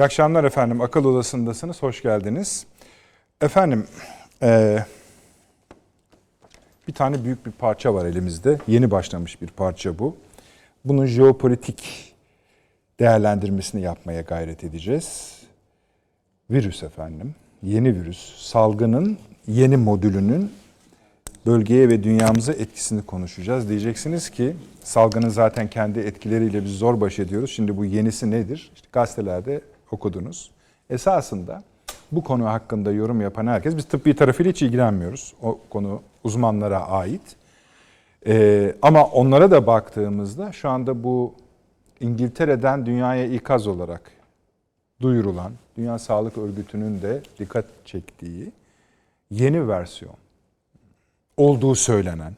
İyi akşamlar efendim. Akıl Odası'ndasınız. Hoş geldiniz. Efendim, eee, bir tane büyük bir parça var elimizde. Yeni başlamış bir parça bu. Bunun jeopolitik değerlendirmesini yapmaya gayret edeceğiz. Virüs efendim. Yeni virüs. Salgının yeni modülünün bölgeye ve dünyamıza etkisini konuşacağız. Diyeceksiniz ki salgının zaten kendi etkileriyle biz zor baş ediyoruz. Şimdi bu yenisi nedir? İşte gazetelerde okudunuz. Esasında bu konu hakkında yorum yapan herkes, biz tıbbi tarafıyla hiç ilgilenmiyoruz. O konu uzmanlara ait. Ee, ama onlara da baktığımızda şu anda bu İngiltere'den dünyaya ikaz olarak duyurulan, Dünya Sağlık Örgütü'nün de dikkat çektiği yeni versiyon olduğu söylenen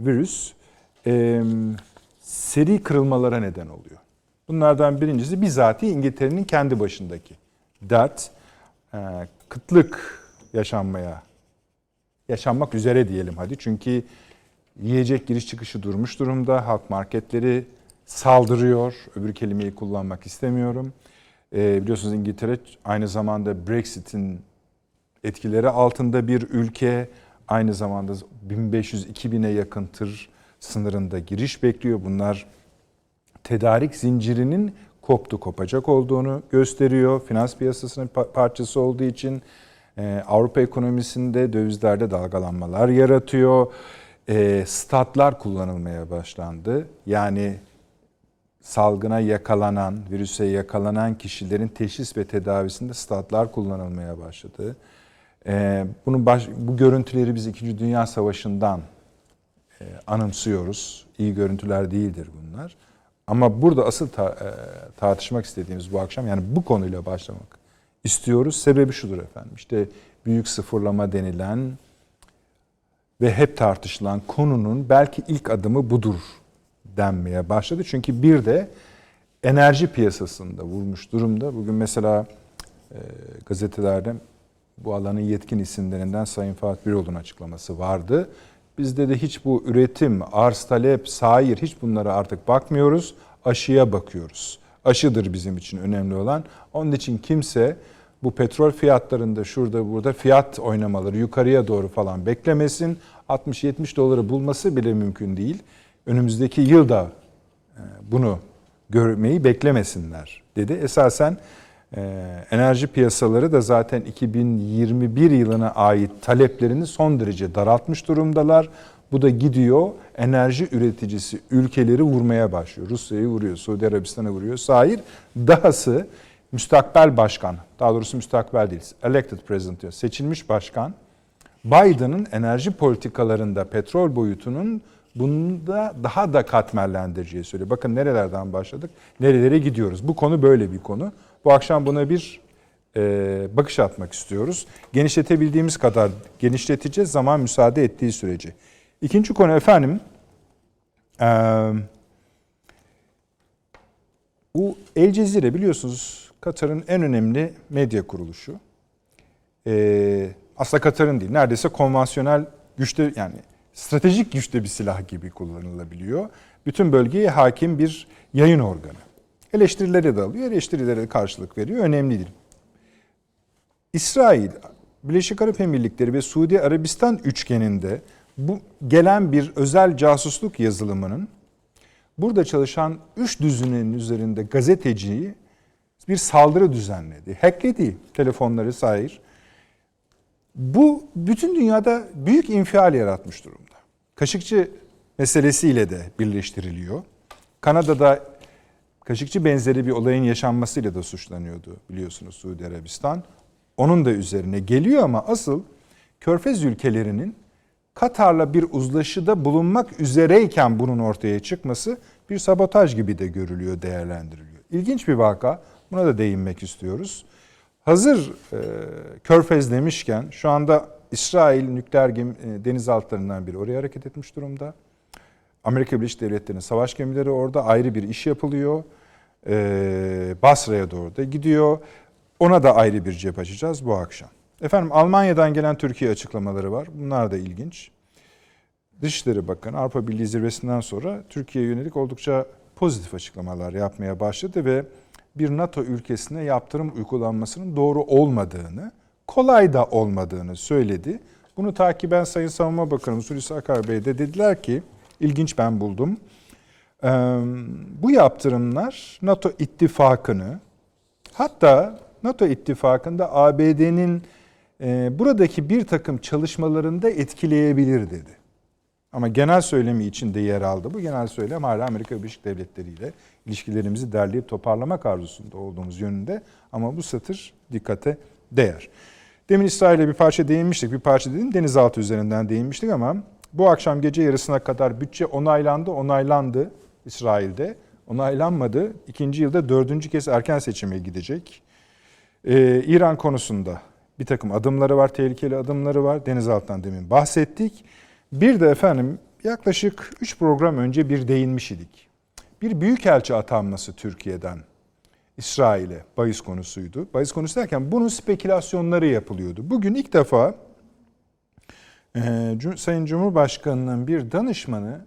virüs e, seri kırılmalara neden oluyor. Bunlardan birincisi bizatihi İngiltere'nin kendi başındaki dert, e, kıtlık yaşanmaya, yaşanmak üzere diyelim hadi. Çünkü yiyecek giriş çıkışı durmuş durumda. Halk marketleri saldırıyor. Öbür kelimeyi kullanmak istemiyorum. E, biliyorsunuz İngiltere aynı zamanda Brexit'in etkileri altında bir ülke. Aynı zamanda 1500-2000'e yakın tır sınırında giriş bekliyor. Bunlar tedarik zincirinin koptu kopacak olduğunu gösteriyor. Finans piyasasının parçası olduğu için e, Avrupa ekonomisinde dövizlerde dalgalanmalar yaratıyor. E, statlar kullanılmaya başlandı. Yani salgına yakalanan, virüse yakalanan kişilerin teşhis ve tedavisinde statlar kullanılmaya başladı. E, bunun baş, bu görüntüleri biz 2. Dünya Savaşı'ndan e, anımsıyoruz. İyi görüntüler değildir bunlar. Ama burada asıl ta, e, tartışmak istediğimiz bu akşam yani bu konuyla başlamak istiyoruz. Sebebi şudur efendim. İşte büyük sıfırlama denilen ve hep tartışılan konunun belki ilk adımı budur denmeye başladı. Çünkü bir de enerji piyasasında vurmuş durumda. Bugün mesela e, gazetelerde bu alanın yetkin isimlerinden Sayın Fatih Birol'un açıklaması vardı. Bizde de hiç bu üretim, arz talep, sair hiç bunlara artık bakmıyoruz. Aşıya bakıyoruz. Aşıdır bizim için önemli olan. Onun için kimse bu petrol fiyatlarında şurada burada fiyat oynamaları yukarıya doğru falan beklemesin. 60-70 doları bulması bile mümkün değil. Önümüzdeki yılda e, bunu görmeyi beklemesinler dedi. Esasen enerji piyasaları da zaten 2021 yılına ait taleplerini son derece daraltmış durumdalar. Bu da gidiyor enerji üreticisi ülkeleri vurmaya başlıyor. Rusya'yı vuruyor, Suudi Arabistan'ı vuruyor. Sahir dahası müstakbel başkan, daha doğrusu müstakbel değil, elected president diyor, seçilmiş başkan Biden'ın enerji politikalarında petrol boyutunun bunda daha da katmerlendireceği söylüyor. Bakın nerelerden başladık, nerelere gidiyoruz. Bu konu böyle bir konu. Bu akşam buna bir e, bakış atmak istiyoruz. Genişletebildiğimiz kadar genişleteceğiz zaman müsaade ettiği sürece. İkinci konu efendim, e, bu El Cezire biliyorsunuz Katar'ın en önemli medya kuruluşu. E, aslında Katar'ın değil, neredeyse konvansiyonel güçte yani stratejik güçte bir silah gibi kullanılabiliyor. Bütün bölgeye hakim bir yayın organı. Eleştirileri de alıyor, eleştirilere de karşılık veriyor. Önemlidir. İsrail, Birleşik Arap Emirlikleri ve Suudi Arabistan üçgeninde bu gelen bir özel casusluk yazılımının burada çalışan üç düzinin üzerinde gazeteciyi bir saldırı düzenledi. Hackledi telefonları sahir. Bu bütün dünyada büyük infial yaratmış durumda. Kaşıkçı meselesiyle de birleştiriliyor. Kanada'da Kaşıkçı benzeri bir olayın yaşanmasıyla da suçlanıyordu biliyorsunuz Suudi Arabistan. Onun da üzerine geliyor ama asıl Körfez ülkelerinin Katar'la bir uzlaşıda bulunmak üzereyken bunun ortaya çıkması bir sabotaj gibi de görülüyor, değerlendiriliyor. İlginç bir vaka. Buna da değinmek istiyoruz. Hazır e, Körfez demişken şu anda İsrail nükleer gemi, e, denizaltılarından biri oraya hareket etmiş durumda. Amerika Birleşik Devletleri'nin savaş gemileri orada ayrı bir iş yapılıyor. Ee, Basra'ya doğru da gidiyor. Ona da ayrı bir cep açacağız bu akşam. Efendim Almanya'dan gelen Türkiye açıklamaları var. Bunlar da ilginç. Dışişleri Bakanı Avrupa Birliği zirvesinden sonra Türkiye'ye yönelik oldukça pozitif açıklamalar yapmaya başladı ve bir NATO ülkesine yaptırım uygulanmasının doğru olmadığını, kolay da olmadığını söyledi. Bunu takiben Sayın Savunma Bakanı Hulusi Akar Bey de dediler ki, ilginç ben buldum. Bu yaptırımlar NATO ittifakını, hatta NATO ittifakında ABD'nin e, buradaki bir takım çalışmalarında etkileyebilir dedi. Ama genel söylemi içinde yer aldı. Bu genel söylem hala Amerika Birleşik Devletleri ile ilişkilerimizi derleyip toparlamak arzusunda olduğumuz yönünde. Ama bu satır dikkate değer. Demin İsrail'e bir parça değinmiştik. Bir parça dedim denizaltı üzerinden değinmiştik ama bu akşam gece yarısına kadar bütçe onaylandı, onaylandı İsrail'de. Onaylanmadı. İkinci yılda dördüncü kez erken seçime gidecek. Ee, İran konusunda bir takım adımları var, tehlikeli adımları var. Denizaltıdan demin bahsettik. Bir de efendim yaklaşık 3 program önce bir değinmiş idik. Bir büyükelçi atanması Türkiye'den İsrail'e bahis konusuydu. Bahis konusu derken bunun spekülasyonları yapılıyordu. Bugün ilk defa e, Sayın Cumhurbaşkanı'nın bir danışmanı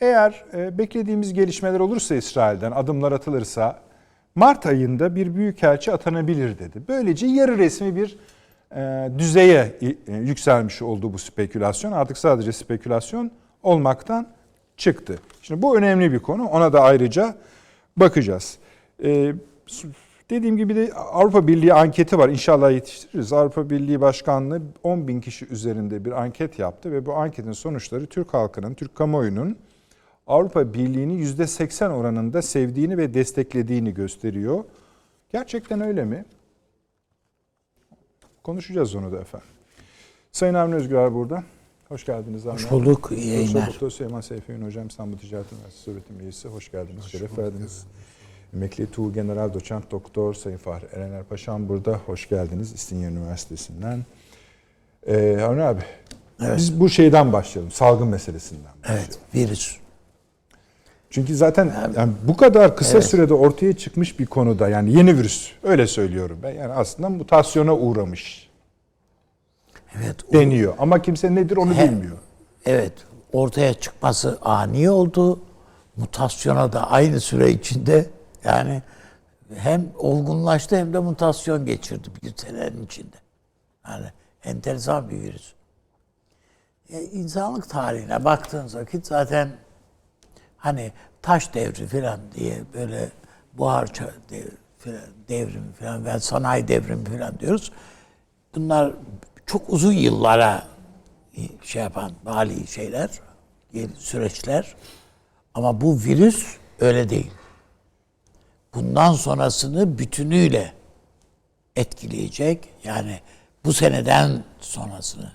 eğer e, beklediğimiz gelişmeler olursa İsrail'den adımlar atılırsa Mart ayında bir büyükelçi atanabilir dedi. Böylece yarı resmi bir e, düzeye e, yükselmiş oldu bu spekülasyon. Artık sadece spekülasyon olmaktan çıktı. Şimdi bu önemli bir konu. Ona da ayrıca bakacağız. E, dediğim gibi de Avrupa Birliği anketi var. İnşallah yetiştiririz. Avrupa Birliği Başkanlığı 10 bin kişi üzerinde bir anket yaptı ve bu anketin sonuçları Türk halkının, Türk kamuoyunun Avrupa Birliği'ni %80 oranında sevdiğini ve desteklediğini gösteriyor. Gerçekten öyle mi? Konuşacağız onu da efendim. Sayın Avni Özgür burada. Hoş geldiniz Avni Hoş bulduk. İyi yayınlar. Doktor Süleyman Seyfi Hocam İstanbul Ticaret Üniversitesi öğretim üyesi. Hoş geldiniz. Hoş şeref verdiniz. Emekli Tuğ General Doçent Doktor Sayın Fahri Erener Paşam burada. Hoş geldiniz İstinye Üniversitesi'nden. Ee, Avni abi evet. biz bu şeyden başlayalım. Salgın meselesinden başlayalım. Evet virüs. Çünkü zaten yani bu kadar kısa evet. sürede ortaya çıkmış bir konuda yani yeni virüs öyle söylüyorum ben. Yani aslında mutasyona uğramış. Evet. Deniyor ama kimse nedir onu he, bilmiyor. Evet. Ortaya çıkması ani oldu. Mutasyona da aynı süre içinde yani hem olgunlaştı hem de mutasyon geçirdi bir senenin içinde. Yani enteresan bir virüs. E, insanlık tarihine baktığınız vakit zaten hani taş devri falan diye böyle buhar devrimi falan ve sanayi devrimi falan diyoruz. Bunlar çok uzun yıllara şey yapan mali şeyler, süreçler. Ama bu virüs öyle değil. Bundan sonrasını bütünüyle etkileyecek. Yani bu seneden sonrasını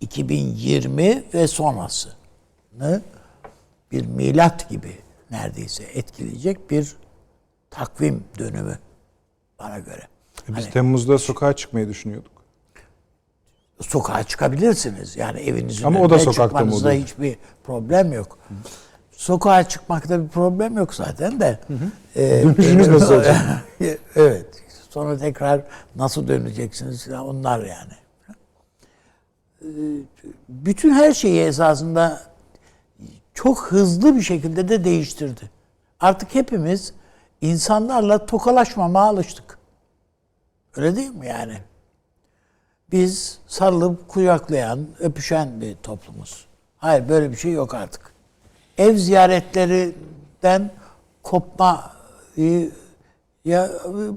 2020 ve sonrasını bir milat gibi neredeyse etkileyecek bir takvim dönümü bana göre. E biz hani, Temmuz'da sokağa çıkmayı düşünüyorduk. Sokağa çıkabilirsiniz. Yani evinizin Ama o da sokakta mı oluyor? hiçbir problem yok. Hı. Sokağa çıkmakta bir problem yok zaten de. Hı hı. E, Dönüşünüz nasıl olacak? evet. Sonra tekrar nasıl döneceksiniz? Onlar yani. E, bütün her şeyi esasında çok hızlı bir şekilde de değiştirdi. Artık hepimiz insanlarla tokalaşmamaya alıştık. Öyle değil mi yani? Biz sarılıp kucaklayan, öpüşen bir toplumuz. Hayır böyle bir şey yok artık. Ev ziyaretlerinden kopma ya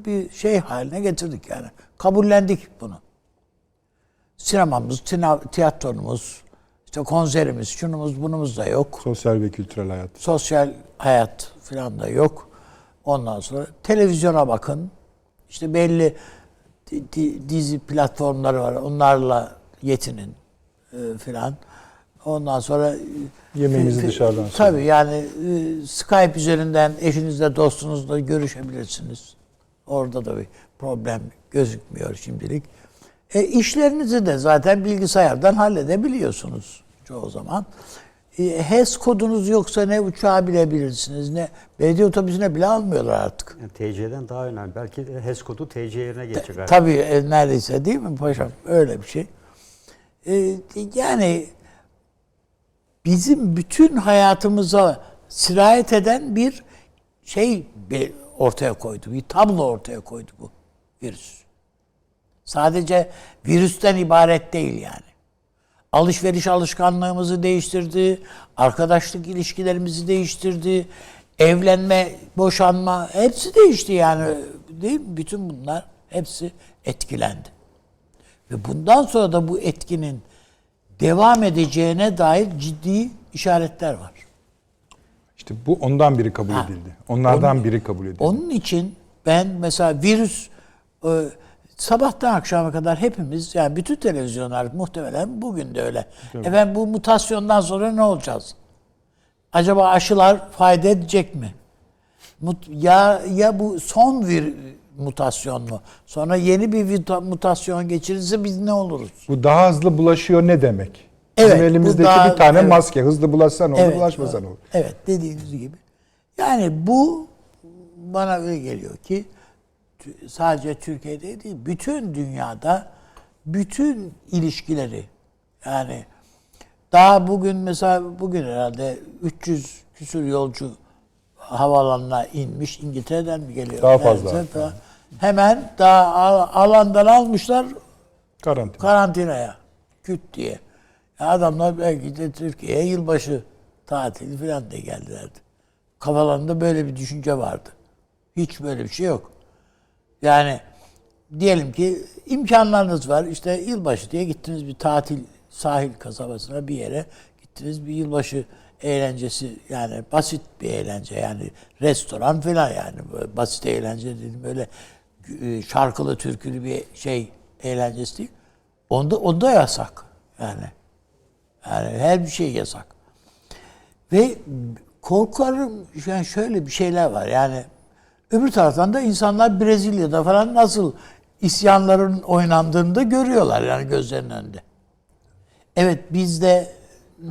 bir şey haline getirdik yani. Kabullendik bunu. Sinemamız, tiyatromuz, işte konserimiz, şunumuz bunumuz da yok. Sosyal ve kültürel hayat. Sosyal hayat falan da yok. Ondan sonra televizyona bakın. İşte belli dizi platformları var. Onlarla yetinin e, filan. Ondan sonra yemeğinizi dışarıdan. Tabii yani e, Skype üzerinden eşinizle dostunuzla görüşebilirsiniz. Orada da bir problem gözükmüyor şimdilik. E, işlerinizi de zaten bilgisayardan halledebiliyorsunuz çoğu zaman. E, HES kodunuz yoksa ne uçağı bilebilirsiniz ne belediye otobüsüne bile almıyorlar artık. Yani TC'den daha önemli. Belki HES kodu TC yerine geçecek. Ta, tabii e, neredeyse değil mi paşam? Öyle bir şey. E, yani bizim bütün hayatımıza sirayet eden bir şey ortaya koydu. Bir tablo ortaya koydu bu virüs. Sadece virüsten ibaret değil yani. Alışveriş alışkanlığımızı değiştirdi, arkadaşlık ilişkilerimizi değiştirdi, evlenme, boşanma hepsi değişti yani. Değil mi? Bütün bunlar hepsi etkilendi. Ve bundan sonra da bu etkinin devam edeceğine dair ciddi işaretler var. İşte bu ondan biri kabul Ha. edildi. Onlardan Onun- biri kabul edildi. Onun için ben mesela virüs e, sabahtan akşama kadar hepimiz yani bütün televizyonlar muhtemelen bugün de öyle. Efendim bu mutasyondan sonra ne olacağız? Acaba aşılar fayda edecek mi? Mut- Ya ya bu son bir mutasyon mu? Sonra yeni bir mutasyon geçirirse biz ne oluruz? Bu daha hızlı bulaşıyor ne demek? Evet, Bizim elimizdeki daha- bir tane evet. maske. Hızlı bulaşsa ne olur, Evet, bulaşmasa ne olur? Evet dediğiniz gibi. Yani bu bana öyle geliyor ki sadece Türkiye'de değil bütün dünyada bütün ilişkileri yani daha bugün mesela bugün herhalde 300 küsur yolcu havaalanına inmiş İngiltere'den mi geliyor? Daha fazla daha- Hemen daha al- alandan almışlar Karantina. karantinaya küt diye. Ya adamlar belki de Türkiye'ye yılbaşı tatili falan diye geldilerdi. Kafalarında böyle bir düşünce vardı. Hiç böyle bir şey yok. Yani diyelim ki imkanlarınız var. İşte yılbaşı diye gittiniz bir tatil sahil kasabasına bir yere gittiniz bir yılbaşı eğlencesi yani basit bir eğlence yani restoran falan yani basit eğlence dedim böyle e, şarkılı türkülü bir şey eğlencesi değil. Onda onda yasak yani. Yani her bir şey yasak. Ve korkarım yani şöyle bir şeyler var yani öbür taraftan da insanlar Brezilya'da falan nasıl isyanların oynandığını da görüyorlar yani gözlerinin önünde. Evet bizde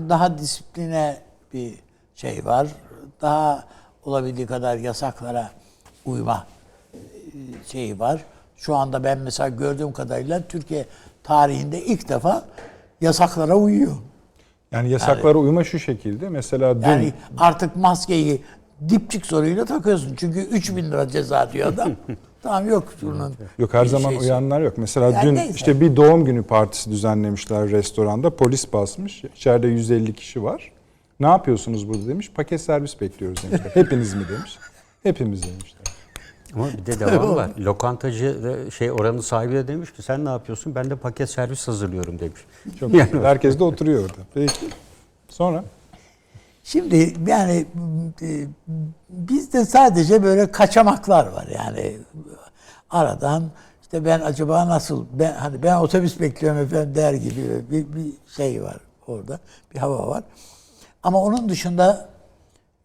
daha disipline bir şey var. Daha olabildiği kadar yasaklara uyma e, şeyi var. Şu anda ben mesela gördüğüm kadarıyla Türkiye tarihinde ilk defa yasaklara uyuyor. Yani yasaklara uyma şu şekilde. Mesela dün Yani artık maskeyi dipçik soruyla takıyorsun. Çünkü 3000 lira ceza diyor adam. tamam yok bunun. Yok her zaman şeysi. uyanlar yok. Mesela Yani dün neyse. işte bir doğum günü partisi düzenlemişler restoranda. Polis basmış. İçeride 150 kişi var. Ne yapıyorsunuz burada demiş. Paket servis bekliyoruz demişler. Hepiniz mi demiş. Hepimiz demişler. Ama bir de devamı var. Lokantacı ve şey oranın sahibi de demiş ki sen ne yapıyorsun? Ben de paket servis hazırlıyorum demiş. Çok güzel. Herkes de oturuyor orada. Peki. Sonra Şimdi yani e, bizde sadece böyle kaçamaklar var yani aradan işte ben acaba nasıl ben hani ben otobüs bekliyorum efendim der gibi bir, bir şey var orada bir hava var. Ama onun dışında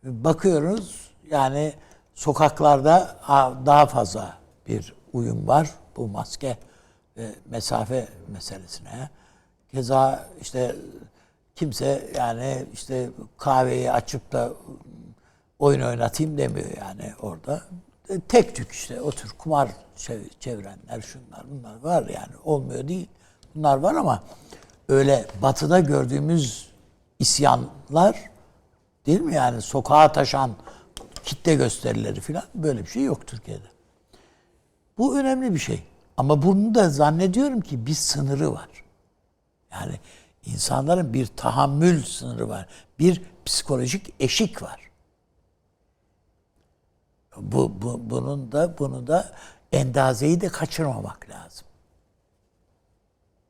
bakıyoruz yani sokaklarda daha fazla bir uyum var bu maske ve mesafe meselesine. Keza işte kimse yani işte kahveyi açıp da oyun oynatayım demiyor yani orada. E, Tek tük işte otur kumar çev- çevirenler şunlar bunlar var yani olmuyor değil. Bunlar var ama öyle batıda gördüğümüz isyanlar değil mi yani sokağa taşan kitle gösterileri falan böyle bir şey yok Türkiye'de. Bu önemli bir şey. Ama bunun da zannediyorum ki bir sınırı var. Yani insanların bir tahammül sınırı var. Bir psikolojik eşik var. Bu, bu bunun da bunu da endazeyi de kaçırmamak lazım.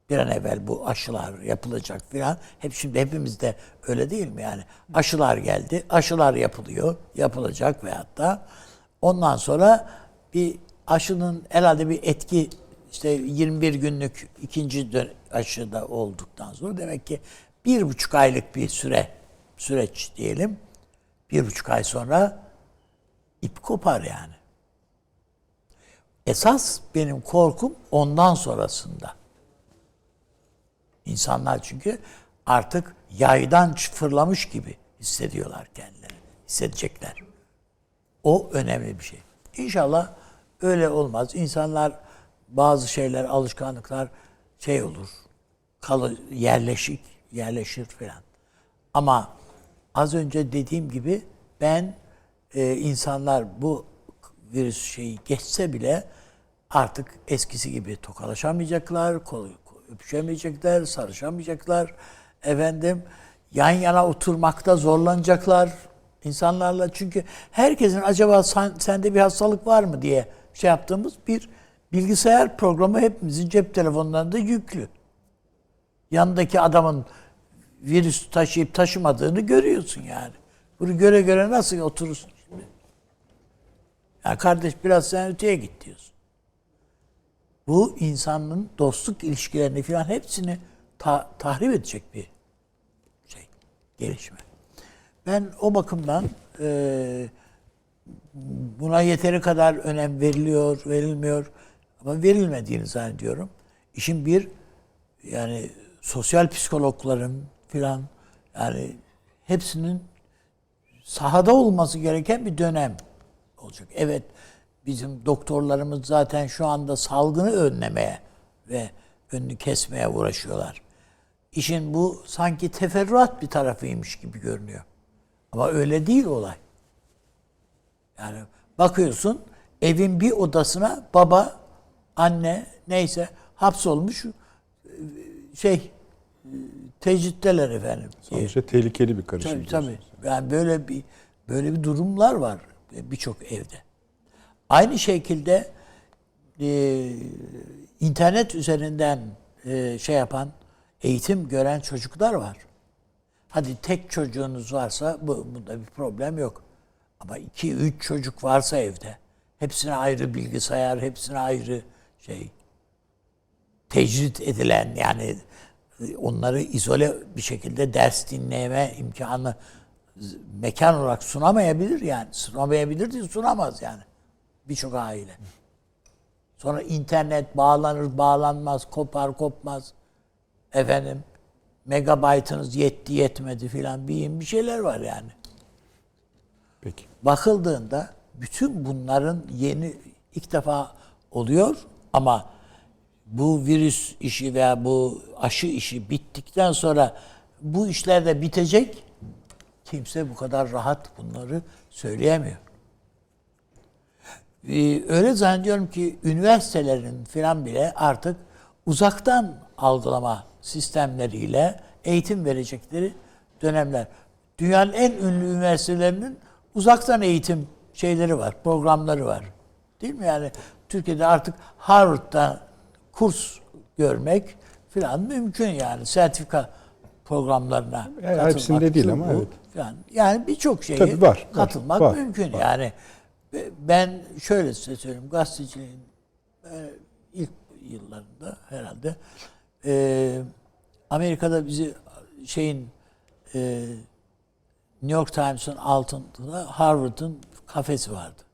Bir an evvel bu aşılar yapılacak filan. Hep şimdi hepimiz de öyle değil mi yani? Aşılar geldi, aşılar yapılıyor, yapılacak veyahut da ondan sonra bir aşının herhalde bir etki işte 21 günlük ikinci aşıda olduktan sonra demek ki bir buçuk aylık bir süre süreç diyelim. Bir buçuk ay sonra ip kopar yani. Esas benim korkum ondan sonrasında. İnsanlar çünkü artık yaydan fırlamış gibi hissediyorlar kendilerini. Hissedecekler. O önemli bir şey. İnşallah öyle olmaz. İnsanlar bazı şeyler, alışkanlıklar şey olur. Kalı, yerleşik, yerleşir falan. Ama az önce dediğim gibi ben e, insanlar bu virüs şeyi geçse bile artık eskisi gibi tokalaşamayacaklar, kol, öpüşemeyecekler, sarışamayacaklar. Efendim yan yana oturmakta zorlanacaklar insanlarla. Çünkü herkesin acaba sen, sende bir hastalık var mı diye şey yaptığımız bir bilgisayar programı hepimizin cep telefonlarında yüklü. Yanındaki adamın virüs taşıyıp taşımadığını görüyorsun yani. Bunu göre göre nasıl oturursun şimdi? Ya kardeş biraz sen öteye git diyorsun. Bu insanın dostluk ilişkilerini falan hepsini ta- tahrip edecek bir şey, gelişme. Ben o bakımdan e, buna yeteri kadar önem veriliyor, verilmiyor ama verilmediğini zannediyorum. İşin bir yani sosyal psikologların filan yani hepsinin sahada olması gereken bir dönem olacak. Evet bizim doktorlarımız zaten şu anda salgını önlemeye ve önünü kesmeye uğraşıyorlar. İşin bu sanki teferruat bir tarafıymış gibi görünüyor. Ama öyle değil olay. Yani bakıyorsun evin bir odasına baba, anne neyse hapsolmuş şey tecritteler efendim. Sonuçta tehlikeli bir karışım. Tabii tabii. Yani böyle bir böyle bir durumlar var birçok evde. Aynı şekilde e, internet üzerinden e, şey yapan, eğitim gören çocuklar var. Hadi tek çocuğunuz varsa bu bunda bir problem yok. Ama iki, üç çocuk varsa evde, hepsine ayrı bilgisayar, hepsine ayrı şey, tecrit edilen yani onları izole bir şekilde ders dinleme imkanı mekan olarak sunamayabilir yani. Sunamayabilir değil, sunamaz yani. Birçok aile. Sonra internet bağlanır, bağlanmaz, kopar, kopmaz. Efendim, megabaytınız yetti, yetmedi filan bir, bir şeyler var yani. Peki. Bakıldığında bütün bunların yeni ilk defa oluyor ama bu virüs işi veya bu aşı işi bittikten sonra bu işler de bitecek. Kimse bu kadar rahat bunları söyleyemiyor. Ee, öyle zannediyorum ki üniversitelerin filan bile artık uzaktan algılama sistemleriyle eğitim verecekleri dönemler. Dünyanın en ünlü üniversitelerinin uzaktan eğitim şeyleri var, programları var. Değil mi? Yani Türkiye'de artık Harvard'da kurs görmek filan mümkün yani. Sertifika programlarına Yani katılmak, hepsinde değil ama evet. filan. Yani birçok şeye Tabii var, var, katılmak var, mümkün. var. Yani ben şöyle size söyleyeyim. Gazeteciliğin e, ilk yıllarında herhalde e, Amerika'da bizi şeyin e, New York Times'ın altında Harvard'ın kafesi vardı.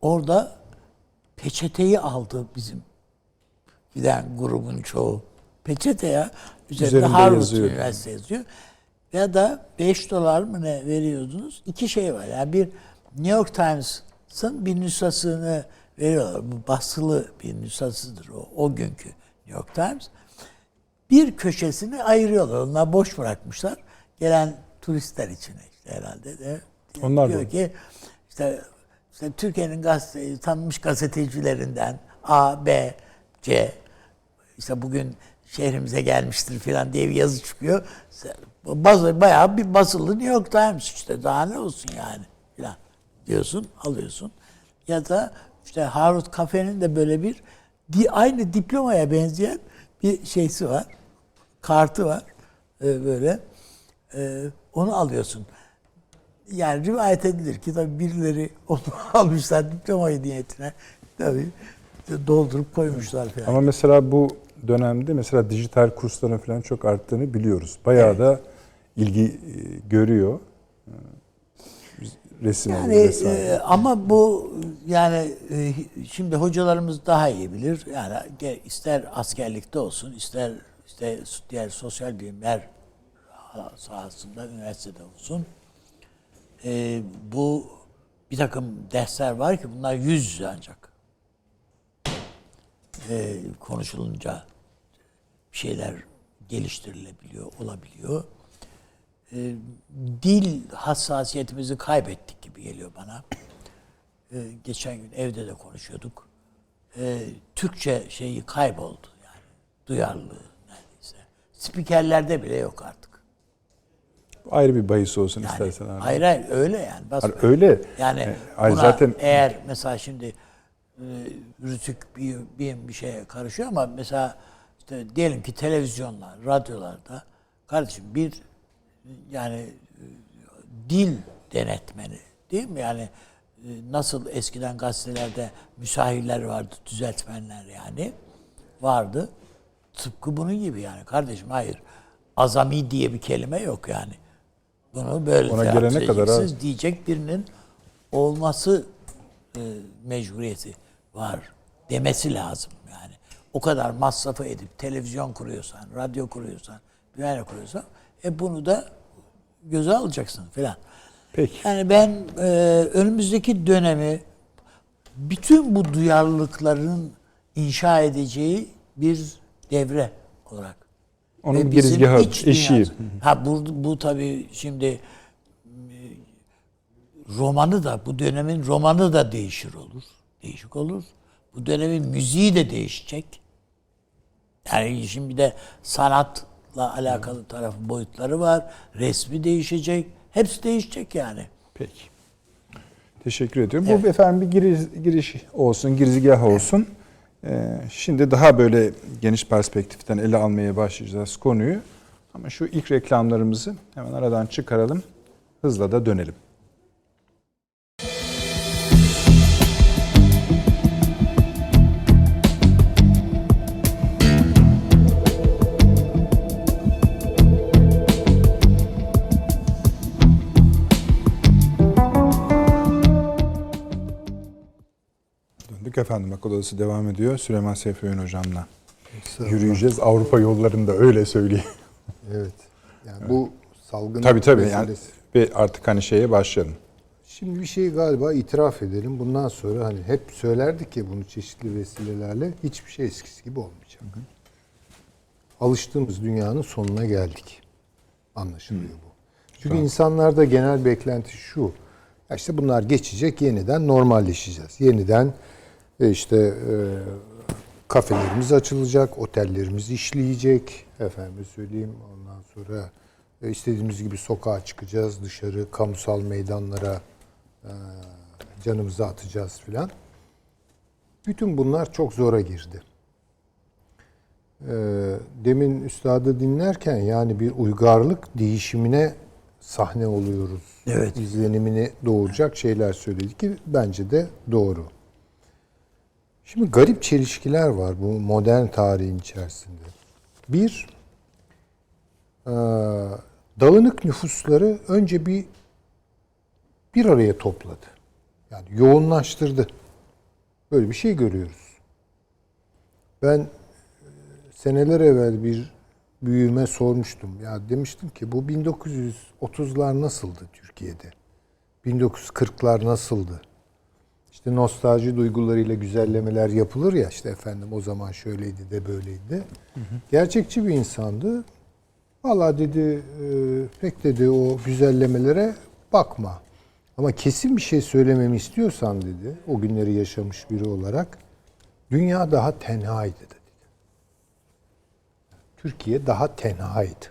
Orada peçeteyi aldı bizim giden grubun çoğu. Peçete ya. Üzerinde, Üzerinde Harvard yazıyor. Üniversitesi yazıyor. Ya da 5 dolar mı ne veriyordunuz? İki şey var. Yani bir New York Times'ın bir nüshasını veriyorlar. Bu basılı bir nüshasıdır o, o günkü New York Times. Bir köşesini ayırıyorlar. Onlar boş bırakmışlar. Gelen turistler için işte herhalde de. Onlar diyor da. ki işte, işte Türkiye'nin gazete, tanınmış gazetecilerinden A, B, C işte bugün şehrimize gelmiştir falan diye bir yazı çıkıyor. Bazı, bayağı bir basılı New York Times işte daha ne olsun yani filan diyorsun alıyorsun. Ya da işte Harvard Cafe'nin de böyle bir aynı diplomaya benzeyen bir şeysi var. Kartı var. Ee, böyle. Ee, onu alıyorsun. Yani rivayet edilir ki tabii birileri onu almışlar diplomayı niyetine. Tabii doldurup koymuşlar falan. Ama mesela bu dönemde mesela dijital kursların falan çok arttığını biliyoruz. Bayağı da ilgi e, görüyor. E, Resim Yani vesaire. e, ama bu yani e, şimdi hocalarımız daha iyi bilir. Yani ister askerlikte olsun, ister işte diğer sosyal bilimler sahasında üniversitede olsun. E, bu bir takım dersler var ki bunlar yüz yüze ancak e, konuşulunca şeyler geliştirilebiliyor, olabiliyor. E, dil hassasiyetimizi kaybettik gibi geliyor bana. e, geçen gün evde de konuşuyorduk. E, Türkçe şeyi kayboldu yani. Duyarlılığı neredeyse. Spikerlerde bile yok artık. Ayrı bir bahis olsun Yani, istersen abi. hayır hayır öyle yani. basbayağı. Hayır, öyle. Yani hayır, buna zaten- eğer mesela şimdi e, rütük bir, bir, bir şeye karışıyor ama mesela işte diyelim ki televizyonlar, radyolarda kardeşim bir yani e, dil denetmeni değil mi? Yani e, nasıl eskiden gazetelerde müsahirler vardı, düzeltmenler yani vardı. Tıpkı bunun gibi yani kardeşim hayır. Azami diye bir kelime yok yani. Bunu böyle Ona gelene kadar ha. diyecek birinin olması e, mecburiyeti var demesi lazım yani. O kadar masrafı edip televizyon kuruyorsan, radyo kuruyorsan, yere kuruyorsan e bunu da göze alacaksın filan. Peki. Yani ben e, önümüzdeki dönemi bütün bu duyarlılıkların inşa edeceği bir devre olarak. Onun Ve bizim girizgahı, iç eşiği. Ha bu, bu tabii şimdi e, romanı da bu dönemin romanı da değişir olur. Değişik olur. Bu dönemin müziği de değişecek. Yani şimdi bir de sanatla alakalı tarafı boyutları var. Resmi değişecek. Hepsi değişecek yani. Peki. Teşekkür ediyorum. Bu efendim bir giriş, giriş olsun, girizgah olsun. Ee, şimdi daha böyle geniş perspektiften ele almaya başlayacağız konuyu. Ama şu ilk reklamlarımızı hemen aradan çıkaralım. Hızla da dönelim. Efendim. Akıl Odası devam ediyor. Süleyman Seyfi Öğün hocamla yürüyeceğiz. Avrupa yollarında öyle söyleyeyim. Evet. Yani bu salgın Tabii tabii. Yani meselesi. ve artık hani şeye başlayalım. Şimdi bir şey galiba itiraf edelim. Bundan sonra hani hep söylerdik ya bunu çeşitli vesilelerle hiçbir şey eskisi gibi olmayacak. Alıştığımız dünyanın sonuna geldik. Anlaşılıyor bu. Çünkü insanlarda genel beklenti şu. İşte bunlar geçecek, yeniden normalleşeceğiz. Yeniden işte e, kafelerimiz açılacak, otellerimiz işleyecek. Efendim söyleyeyim ondan sonra e, istediğimiz gibi sokağa çıkacağız, dışarı kamusal meydanlara e, canımızı atacağız filan. Bütün bunlar çok zora girdi. E, demin üstadı dinlerken yani bir uygarlık değişimine sahne oluyoruz. Evet. İzlenimini doğuracak şeyler söyledi ki bence de doğru. Şimdi garip çelişkiler var bu modern tarihin içerisinde. Bir, e, dağınık nüfusları önce bir bir araya topladı. Yani yoğunlaştırdı. Böyle bir şey görüyoruz. Ben e, seneler evvel bir büyüğüme sormuştum. Ya demiştim ki bu 1930'lar nasıldı Türkiye'de? 1940'lar nasıldı? İşte nostalji duygularıyla güzellemeler yapılır ya işte efendim o zaman şöyleydi de böyleydi de. Gerçekçi bir insandı. Valla dedi e, pek dedi o güzellemelere bakma. Ama kesin bir şey söylememi istiyorsan dedi o günleri yaşamış biri olarak dünya daha tenhaydı dedi. Türkiye daha tenhaydı.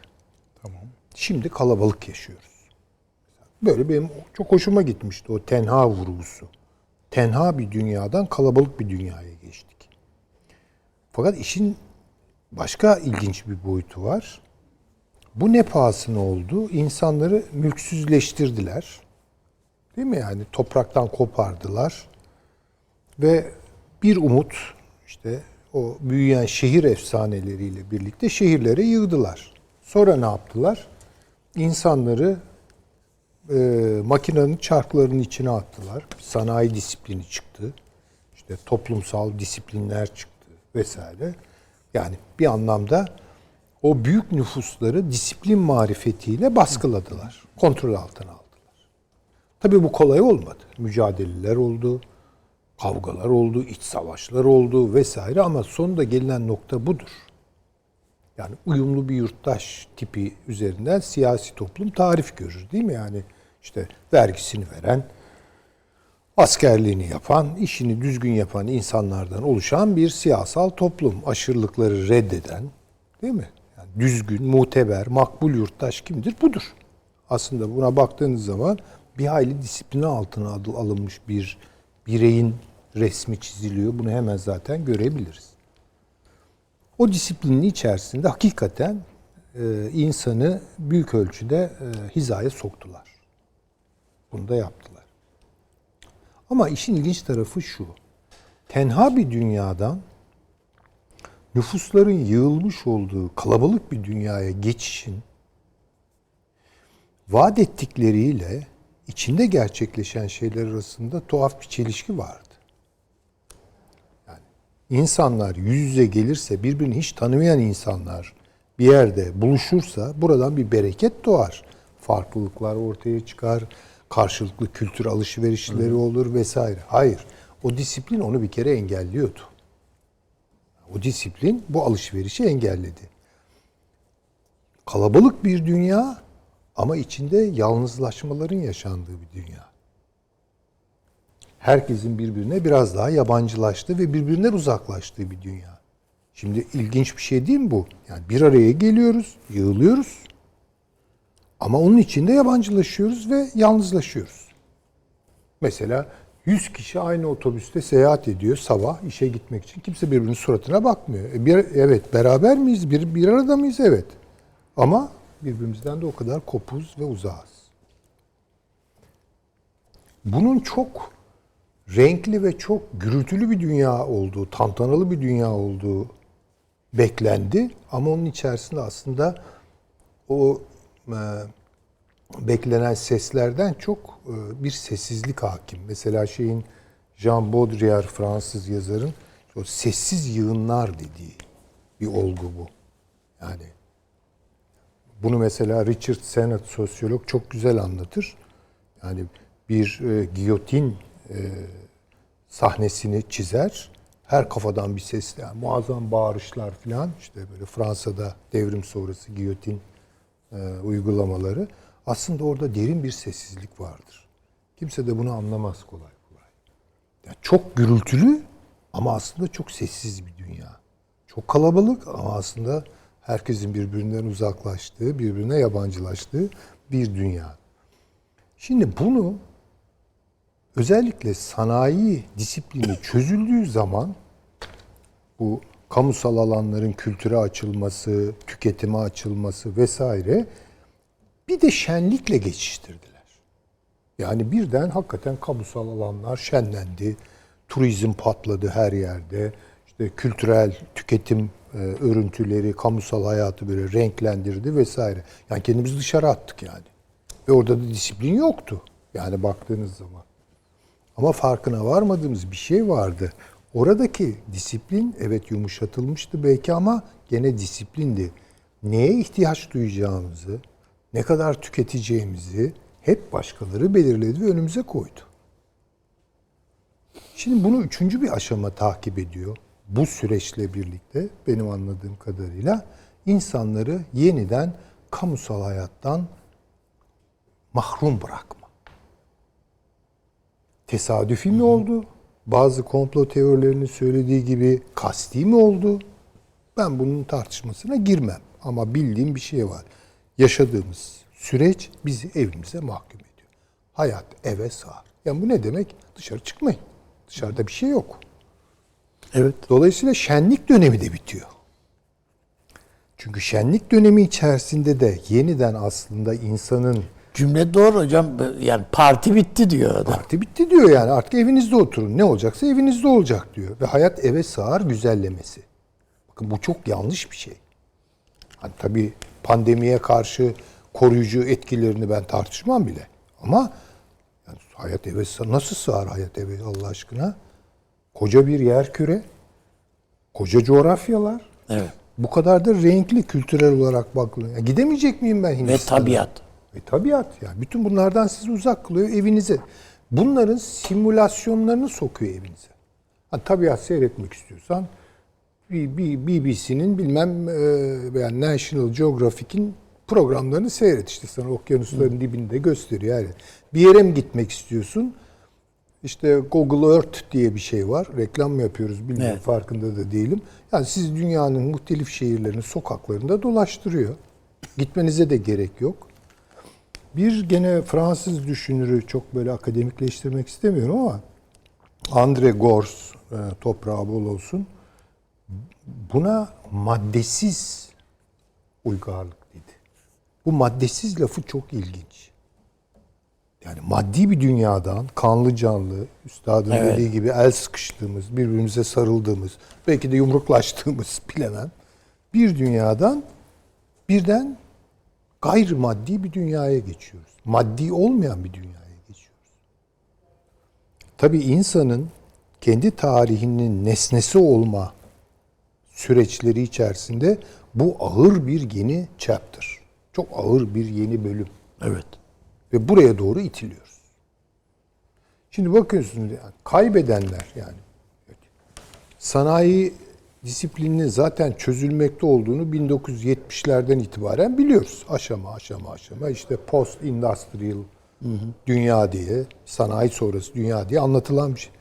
Tamam. Şimdi kalabalık yaşıyoruz. Böyle benim çok hoşuma gitmişti o tenha vurgusu. Tenha bir dünyadan kalabalık bir dünyaya geçtik. Fakat işin başka ilginç bir boyutu var. Bu ne pahasına oldu? İnsanları mülksüzleştirdiler. Değil mi yani? Topraktan kopardılar. Ve bir umut işte o büyüyen şehir efsaneleriyle birlikte şehirlere yığdılar. Sonra ne yaptılar? İnsanları e, makinenin çarklarının içine attılar. Sanayi disiplini çıktı. İşte toplumsal disiplinler çıktı vesaire. Yani bir anlamda o büyük nüfusları disiplin marifetiyle baskıladılar. Kontrol altına aldılar. Tabii bu kolay olmadı. Mücadeleler oldu, kavgalar oldu, iç savaşlar oldu vesaire ama sonunda gelinen nokta budur. Yani uyumlu bir yurttaş tipi üzerinden siyasi toplum tarif görür değil mi? Yani işte vergisini veren, askerliğini yapan, işini düzgün yapan insanlardan oluşan bir siyasal toplum. Aşırılıkları reddeden, değil mi? Yani düzgün, muteber, makbul yurttaş kimdir? Budur. Aslında buna baktığınız zaman bir hayli disiplini altına alınmış bir bireyin resmi çiziliyor. Bunu hemen zaten görebiliriz. O disiplinin içerisinde hakikaten insanı büyük ölçüde hizaya soktular. Bunu da yaptılar. Ama işin ilginç tarafı şu. Tenha bir dünyadan nüfusların yığılmış olduğu kalabalık bir dünyaya geçişin vaat ettikleriyle içinde gerçekleşen şeyler arasında tuhaf bir çelişki vardı. Yani insanlar yüz yüze gelirse birbirini hiç tanımayan insanlar bir yerde buluşursa buradan bir bereket doğar. Farklılıklar ortaya çıkar, karşılıklı kültür alışverişleri olur vesaire. Hayır. O disiplin onu bir kere engelliyordu. O disiplin bu alışverişi engelledi. Kalabalık bir dünya ama içinde yalnızlaşmaların yaşandığı bir dünya. Herkesin birbirine biraz daha yabancılaştığı ve birbirinden uzaklaştığı bir dünya. Şimdi ilginç bir şey değil mi bu? Yani bir araya geliyoruz, yığılıyoruz. Ama onun içinde yabancılaşıyoruz ve yalnızlaşıyoruz. Mesela 100 kişi aynı otobüste seyahat ediyor sabah işe gitmek için. Kimse birbirinin suratına bakmıyor. E bir, evet beraber miyiz? Bir, bir arada mıyız? Evet. Ama birbirimizden de o kadar kopuz ve uzağız. Bunun çok renkli ve çok gürültülü bir dünya olduğu, tantanalı bir dünya olduğu beklendi. Ama onun içerisinde aslında o beklenen seslerden çok e, bir sessizlik hakim. Mesela şeyin Jean Baudrillard Fransız yazarın o sessiz yığınlar dediği bir olgu bu. Yani bunu mesela Richard Sennett sosyolog çok güzel anlatır. Yani bir e, giyotin e, sahnesini çizer. Her kafadan bir ses, yani muazzam bağırışlar falan. işte böyle Fransa'da devrim sonrası giyotin e, uygulamaları. Aslında orada derin bir sessizlik vardır. Kimse de bunu anlamaz kolay kolay. Yani çok gürültülü ama aslında çok sessiz bir dünya. Çok kalabalık ama aslında herkesin birbirinden uzaklaştığı, birbirine yabancılaştığı bir dünya. Şimdi bunu özellikle sanayi disiplini çözüldüğü zaman bu kamusal alanların kültüre açılması, tüketime açılması vesaire bir de şenlikle geçiştirdiler. Yani birden hakikaten kamusal alanlar şenlendi. Turizm patladı her yerde. İşte kültürel tüketim e, örüntüleri, kamusal hayatı böyle renklendirdi vesaire. Yani kendimizi dışarı attık yani. Ve orada da disiplin yoktu. Yani baktığınız zaman. Ama farkına varmadığımız bir şey vardı. Oradaki disiplin evet yumuşatılmıştı belki ama gene disiplindi. Neye ihtiyaç duyacağımızı, ne kadar tüketeceğimizi hep başkaları belirledi ve önümüze koydu. Şimdi bunu üçüncü bir aşama takip ediyor. Bu süreçle birlikte benim anladığım kadarıyla insanları yeniden kamusal hayattan mahrum bırakma. Tesadüfi mi oldu? Bazı komplo teorilerinin söylediği gibi kasti mi oldu? Ben bunun tartışmasına girmem. Ama bildiğim bir şey var. Yaşadığımız süreç bizi evimize mahkum ediyor. Hayat eve sığar. Yani bu ne demek? Dışarı çıkmayın. Dışarıda bir şey yok. Evet. Dolayısıyla şenlik dönemi de bitiyor. Çünkü şenlik dönemi içerisinde de yeniden aslında insanın Cümle doğru hocam. Yani parti bitti diyor adam. Parti bitti diyor yani artık evinizde oturun. Ne olacaksa evinizde olacak diyor. Ve hayat eve sığar güzellemesi. Bakın bu çok yanlış bir şey. Hani tabii pandemiye karşı koruyucu etkilerini ben tartışmam bile. Ama yani hayat eve sığar. Nasıl sığar hayat eve Allah aşkına? Koca bir yer küre. Koca coğrafyalar. Evet. Bu kadar da renkli kültürel olarak bakılıyor. Ya gidemeyecek miyim ben Ve Hindistan'a? tabiat. Ve tabiat yani. Bütün bunlardan sizi uzak kılıyor evinize. Bunların simülasyonlarını sokuyor evinize. Ha, tabiat seyretmek istiyorsan BBC'nin bilmem e, veya National Geographic'in programlarını seyret. işte sana okyanusların dibinde gösteriyor. Yani bir yere mi gitmek istiyorsun? işte Google Earth diye bir şey var. Reklam mı yapıyoruz bilmiyorum Evet. farkında da değilim. Yani siz dünyanın muhtelif şehirlerinin sokaklarında dolaştırıyor. Gitmenize de gerek yok. Bir gene Fransız düşünürü çok böyle akademikleştirmek istemiyorum ama Andre Gors e, toprağı bol olsun. Buna maddesiz uygarlık dedi. Bu maddesiz lafı çok ilginç. Yani maddi bir dünyadan kanlı canlı, üstadın Evet. dediği gibi el sıkıştığımız, birbirimize sarıldığımız, belki de yumruklaştığımız bilemem. Bir dünyadan birden gayrimaddi bir dünyaya geçiyoruz. Maddi olmayan bir dünyaya geçiyoruz. Tabii insanın kendi tarihinin nesnesi olma süreçleri içerisinde bu ağır bir yeni chapter. Çok ağır bir yeni bölüm. Evet. Ve buraya doğru itiliyoruz. Şimdi bakıyorsunuz yani kaybedenler yani sanayi disiplininin zaten çözülmekte olduğunu 1970'lerden itibaren biliyoruz. Aşama aşama aşama işte post industrial dünya diye, sanayi sonrası dünya diye anlatılan bir şey.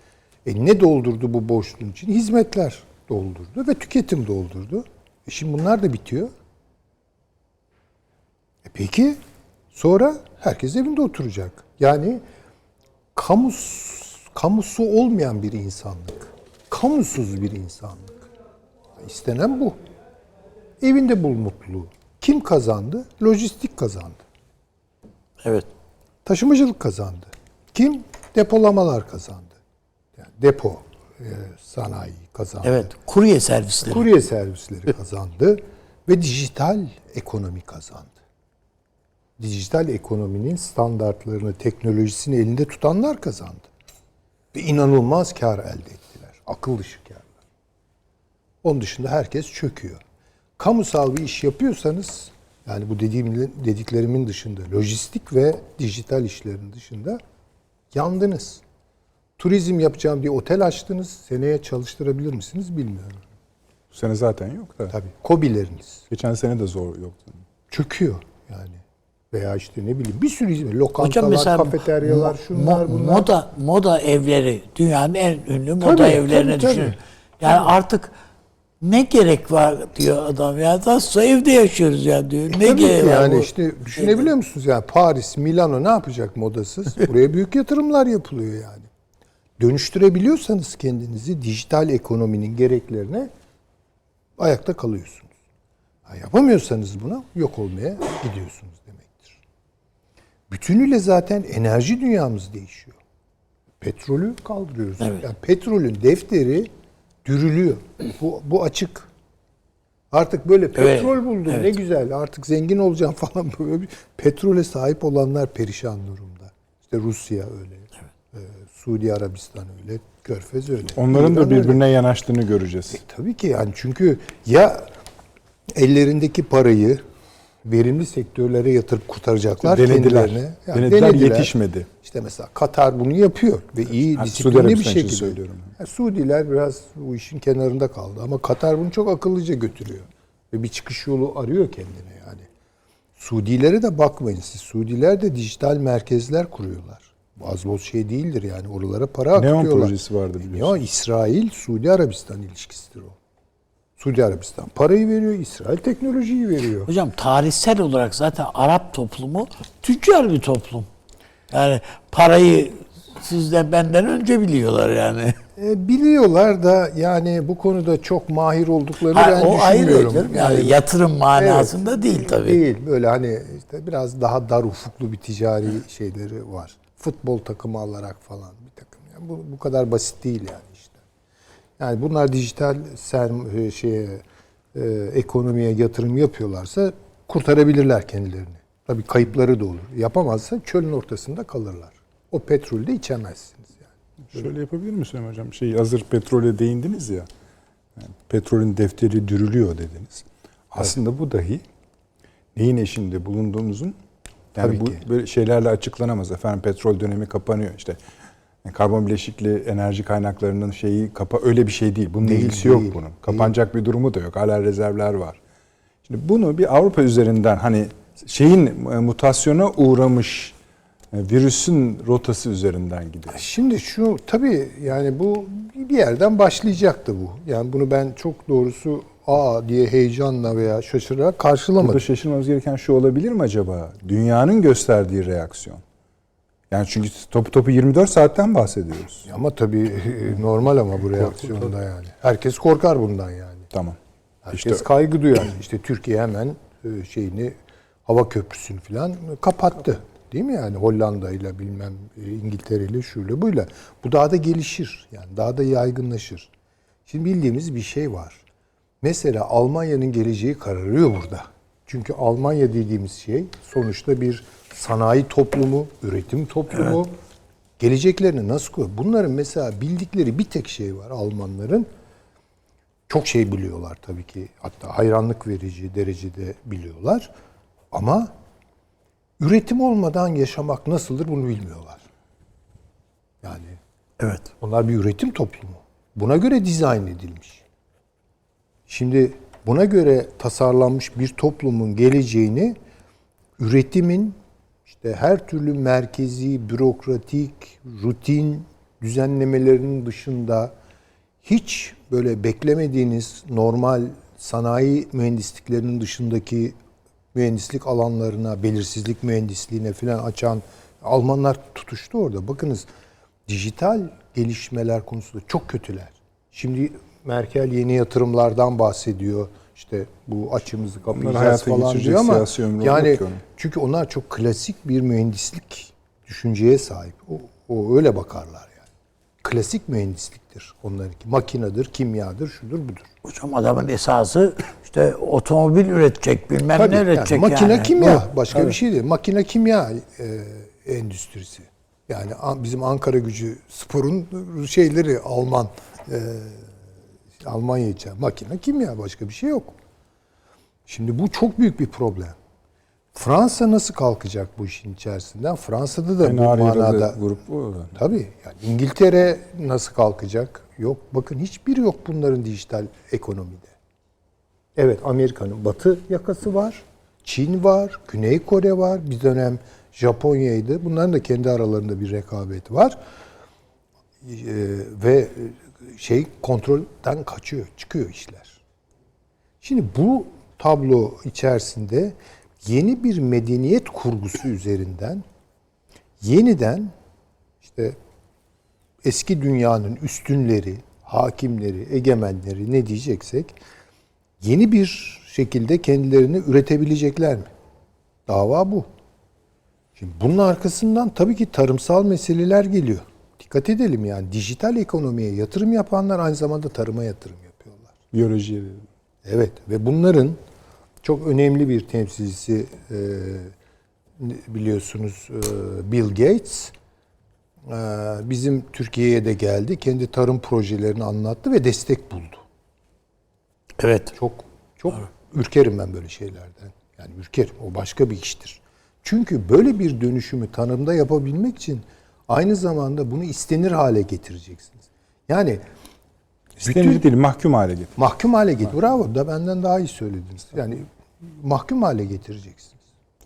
E ne doldurdu bu boşluğun için? Hizmetler doldurdu ve tüketim doldurdu. E şimdi bunlar da bitiyor. E peki sonra herkes evinde oturacak. Yani kamus kamusu olmayan bir insanlık. Kamusuz bir insanlık. İstenen bu. Evinde bul mutluluğu. Kim kazandı? Lojistik kazandı. Evet. Taşımacılık kazandı. Kim? Depolamalar kazandı. Yani depo e, sanayi kazandı. Evet. Kurye servisleri. Kurye servisleri kazandı ve dijital ekonomi kazandı. Dijital ekonominin standartlarını, teknolojisini elinde tutanlar kazandı. Ve inanılmaz kar elde ettiler. Akıl dışı karlar. Onun dışında herkes çöküyor. Kamusal bir iş yapıyorsanız, yani bu dediğim dediklerimin dışında, lojistik ve dijital işlerin dışında yandınız. Turizm yapacağım diye otel açtınız. Seneye çalıştırabilir misiniz bilmiyorum. Bu sene zaten yok da. Tabii. Kobileriniz Geçen sene de zor yoktu. çöküyor yani. Veya işte ne bileyim bir sürü hizmet. Lokantalar, Hocam mesela kafeteryalar, mo- şunlar mo- bunlar. Moda moda evleri dünyanın en ünlü moda Tabii, evlerine tabii, düşünün. tabii. Yani artık ne gerek var diyor adam ya. Nasıl evde yaşıyoruz ya diyor. Ne Tabii gerek ki var yani bu? işte düşünebiliyor musunuz yani Paris, Milano ne yapacak modasız? Buraya büyük yatırımlar yapılıyor yani. Dönüştürebiliyorsanız kendinizi dijital ekonominin gereklerine ayakta kalıyorsunuz. Ha, yapamıyorsanız buna yok olmaya gidiyorsunuz demektir. Bütünüyle zaten enerji dünyamız değişiyor. Petrolü kaldırıyoruz. Evet. Yani petrolün defteri dürülüyor. Bu, bu açık. Artık böyle petrol buldum ne güzel artık zengin olacağım falan böyle bir petrole sahip olanlar perişan durumda. İşte Rusya öyle. Ee, Suudi Arabistan öyle. Körfez öyle. Onların da İran öyle. birbirine yanaştığını göreceğiz. Tabii ki yani çünkü ya ellerindeki parayı verimli sektörlere yatırıp kurtaracaklar Denediler. kendilerine. Yani Denediler, yetişmedi. İşte mesela Katar bunu yapıyor ve iyi Suudi disiplinli bir şekilde. söylüyorum. Ya Suudiler biraz bu işin kenarında kaldı ama Katar bunu çok akıllıca götürüyor. Ve bir çıkış yolu arıyor kendine yani. Suudilere de bakmayın siz. Suudiler de dijital merkezler kuruyorlar. Bu az boz şey değildir yani. Oralara para Neon akıtıyorlar. projesi vardı biliyorsun. Neon, İsrail, Suudi Arabistan ilişkisidir o. Suudi Arabistan parayı veriyor, İsrail teknolojiyi veriyor. Hocam tarihsel olarak zaten Arap toplumu tüccar bir toplum. Yani parayı sizden benden önce biliyorlar yani. E, biliyorlar da yani bu konuda çok mahir olduklarını Ha, ben o ayrı düşünmüyorum. canım. Yani yatırım manasında değil tabii. Değil böyle hani işte biraz daha dar ufuklu bir ticari şeyleri var. Futbol takımı alarak falan bir takım. Yani bu, bu kadar basit değil yani. Yani bunlar dijital serm e, şeye e, ekonomiye yatırım yapıyorlarsa kurtarabilirler kendilerini. Tabii kayıpları da olur. Yapamazsa çölün ortasında kalırlar. O petrolü de içemezsiniz yani. Şöyle yapabilir misin hocam? Şey hazır petrole değindiniz ya. Yani petrolün defteri dürülüyor dediniz. Aslında bu dahi neyin eşinde bulunduğumuzun yani Tabii bu ki. böyle şeylerle açıklanamaz. Efendim petrol dönemi kapanıyor işte. Yani karbon bileşikli enerji kaynaklarının şeyi kapa öyle bir şey değil. Bunun Değil, ilgisi yok değil, bunun. Kapanacak bir durumu da yok. Hala rezervler var. Şimdi bunu bir Avrupa üzerinden hani şeyin e, mutasyona uğramış Yani virüsün rotası üzerinden gidiyor. Şimdi şu tabii yani bu bir yerden başlayacaktı bu. Yani bunu ben çok doğrusu aa diye heyecanla veya şaşırarak karşılamadım. Burada şaşırmamız gereken şu olabilir mi acaba? Dünyanın gösterdiği reaksiyon. Yani çünkü topu topu 24 saatten bahsediyoruz. Ama tabii normal ama bu reaksiyonda yani. Herkes korkar bundan yani. Tamam. Herkes İşte kaygı duyar. İşte Türkiye hemen e, şeyini hava köprüsünü falan kapattı. Değil mi yani Hollanda ile bilmem e, İngiltere ile şuyla buyla. Bu daha da gelişir. Yani daha da yaygınlaşır. Şimdi bildiğimiz bir şey var. Mesela Almanya'nın geleceği kararıyor burada. Çünkü Almanya dediğimiz şey sonuçta bir sanayi toplumu, üretim toplumu. Geleceklerini nasıl koyuyor? Bunların mesela bildikleri bir tek şey var Almanların çok şey biliyorlar tabii ki. Hatta hayranlık verici derecede biliyorlar. Ama üretim olmadan yaşamak nasıldır bunu bilmiyorlar. Yani Evet. onlar bir üretim toplumu. Buna göre dizayn edilmiş. Şimdi buna göre tasarlanmış bir toplumun geleceğini üretimin işte her türlü merkezi, bürokratik, rutin düzenlemelerinin dışında hiç böyle beklemediğiniz normal sanayi mühendisliklerinin dışındaki mühendislik alanlarına, belirsizlik mühendisliğine falan açan Almanlar tutuştu orada. Bakınız dijital gelişmeler konusunda çok kötüler. Şimdi Merkel yeni yatırımlardan bahsediyor. İşte bu açımızı kapayacağız falan diyor ama yani çünkü onlar çok klasik bir mühendislik düşünceye sahip. O, o öyle bakarlar yani. Klasik mühendisliktir onlarınki. Makinedir, kimyadır, şudur budur. Hocam adamın esası işte otomobil üretecek, bilmem Tabii, ne yani üretecek makine yani. kimya Bu. başka bir şey değil. Makine kimya e, endüstrisi. Yani bizim Ankara Gücü sporun şeyleri Alman e, Almanya için makine kimya başka bir şey yok. Şimdi bu çok büyük bir problem. Fransa nasıl kalkacak bu işin içerisinden? Fransa'da da en bu manada grup bu. Tabii. Yani İngiltere nasıl kalkacak? Yok. Bakın hiçbiri yok bunların dijital ekonomide. Evet Amerika'nın batı yakası var. Çin var. Güney Kore var. Bir dönem Japonya'ydı. Bunların da kendi aralarında bir rekabet var. Ee, ve şey kontrolden kaçıyor. Çıkıyor işler. Şimdi bu tablo içerisinde yeni bir medeniyet kurgusu üzerinden yeniden işte eski dünyanın üstünleri, hakimleri, egemenleri ne diyeceksek yeni bir şekilde kendilerini üretebilecekler mi? Dava bu. Şimdi bunun arkasından tabii ki tarımsal meseleler geliyor. Dikkat edelim yani dijital ekonomiye yatırım yapanlar aynı zamanda tarıma yatırım yapıyorlar. Biyolojiye. Evet ve bunların çok önemli bir temsilcisi e, biliyorsunuz e, Bill Gates e, bizim Türkiye'ye de geldi. Kendi tarım projelerini anlattı ve destek buldu. Evet. Çok çok ürkerim ben böyle şeylerden. Yani ürkerim. O başka bir iştir. Çünkü böyle bir dönüşümü tanımda yapabilmek için aynı zamanda bunu istenir hale getireceksiniz. Yani İstenir değil, mahkum hale getir. mahkum hale getir. Bravo da benden daha iyi söylediniz. Yani mahkum hale getireceksiniz.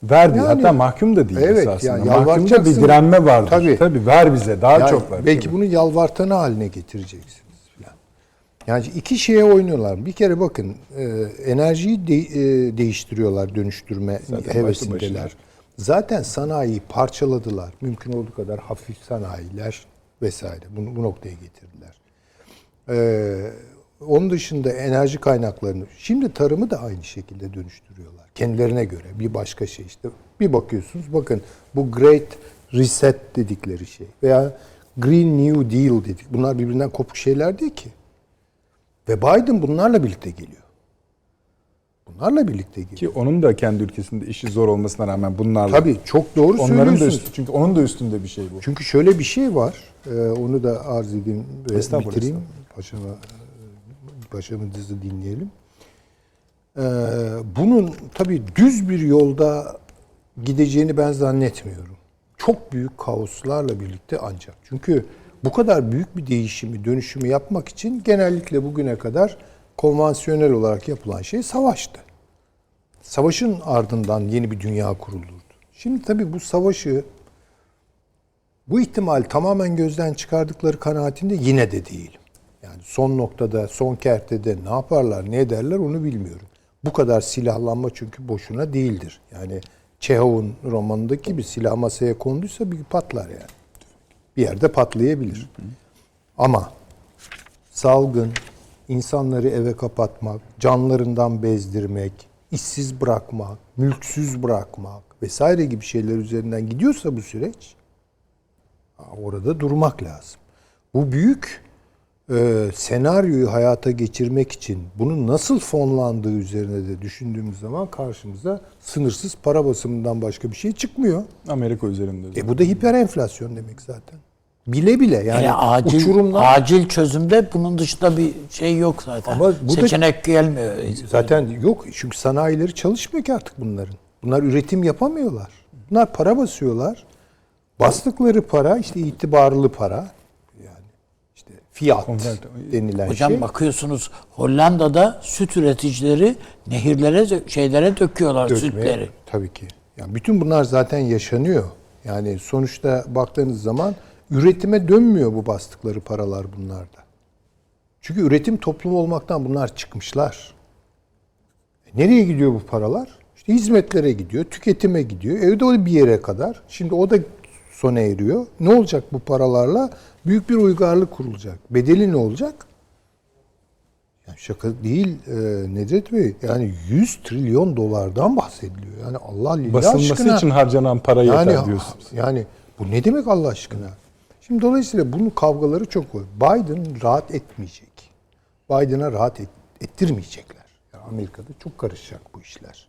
Ver diyor. Yani- Hatta mahkum da değil Evet, esasında. yani Mahkumda bir direnme vardır. Tabii. Tabii. ver bize daha Yani çok ver. belki Tabii. bunu yalvartanı haline getireceksiniz falan. Yani iki şeye oynuyorlar. Bir kere bakın e, enerjiyi de- e, değiştiriyorlar, dönüştürme Zaten hevesindeler. başına. Zaten sanayiyi parçaladılar. Mümkün olduğu kadar hafif sanayiler vesaire. Bunu bu noktaya getirdiler. Ee, onun dışında enerji kaynaklarını, şimdi tarımı da aynı şekilde dönüştürüyorlar. Kendilerine göre bir başka şey işte. Bir bakıyorsunuz bakın bu Great Reset dedikleri şey veya Green New Deal dedik. Bunlar birbirinden kopuk şeyler değil ki. Ve Biden bunlarla birlikte geliyor. Bunlarla birlikte geliyor. Ki onun da kendi ülkesinde işi zor olmasına rağmen bunlarla. Tabii çok doğru Onların da söylüyorsunuz. üstü, çünkü onun da üstünde bir şey bu. Çünkü şöyle bir şey var. e, onu da arz edeyim ve Estağfurullah, bitireyim. Paşama, e, paşamızı dinleyelim. E, bunun tabii düz bir yolda gideceğini ben zannetmiyorum. Çok büyük kaoslarla birlikte ancak. Çünkü bu kadar büyük bir değişimi, dönüşümü yapmak için genellikle bugüne kadar konvansiyonel olarak yapılan şey savaştı. Savaşın ardından yeni bir dünya kurulurdu. Şimdi tabii bu savaşı Bu ihtimal tamamen gözden çıkardıkları kanaatinde yine de değilim. Yani son noktada, son kertede ne yaparlar, ne ederler onu bilmiyorum. Bu kadar silahlanma çünkü boşuna değildir. Yani Çehov'un romanındaki gibi silah masaya konduysa bir patlar yani. Bir yerde patlayabilir. Ama salgın, insanları eve kapatmak, canlarından bezdirmek, işsiz bırakmak, mülksüz bırakmak vesaire gibi şeyler üzerinden gidiyorsa bu süreç orada durmak lazım. Bu büyük e, senaryoyu hayata geçirmek için bunun nasıl fonlandığı üzerine de düşündüğümüz zaman karşımıza sınırsız para basımından başka bir şey çıkmıyor. Amerika üzerinde. E bu da hiper enflasyon demek zaten. Bile bile yani, Yani acil uçurumlar acil çözümde bunun dışında bir şey yok zaten. Ama bu da- Seçenek gelmiyor. Zaten yok çünkü sanayileri çalışmıyor ki artık bunların. Bunlar üretim yapamıyorlar. Bunlar para basıyorlar. Bastıkları para işte itibarlı para. Yani işte fiyat denilen Hocam şey. bakıyorsunuz Hollanda'da süt üreticileri nehirlere şeylere döküyorlar Dökmeye- sütleri. Tabii ki. Yani bütün bunlar zaten yaşanıyor. Yani sonuçta baktığınız zaman üretime dönmüyor bu bastıkları paralar bunlarda. Çünkü üretim toplumu olmaktan bunlar çıkmışlar. E nereye gidiyor bu paralar? İşte hizmetlere gidiyor, tüketime gidiyor. Evde o bir yere kadar. Şimdi o da sona eriyor. Ne olacak bu paralarla? Büyük bir uygarlık kurulacak. Bedeli ne olacak? Yani şaka değil e, Nedret Bey. Yani 100 trilyon dolardan bahsediliyor. Yani Allah lillah Basılması aşkına. için harcanan para yeter yani, diyorsunuz. Yani bu ne demek Allah aşkına? Şimdi dolayısıyla bunun kavgaları çok var. Biden rahat etmeyecek. Biden'a rahat et- ettirmeyecekler. Yani Amerika'da çok karışacak bu işler.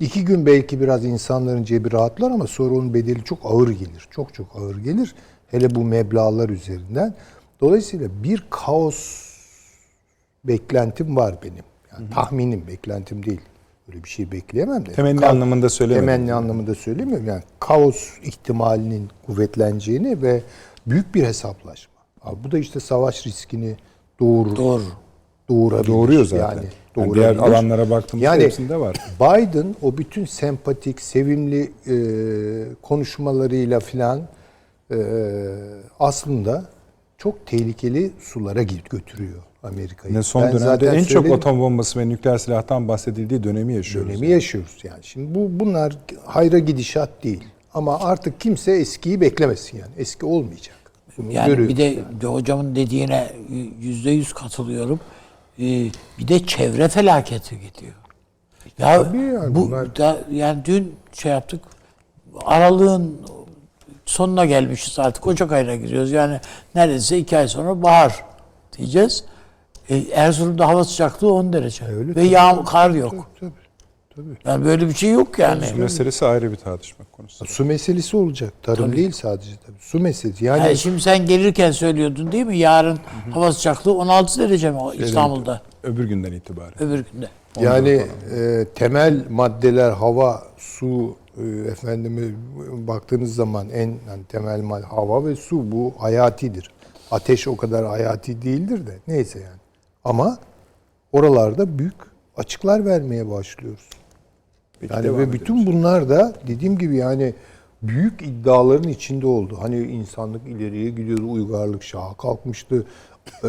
İki gün belki biraz insanların cebi rahatlar ama sonra onun bedeli çok ağır gelir. Çok çok ağır gelir. Hele bu meblağlar üzerinden. Dolayısıyla bir kaos beklentim var benim. Yani tahminim, beklentim değil. Öyle bir şey bekleyemem de. Temenni Ka- anlamında söylemedim. Temenni anlamında söylemiyorum. Yani kaos ihtimalinin kuvvetleneceğini ve büyük bir hesaplaşma. Abi bu da işte savaş riskini doğurur. Doğru. Doğurabilir. Doğuruyor zaten. Yani, Yani diğer alanlara baktığımızda yani, hepsinde var. Biden o bütün sempatik, sevimli e, konuşmalarıyla filan e, aslında çok tehlikeli sulara git- götürüyor Amerika'yı. Yine son Ben dönemde zaten en çok atom bombası ve nükleer silahtan bahsedildiği dönemi yaşıyoruz. dönemi yaşıyoruz yani. Şimdi bu bunlar hayra gidişat değil. Ama artık kimse eskiyi beklemesin yani. Eski olmayacak. Bunu Yani görüyoruz. bir de, de hocamın dediğine yüzde yüz katılıyorum. Ee, bir de çevre felaketi gidiyor. Ya Tabii yani bu bunlar- da, yani dün şey yaptık. Aralığın sonuna gelmişiz artık. Ocak ayına giriyoruz. Yani neredeyse iki ay sonra bahar diyeceğiz. E, Erzurum'da hava sıcaklığı 10 derece. öyle Ve tabii. yağmur, kar yok. Tabii, tabii. Yani böyle bir şey yok yani. Bu meselesi ayrı bir tartışma konusu. Su meselesi olacak. Tarım değil sadece tabii. Su meselesi. Yani Yani şimdi sen gelirken söylüyordun değil mi? Yarın hava sıcaklığı 16 derece mi o İstanbul'da? Öbür günden itibaren. Öbür günde. Yani e, temel maddeler hava, su, e, efendime baktığınız zaman en yani temel madde hava ve su bu hayatidir. Ateş o kadar hayati değildir de neyse yani. Ama oralarda büyük açıklar vermeye başlıyoruz. Peki, Yani ve edelim. bütün bunlar da dediğim gibi yani büyük iddiaların içinde oldu. Hani insanlık ileriye gidiyordu, uygarlık şaha kalkmıştı. Ee,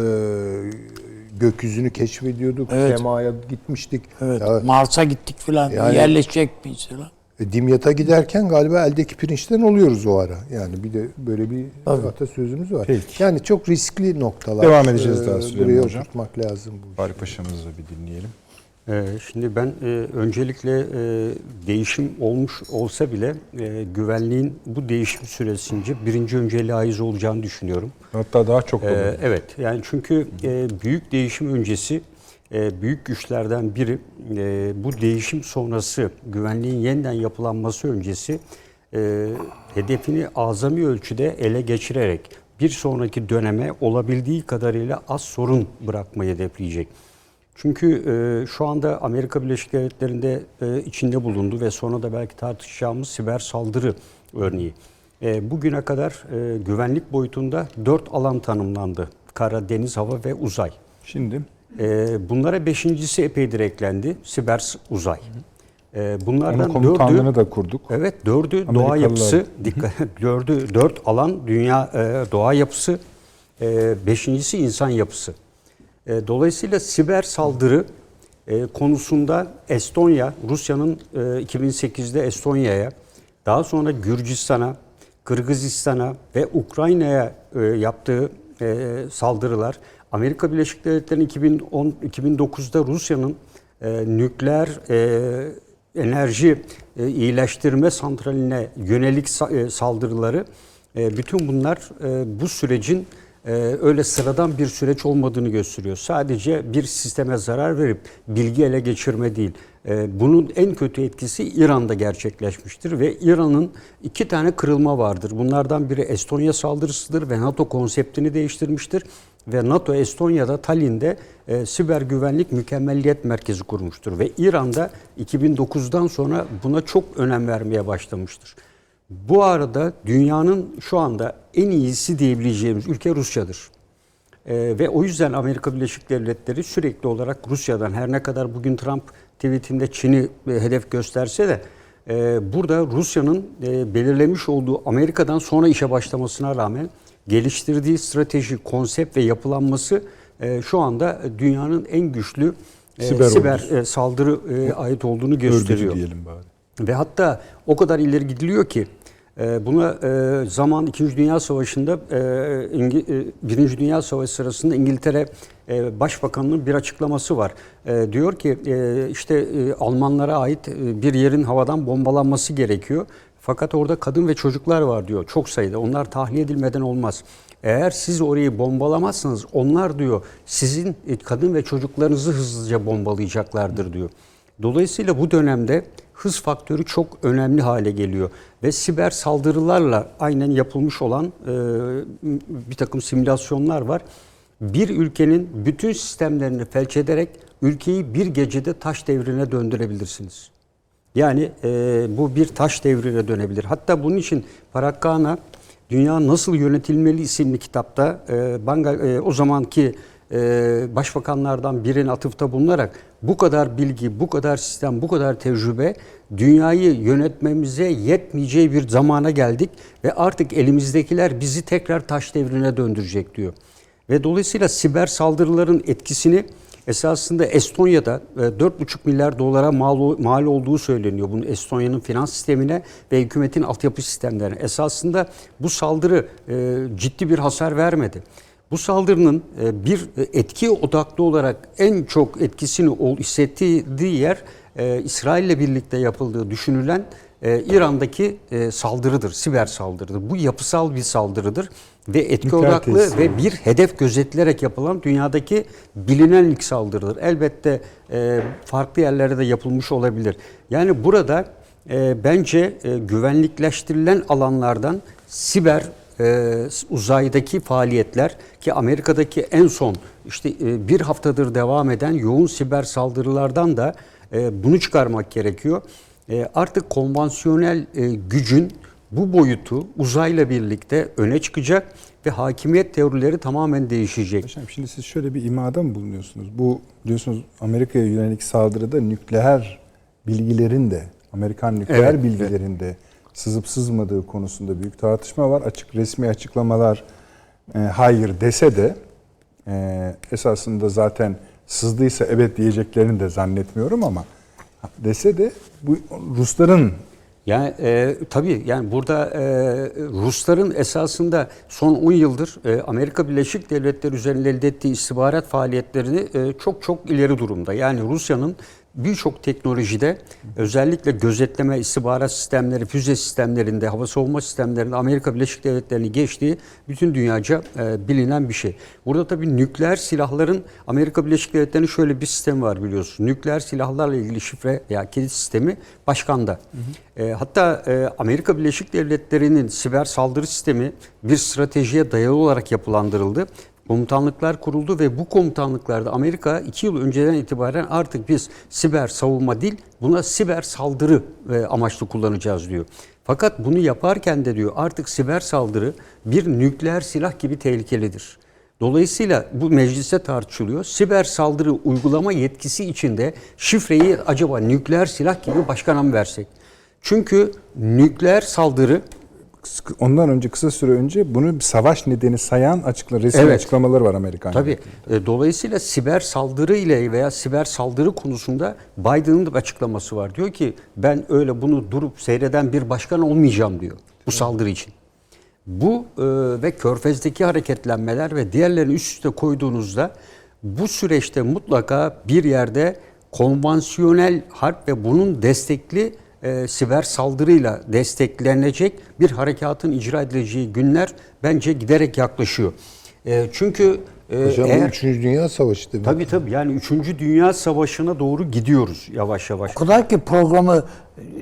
gökyüzünü keşfediyorduk, Evet. semaya gitmiştik. Evet. Ya, Mars'a gittik filan. Yani- Yerleşecek miyiz filan? e, Dimyat'a giderken galiba eldeki pirinçten oluyoruz o ara. Yani bir de böyle bir atasözümüz var. Peki. Yani çok riskli noktalar. Devam edeceğiz Ee, daha Süleyman Buraya Hocam. oturtmak lazım bu. Bari Paşa'mızı bir dinleyelim. Ee, Şimdi ben e, öncelikle e, değişim olmuş olsa bile e, güvenliğin bu değişim süresince birinci önceliğe ait olacağını düşünüyorum. Hatta daha çok Ee, olur. evet yani çünkü büyük değişim öncesi büyük güçlerden biri bu değişim sonrası güvenliğin yeniden yapılanması öncesi hedefini azami ölçüde ele geçirerek bir sonraki döneme olabildiği kadarıyla az sorun bırakmayı hedefleyecek. Çünkü e, şu anda Amerika Birleşik Devletleri'nde e, içinde bulundu ve sonra da belki tartışacağımız siber saldırı örneği. E, bugüne kadar e, güvenlik boyutunda dört alan tanımlandı. Kara, deniz, hava ve uzay. Şimdi E, bunlara beşincisi epeydir eklendi. Siber uzay. E, bunlardan Onun komutanlığını dördü, da kurduk. Evet dördü doğa yapısı, dikkat, dördü, dört alan dünya e, doğa yapısı, e, beşincisi insan yapısı. E, dolayısıyla siber saldırı e, konusunda Estonya, Rusya'nın e, 2008'de Estonya'ya, daha sonra Gürcistan'a, Kırgızistan'a ve Ukrayna'ya e, yaptığı e, saldırılar, Amerika Birleşik Devletleri'nin 2010 2009'da Rusya'nın e, nükleer e, enerji e, iyileştirme santraline yönelik sa- e, saldırıları e, bütün bunlar e, bu sürecin e, öyle sıradan bir süreç olmadığını gösteriyor. Sadece bir sisteme zarar verip bilgi ele geçirme değil. E, bunun en kötü etkisi İran'da gerçekleşmiştir ve İran'ın iki tane kırılma vardır. Bunlardan biri Estonya saldırısıdır ve NATO konseptini değiştirmiştir ve NATO Estonya'da Tallinn'de e, siber güvenlik mükemmelliyet merkezi kurmuştur ve İran'da 2009'dan sonra buna çok önem vermeye başlamıştır. Bu arada dünyanın şu anda en iyisi diyebileceğimiz ülke Rusya'dır. E, ve o yüzden Amerika Birleşik Devletleri sürekli olarak Rusya'dan her ne kadar bugün Trump tweetinde Çin'i e, hedef gösterse de e, burada Rusya'nın e, belirlemiş olduğu Amerika'dan sonra işe başlamasına rağmen geliştirdiği strateji, konsept ve yapılanması e, şu anda dünyanın en güçlü e, Siber siber, e, saldırı e, ait olduğunu Örgütü gösteriyor. diyelim bari. Ve hatta o kadar ileri gidiliyor ki buna e, zaman 2. Dünya Savaşı'nda e, İngi- e, Birinci Dünya Savaşı sırasında İngiltere e, Başbakanı'nın bir açıklaması var. E, diyor ki e, işte e, Almanlara ait e, bir yerin havadan bombalanması gerekiyor. Fakat orada kadın ve çocuklar var diyor çok sayıda. Onlar tahliye edilmeden olmaz. Eğer siz orayı bombalamazsanız onlar diyor sizin e, kadın ve çocuklarınızı hızlıca bombalayacaklardır diyor. Dolayısıyla bu dönemde hız faktörü çok önemli hale geliyor. Ve siber saldırılarla aynen yapılmış olan e, bir takım simülasyonlar var. Bir ülkenin bütün sistemlerini felç ederek ülkeyi bir gecede taş devrine döndürebilirsiniz. Yani e, bu bir taş devrine dönebilir. Hatta bunun için Parakkana Dünya Nasıl Yönetilmeli isimli kitapta e, Banga, e, o zamanki başbakanlardan birine atıfta bulunarak bu kadar bilgi, bu kadar sistem, bu kadar tecrübe dünyayı yönetmemize yetmeyeceği bir zamana geldik ve artık elimizdekiler bizi tekrar taş devrine döndürecek diyor. Ve dolayısıyla siber saldırıların etkisini esasında Estonya'da e, 4,5 milyar dolara mal, mal olduğu söyleniyor. Bunun Estonya'nın finans sistemine ve hükümetin altyapı sistemlerine. Esasında bu saldırı e, ciddi bir hasar vermedi. Bu saldırının e, bir etki odaklı olarak en çok etkisini hissettiği yer e, İsrail ile birlikte yapıldığı düşünülen e, İran'daki e, saldırıdır, siber saldırıdır. Bu yapısal bir saldırıdır ve etki Nükleer odaklı tesis. ve bir hedef gözetilerek yapılan dünyadaki bilinen ilk saldırıdır. Elbette e, farklı yerlerde de yapılmış olabilir. Yani burada e, bence e, güvenlikleştirilen alanlardan siber e, uzaydaki faaliyetler ki Amerika'daki en son işte e, bir haftadır devam eden yoğun siber saldırılardan da e, bunu çıkarmak gerekiyor. E, artık konvansiyonel e, gücün bu boyutu uzayla birlikte öne çıkacak ve hakimiyet teorileri tamamen değişecek. Paşam şimdi siz şöyle bir imada mı bulunuyorsunuz? Bu biliyorsunuz Amerika'ya yönelik saldırıda nükleer bilgilerin de Amerikan nükleer Evet, bilgilerin de sızıp sızmadığı konusunda büyük tartışma var. Açık resmi açıklamalar e, hayır dese de e, esasında zaten sızdıysa evet diyeceklerini de zannetmiyorum ama dese de bu Rusların Yani e, tabii yani burada e, Rusların esasında son 10 yıldır e, Amerika Birleşik Devletleri üzerinde elde ettiği istihbarat faaliyetlerini e, çok çok ileri durumda. Yani Rusya'nın birçok teknolojide özellikle gözetleme istihbarat sistemleri, füze sistemlerinde, hava savunma sistemlerinde Amerika Birleşik Devletleri'ni geçtiği bütün dünyaca e, bilinen bir şey. Burada tabii nükleer silahların Amerika Birleşik Devletleri'nin şöyle bir sistemi var biliyorsunuz. Nükleer silahlarla ilgili şifre veya kilit sistemi başkanda. E, hatta e, Amerika Birleşik Devletleri'nin siber saldırı sistemi bir stratejiye dayalı olarak yapılandırıldı. Komutanlıklar kuruldu ve bu komutanlıklarda Amerika iki yıl önceden itibaren artık biz siber savunma değil buna siber saldırı e, amaçlı kullanacağız diyor. Fakat bunu yaparken de diyor artık siber saldırı bir nükleer silah gibi tehlikelidir. Dolayısıyla bu mecliste tartışılıyor. Siber saldırı uygulama yetkisi içinde şifreyi acaba nükleer silah gibi başkana mı versek? Çünkü nükleer saldırı Ondan önce kısa süre önce bunu bir savaş nedeni sayan açıkla resmi Evet. açıklamaları var Amerikan. Tabii. E, Dolayısıyla siber saldırı ile veya siber saldırı konusunda Biden'ın da açıklaması var. Diyor ki ben öyle bunu durup seyreden bir başkan olmayacağım diyor bu saldırı için. Bu e, ve Körfez'deki hareketlenmeler ve diğerlerini üst üste koyduğunuzda bu süreçte mutlaka bir yerde konvansiyonel harp ve bunun destekli e, siber saldırıyla desteklenecek bir harekatın icra edileceği günler bence giderek yaklaşıyor. E, çünkü e, Hocam eğer- bu 3. Dünya Savaşı demek. Tabii tabii yani 3. Dünya Savaşı'na doğru gidiyoruz yavaş yavaş. O kadar ki programı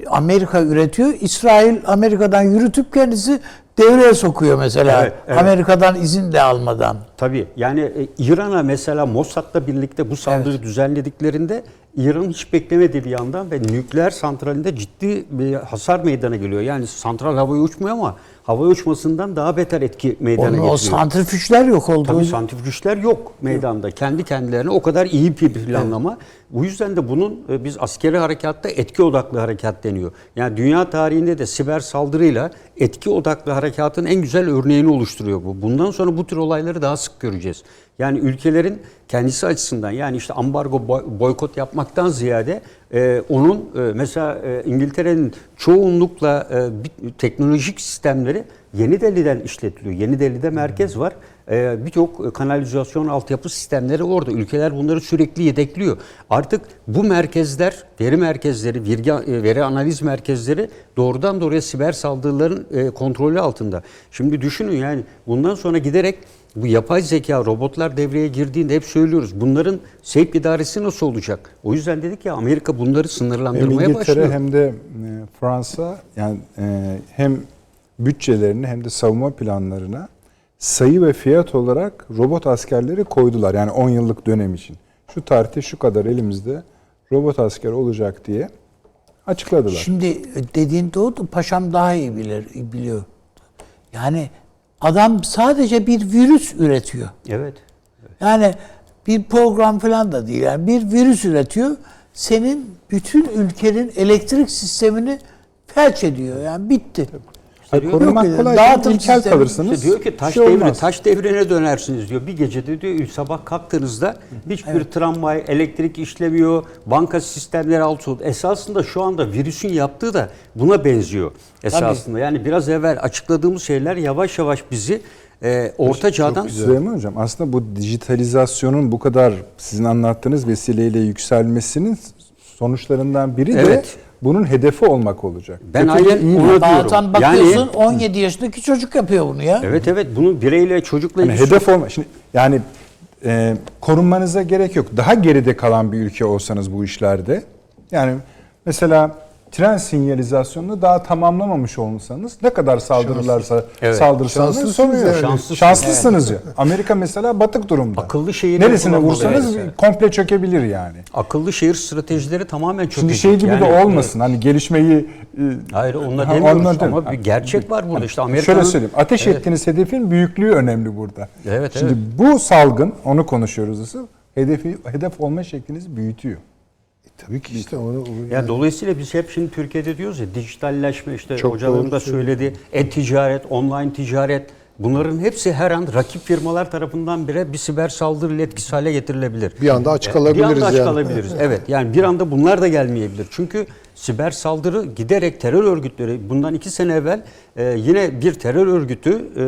Amerika üretiyor. İsrail Amerika'dan yürütüp kendisi devreye sokuyor mesela. Evet, evet. Amerika'dan izin de almadan. Tabii yani e, İran'a mesela Mossad'la birlikte bu saldırı düzenlediklerinde İran hiç beklemediği bir yandan ve nükleer santralinde ciddi bir hasar meydana geliyor. Yani santral havaya uçmuyor ama havaya uçmasından daha beter etki meydana Onun getiriyor. o santrifüjler yok oldu. Tabii santrifüjler yok meydanda. Kendi kendilerine o kadar iyi bir planlama. Bu yüzden de bunun e, biz askeri harekatta etki odaklı harekat deniyor. Yani dünya tarihinde de siber saldırıyla etki odaklı harekatın en güzel örneğini oluşturuyor bu. Bundan sonra bu tür olayları daha sık göreceğiz. Yani ülkelerin kendisi açısından yani işte ambargo boy- boykot yapmaktan ziyade e, onun e, mesela e, İngiltere'nin çoğunlukla e, bir- teknolojik sistemleri Yeni Delhi'den işletiliyor. Yeni Delhi'de merkez var. Ee, Birçok kanalizasyon altyapı sistemleri orada. Ülkeler bunları sürekli yedekliyor. Artık bu merkezler, veri merkezleri, veri, veri analiz merkezleri doğrudan doğruya siber saldırıların e, kontrolü altında. Şimdi düşünün yani bundan sonra giderek bu yapay zeka, robotlar devreye girdiğinde hep söylüyoruz. Bunların sevk idaresi nasıl olacak? O yüzden dedik ya Amerika bunları Hem sınırlandırmaya İngiltere başlıyor. hem de e, Fransa yani e, hem bütçelerini hem de savunma planlarına sayı ve fiyat olarak robot askerleri koydular. Yani 10 yıllık dönem için. Şu tarihte şu kadar elimizde robot asker olacak diye açıkladılar. Şimdi dediğin doğru. Paşam daha iyi bilir, biliyor. Yani adam sadece bir virüs üretiyor. Evet. Yani bir program falan da değil. Yani bir virüs üretiyor. Senin bütün ülkenin elektrik sistemini felç ediyor. Yani bitti. Hayır, diyor- korumak Yok, kolay dağıtım. İlkel kalırsınız. İşte diyor ki taş şey devri, olmaz. taş devrine dönersiniz diyor. Bir gecede diyor sabah kalktığınızda hiçbir tramvay, elektrik işlemiyor, banka sistemleri alt oldu. Esasında şu anda virüsün yaptığı da buna benziyor esasında. Yani biraz evvel açıkladığımız şeyler yavaş yavaş bizi e, orta çağdan Süleyman Hocam aslında bu dijitalizasyonun bu kadar sizin anlattığınız vesileyle yükselmesinin sonuçlarından biri de Evet. Bunun hedefi olmak olacak. Ben Kötü aynen Bazen diyorum. bakıyorsun Yani 17 yaşındaki çocuk yapıyor bunu ya. evet evet bunun bireyle çocukla Yani hedef olma. Şimdi yani e, korunmanıza gerek yok. Daha geride kalan bir ülke olsanız bu işlerde yani mesela tren sinyalizasyonunu daha tamamlamamış olsanız ne kadar saldırırlarsa Evet. saldırsanız Şanslısınız sorun yok. yani. Şanslısınız. Şanslısınız ya. Amerika mesela batık durumda. Akıllı şehir Neresine vursanız yani. komple çökebilir yani. akıllı şehir stratejileri tamamen çok Şimdi şey gibi de olmasın. Hani gelişmeyi e, Hayır onlar Ha, demiyoruz ama bir gerçek var burada. işte Amerika'nın Şöyle söyleyeyim. Ateş ettiğiniz hedefin büyüklüğü önemli burada. Evet, Şimdi bu salgın onu konuşuyoruz asıl. Hedefi hedef olma şeklinizi büyütüyor. Tabii ki işte onu Ya dolayısıyla biz hep şimdi Türkiye'de diyoruz ya dijitalleşme işte Çok da söyledi. E-ticaret, online ticaret bunların hepsi her an rakip firmalar tarafından bire bir siber saldırı ile etkisiz hale getirilebilir. Bir anda aç Bir kalabiliriz anda aç yani. Evet yani bir anda bunlar da gelmeyebilir. Çünkü siber saldırı giderek terör örgütleri bundan iki sene evvel e, yine bir terör örgütü e,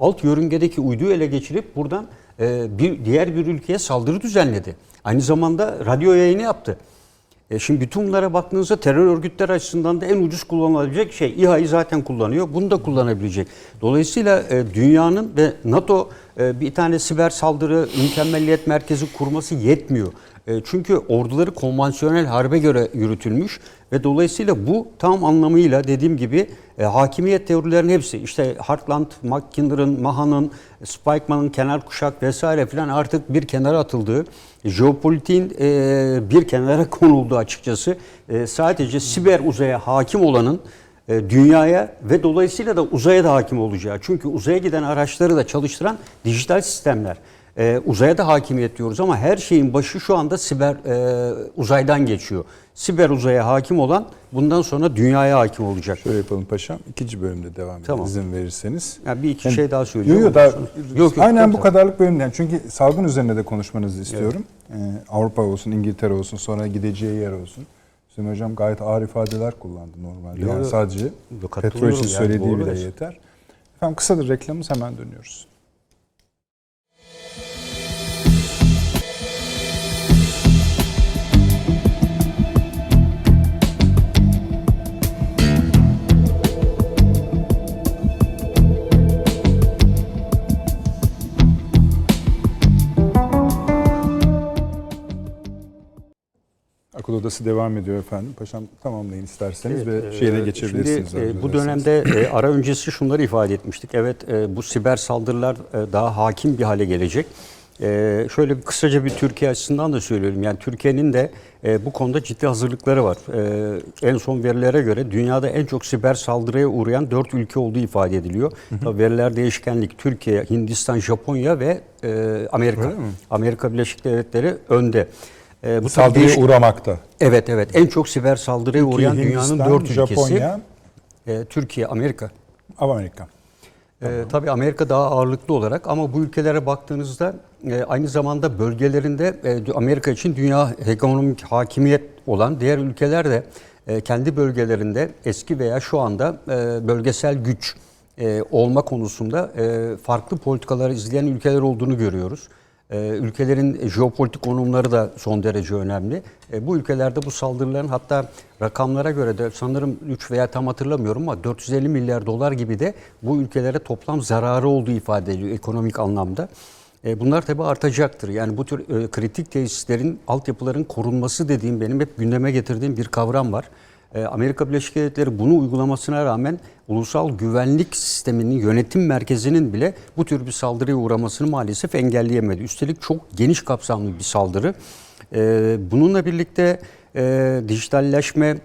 alt yörüngedeki uyduyu ele geçirip buradan e, bir diğer bir ülkeye saldırı düzenledi. Aynı zamanda radyo yayını yaptı. E şimdi bütün bunlara baktığınızda terör örgütleri açısından da en ucuz kullanılabilecek şey İHA'yı zaten kullanıyor. Bunu da kullanabilecek. Dolayısıyla e, dünyanın ve NATO e, bir tane siber saldırı mükemmelliyet merkezi kurması yetmiyor. E, çünkü orduları konvansiyonel harbe göre yürütülmüş ve dolayısıyla bu tam anlamıyla dediğim gibi e, hakimiyet teorilerinin hepsi işte Hartland, McKinder'ın, Maha'nın, Spikeman'ın kenar kuşak vesaire filan artık bir kenara atıldığı, jeopolitiğin e, bir kenara konulduğu açıkçası. E, sadece siber uzaya hakim olanın e, dünyaya ve dolayısıyla da uzaya da hakim olacağı. Çünkü uzaya giden araçları da çalıştıran dijital sistemler. E, uzaya da hakimiyet diyoruz ama her şeyin başı şu anda siber e, uzaydan geçiyor. Siber uzaya hakim olan bundan sonra dünyaya hakim olacak. Şöyle yapalım paşam. İkinci bölümde devam edelim Tamam. izin verirseniz. Yani bir iki Yani- şey daha söyleyeceğim. Yok daha, Yok, yok, aynen yok, bu kadarlık bölümden. Çünkü salgın üzerine de konuşmanızı istiyorum. Ee, Avrupa olsun, İngiltere olsun, sonra gideceği yer olsun. Hüseyin Hocam gayet ağır ifadeler kullandı normalde. Yok, yani sadece Yok, petrol için yani, söylediği bile yeter. Efendim kısadır reklamımız hemen dönüyoruz. Akıl Odası devam ediyor efendim. Paşam tamamlayın isterseniz Evet, ve e, şeyine geçebilirsiniz. Şimdi e, bu dönemde e, ara öncesi şunları ifade etmiştik. Evet e, bu siber saldırılar e, daha hakim bir hale gelecek. E, şöyle bir kısaca bir Türkiye açısından da söylüyorum. Yani Türkiye'nin de e, bu konuda ciddi hazırlıkları var. E, en son verilere göre dünyada en çok siber saldırıya uğrayan 4 ülke olduğu ifade ediliyor. Tabii veriler değişkenlik. Türkiye, Hindistan, Japonya ve e, Amerika. Amerika Birleşik Devletleri önde. E, bu tabii Saldırıya değiş- uğramakta. Evet evet en çok siber saldırıya uğrayan Türkiye, dünyanın Hindistan, dört ülkesi. Japonya, E, Türkiye, Amerika. Amerika. E, tabii Amerika daha ağırlıklı olarak ama bu ülkelere baktığınızda e, aynı zamanda bölgelerinde e, Amerika için dünya ekonomik hakimiyet olan diğer ülkeler de e, kendi bölgelerinde eski veya şu anda e, bölgesel güç e, olma konusunda e, farklı politikalar izleyen ülkeler olduğunu görüyoruz. E, ülkelerin jeopolitik konumları da son derece önemli. E, bu ülkelerde bu saldırıların hatta rakamlara göre de sanırım 3 veya tam hatırlamıyorum ama 450 milyar dolar gibi de bu ülkelere toplam zararı olduğu ifade ediliyor ekonomik anlamda. E, bunlar tabii artacaktır. Yani bu tür e, kritik tesislerin, altyapıların korunması dediğim benim hep gündeme getirdiğim bir kavram var. E, Amerika Birleşik Devletleri bunu uygulamasına rağmen ulusal güvenlik sisteminin yönetim merkezinin bile bu tür bir saldırıya uğramasını maalesef engelleyemedi. Üstelik çok geniş kapsamlı bir saldırı. E, bununla birlikte e, dijitalleşme,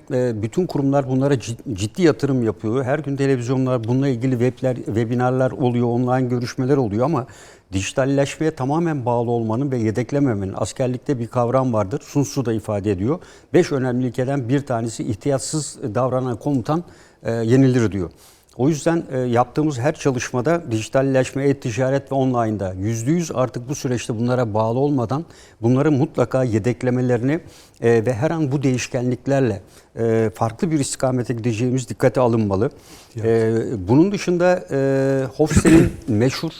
bütün kurumlar bunlara cid- ciddi yatırım yapıyor. Her gün televizyonlar bununla ilgili webler, webinarlar oluyor, online görüşmeler oluyor ama dijitalleşmeye tamamen bağlı olmanın ve yedeklememenin askerlikte bir kavram vardır. Sun Tzu da ifade ediyor. Beş önemli ilkeden bir tanesi ihtiyatsız davranan komutan e, yenilir diyor. O yüzden e, yaptığımız her çalışmada dijitalleşme, e-ticaret ve online'da yüzde yüz artık bu süreçte bunlara bağlı olmadan bunları mutlaka yedeklemelerini e, ve her an bu değişkenliklerle e, farklı bir istikamete gideceğimiz dikkate alınmalı. E, bunun dışında e, Hofstede'nin meşhur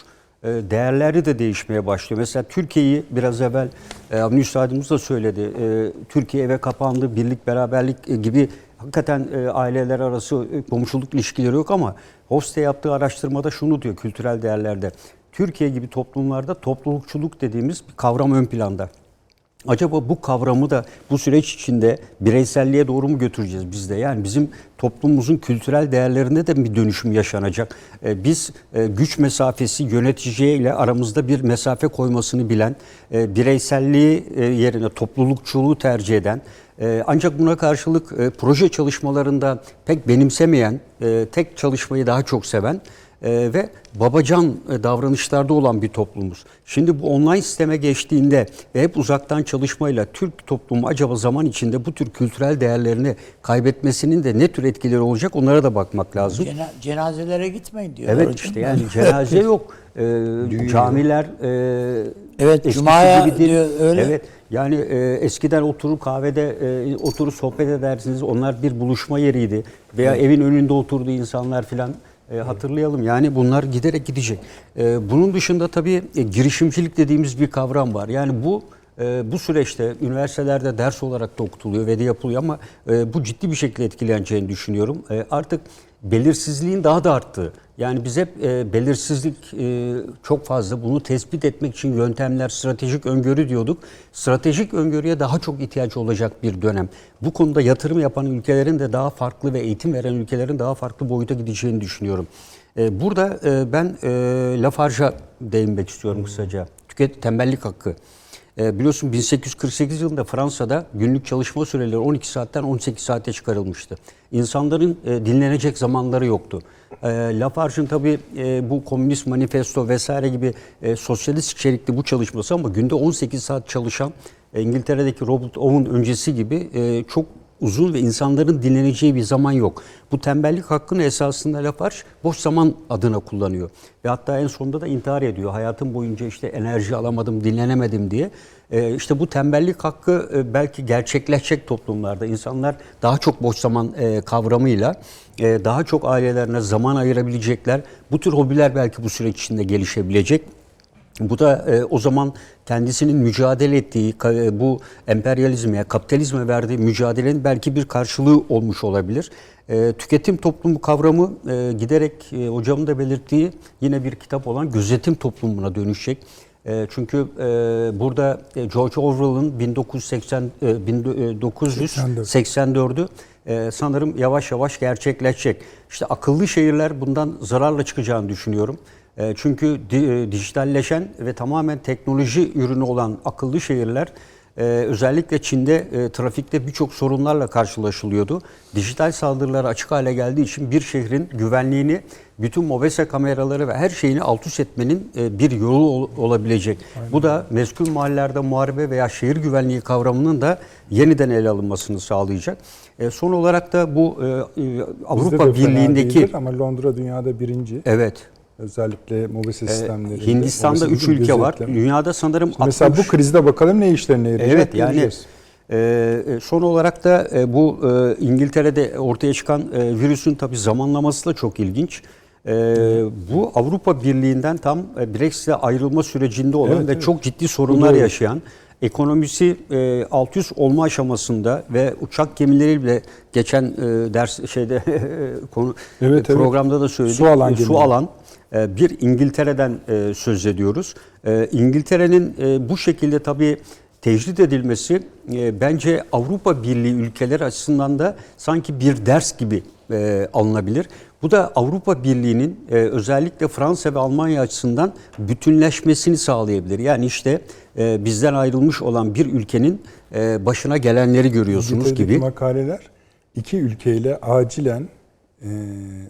değerleri de değişmeye başlıyor. Mesela Türkiye'yi biraz evvel e, Üstadımız da söyledi. E, Türkiye eve kapandı, birlik beraberlik e, gibi hakikaten e, aileler arası komşuluk ilişkileri yok ama Hofstede yaptığı araştırmada şunu diyor kültürel değerlerde. Türkiye gibi toplumlarda toplulukçuluk dediğimiz bir kavram ön planda. Acaba bu kavramı da bu süreç içinde bireyselliğe doğru mu götüreceğiz biz de? Yani bizim toplumumuzun kültürel değerlerinde de bir dönüşüm yaşanacak. Ee, Biz e, güç mesafesi yöneticiye ile aramızda bir mesafe koymasını bilen, e, bireyselliği e, yerine toplulukçuluğu tercih eden, e, ancak buna karşılık e, proje çalışmalarında pek benimsemeyen, e, tek çalışmayı daha çok seven e, ve babacan e, davranışlarda olan bir toplumuz. Şimdi bu online sisteme geçtiğinde ve hep uzaktan çalışmayla Türk toplumu acaba zaman içinde bu tür kültürel değerlerini kaybetmesinin de ne tür etkileri olacak onlara da bakmak lazım. Cena- cenazelere gitmeyin diyor. Evet işte yani cenaze yok. Ee, camiler e, Evet, cumaya gibi değil. diyor, öyle. Evet. Yani e, eskiden oturur kahvede e, oturup sohbet edersiniz. Onlar bir buluşma yeriydi. Veya evin önünde oturdu insanlar filan. E, hatırlayalım. Yani bunlar giderek gidecek. E, bunun dışında tabii e, girişimcilik dediğimiz bir kavram var. Yani bu e, bu süreçte üniversitelerde ders olarak da okutuluyor ve de yapılıyor ama e, bu ciddi bir şekilde etkileneceğini düşünüyorum. E, artık belirsizliğin daha da arttığı. Yani biz hep e, belirsizlik e, çok fazla. Bunu tespit etmek için yöntemler, stratejik öngörü diyorduk. Stratejik öngörüye daha çok ihtiyaç olacak bir dönem. Bu konuda yatırım yapan ülkelerin de daha farklı ve eğitim veren ülkelerin daha farklı boyuta gideceğini düşünüyorum. E, burada e, ben e, Lafarge'a değinmek istiyorum kısaca. Tüket tembellik hakkı. E, biliyorsun 1848 yılında Fransa'da günlük çalışma süreleri 12 saatten 18 saate çıkarılmıştı. İnsanların e, dinlenecek zamanları yoktu. E, Lafarge'ın tabii e, bu komünist manifesto vesaire gibi e, sosyalist içerikli bu çalışması ama günde 18 saat çalışan e, İngiltere'deki Robert Owen öncesi gibi e, çok uzun ve insanların dinleneceği bir zaman yok. Bu tembellik hakkını esasında Lafarge boş zaman adına kullanıyor. Ve hatta en sonunda da intihar ediyor. Hayatım boyunca işte enerji alamadım, dinlenemedim diye. Ee, işte bu tembellik hakkı e, belki gerçekleşecek toplumlarda. insanlar daha çok boş zaman e, kavramıyla e, daha çok ailelerine zaman ayırabilecekler. Bu tür hobiler belki bu süreç içinde gelişebilecek. Bu da e, o zaman kendisinin mücadele ettiği e, bu emperyalizme, kapitalizme verdiği mücadelenin belki bir karşılığı olmuş olabilir. E, tüketim toplumu kavramı e, giderek e, hocamın da belirttiği yine bir kitap olan gözetim toplumuna dönüşecek. E, çünkü e, burada e, George Orwell'ın 1980 e, 1984'ü e, sanırım yavaş yavaş gerçekleşecek. İşte akıllı şehirler bundan zararla çıkacağını düşünüyorum. E, Çünkü e, dijitalleşen ve tamamen teknoloji ürünü olan akıllı şehirler e, özellikle Çin'de trafikte birçok sorunlarla karşılaşılıyordu. Dijital saldırılara açık hale geldiği için bir şehrin güvenliğini bütün mobese kameraları ve her şeyini alt üst etmenin bir yolu ol- olabilecek. Bu da meskul mahallelerde muharebe veya şehir güvenliği kavramının da yeniden ele alınmasını sağlayacak. Son olarak da bu Avrupa Birliği'ndeki ama Londra dünyada birinci. evet Özellikle mobese sistemleri. Hindistan'da 3 ülke var. Dünyada sanırım Mesela 60 bu krizde bakalım ne işlerine yarayacak. Evet yani göreceğiz. e, son olarak da e, bu e, İngiltere'de ortaya çıkan e, virüsün tabi zamanlaması da çok ilginç. E, bu Avrupa Birliği'nden tam e, Brexit'e ayrılma sürecinde olan Evet, ve evet. çok ciddi sorunlar yaşayan ekonomisi e, alt üst olma aşamasında ve uçak gemileriyle geçen e, ders şeyde konu Evet, evet. programda da söyledik. Su alan E, su alan e, bir İngiltere'den e, söz ediyoruz. E, İngiltere'nin e, bu şekilde tabii tecrit edilmesi e, bence Avrupa Birliği ülkeleri açısından da sanki bir ders gibi e, alınabilir. Bu da Avrupa Birliği'nin e, özellikle Fransa ve Almanya açısından bütünleşmesini sağlayabilir. Yani işte e, bizden ayrılmış olan bir ülkenin e, başına gelenleri görüyorsunuz gibi. makaleler iki ülkeyle acilen e,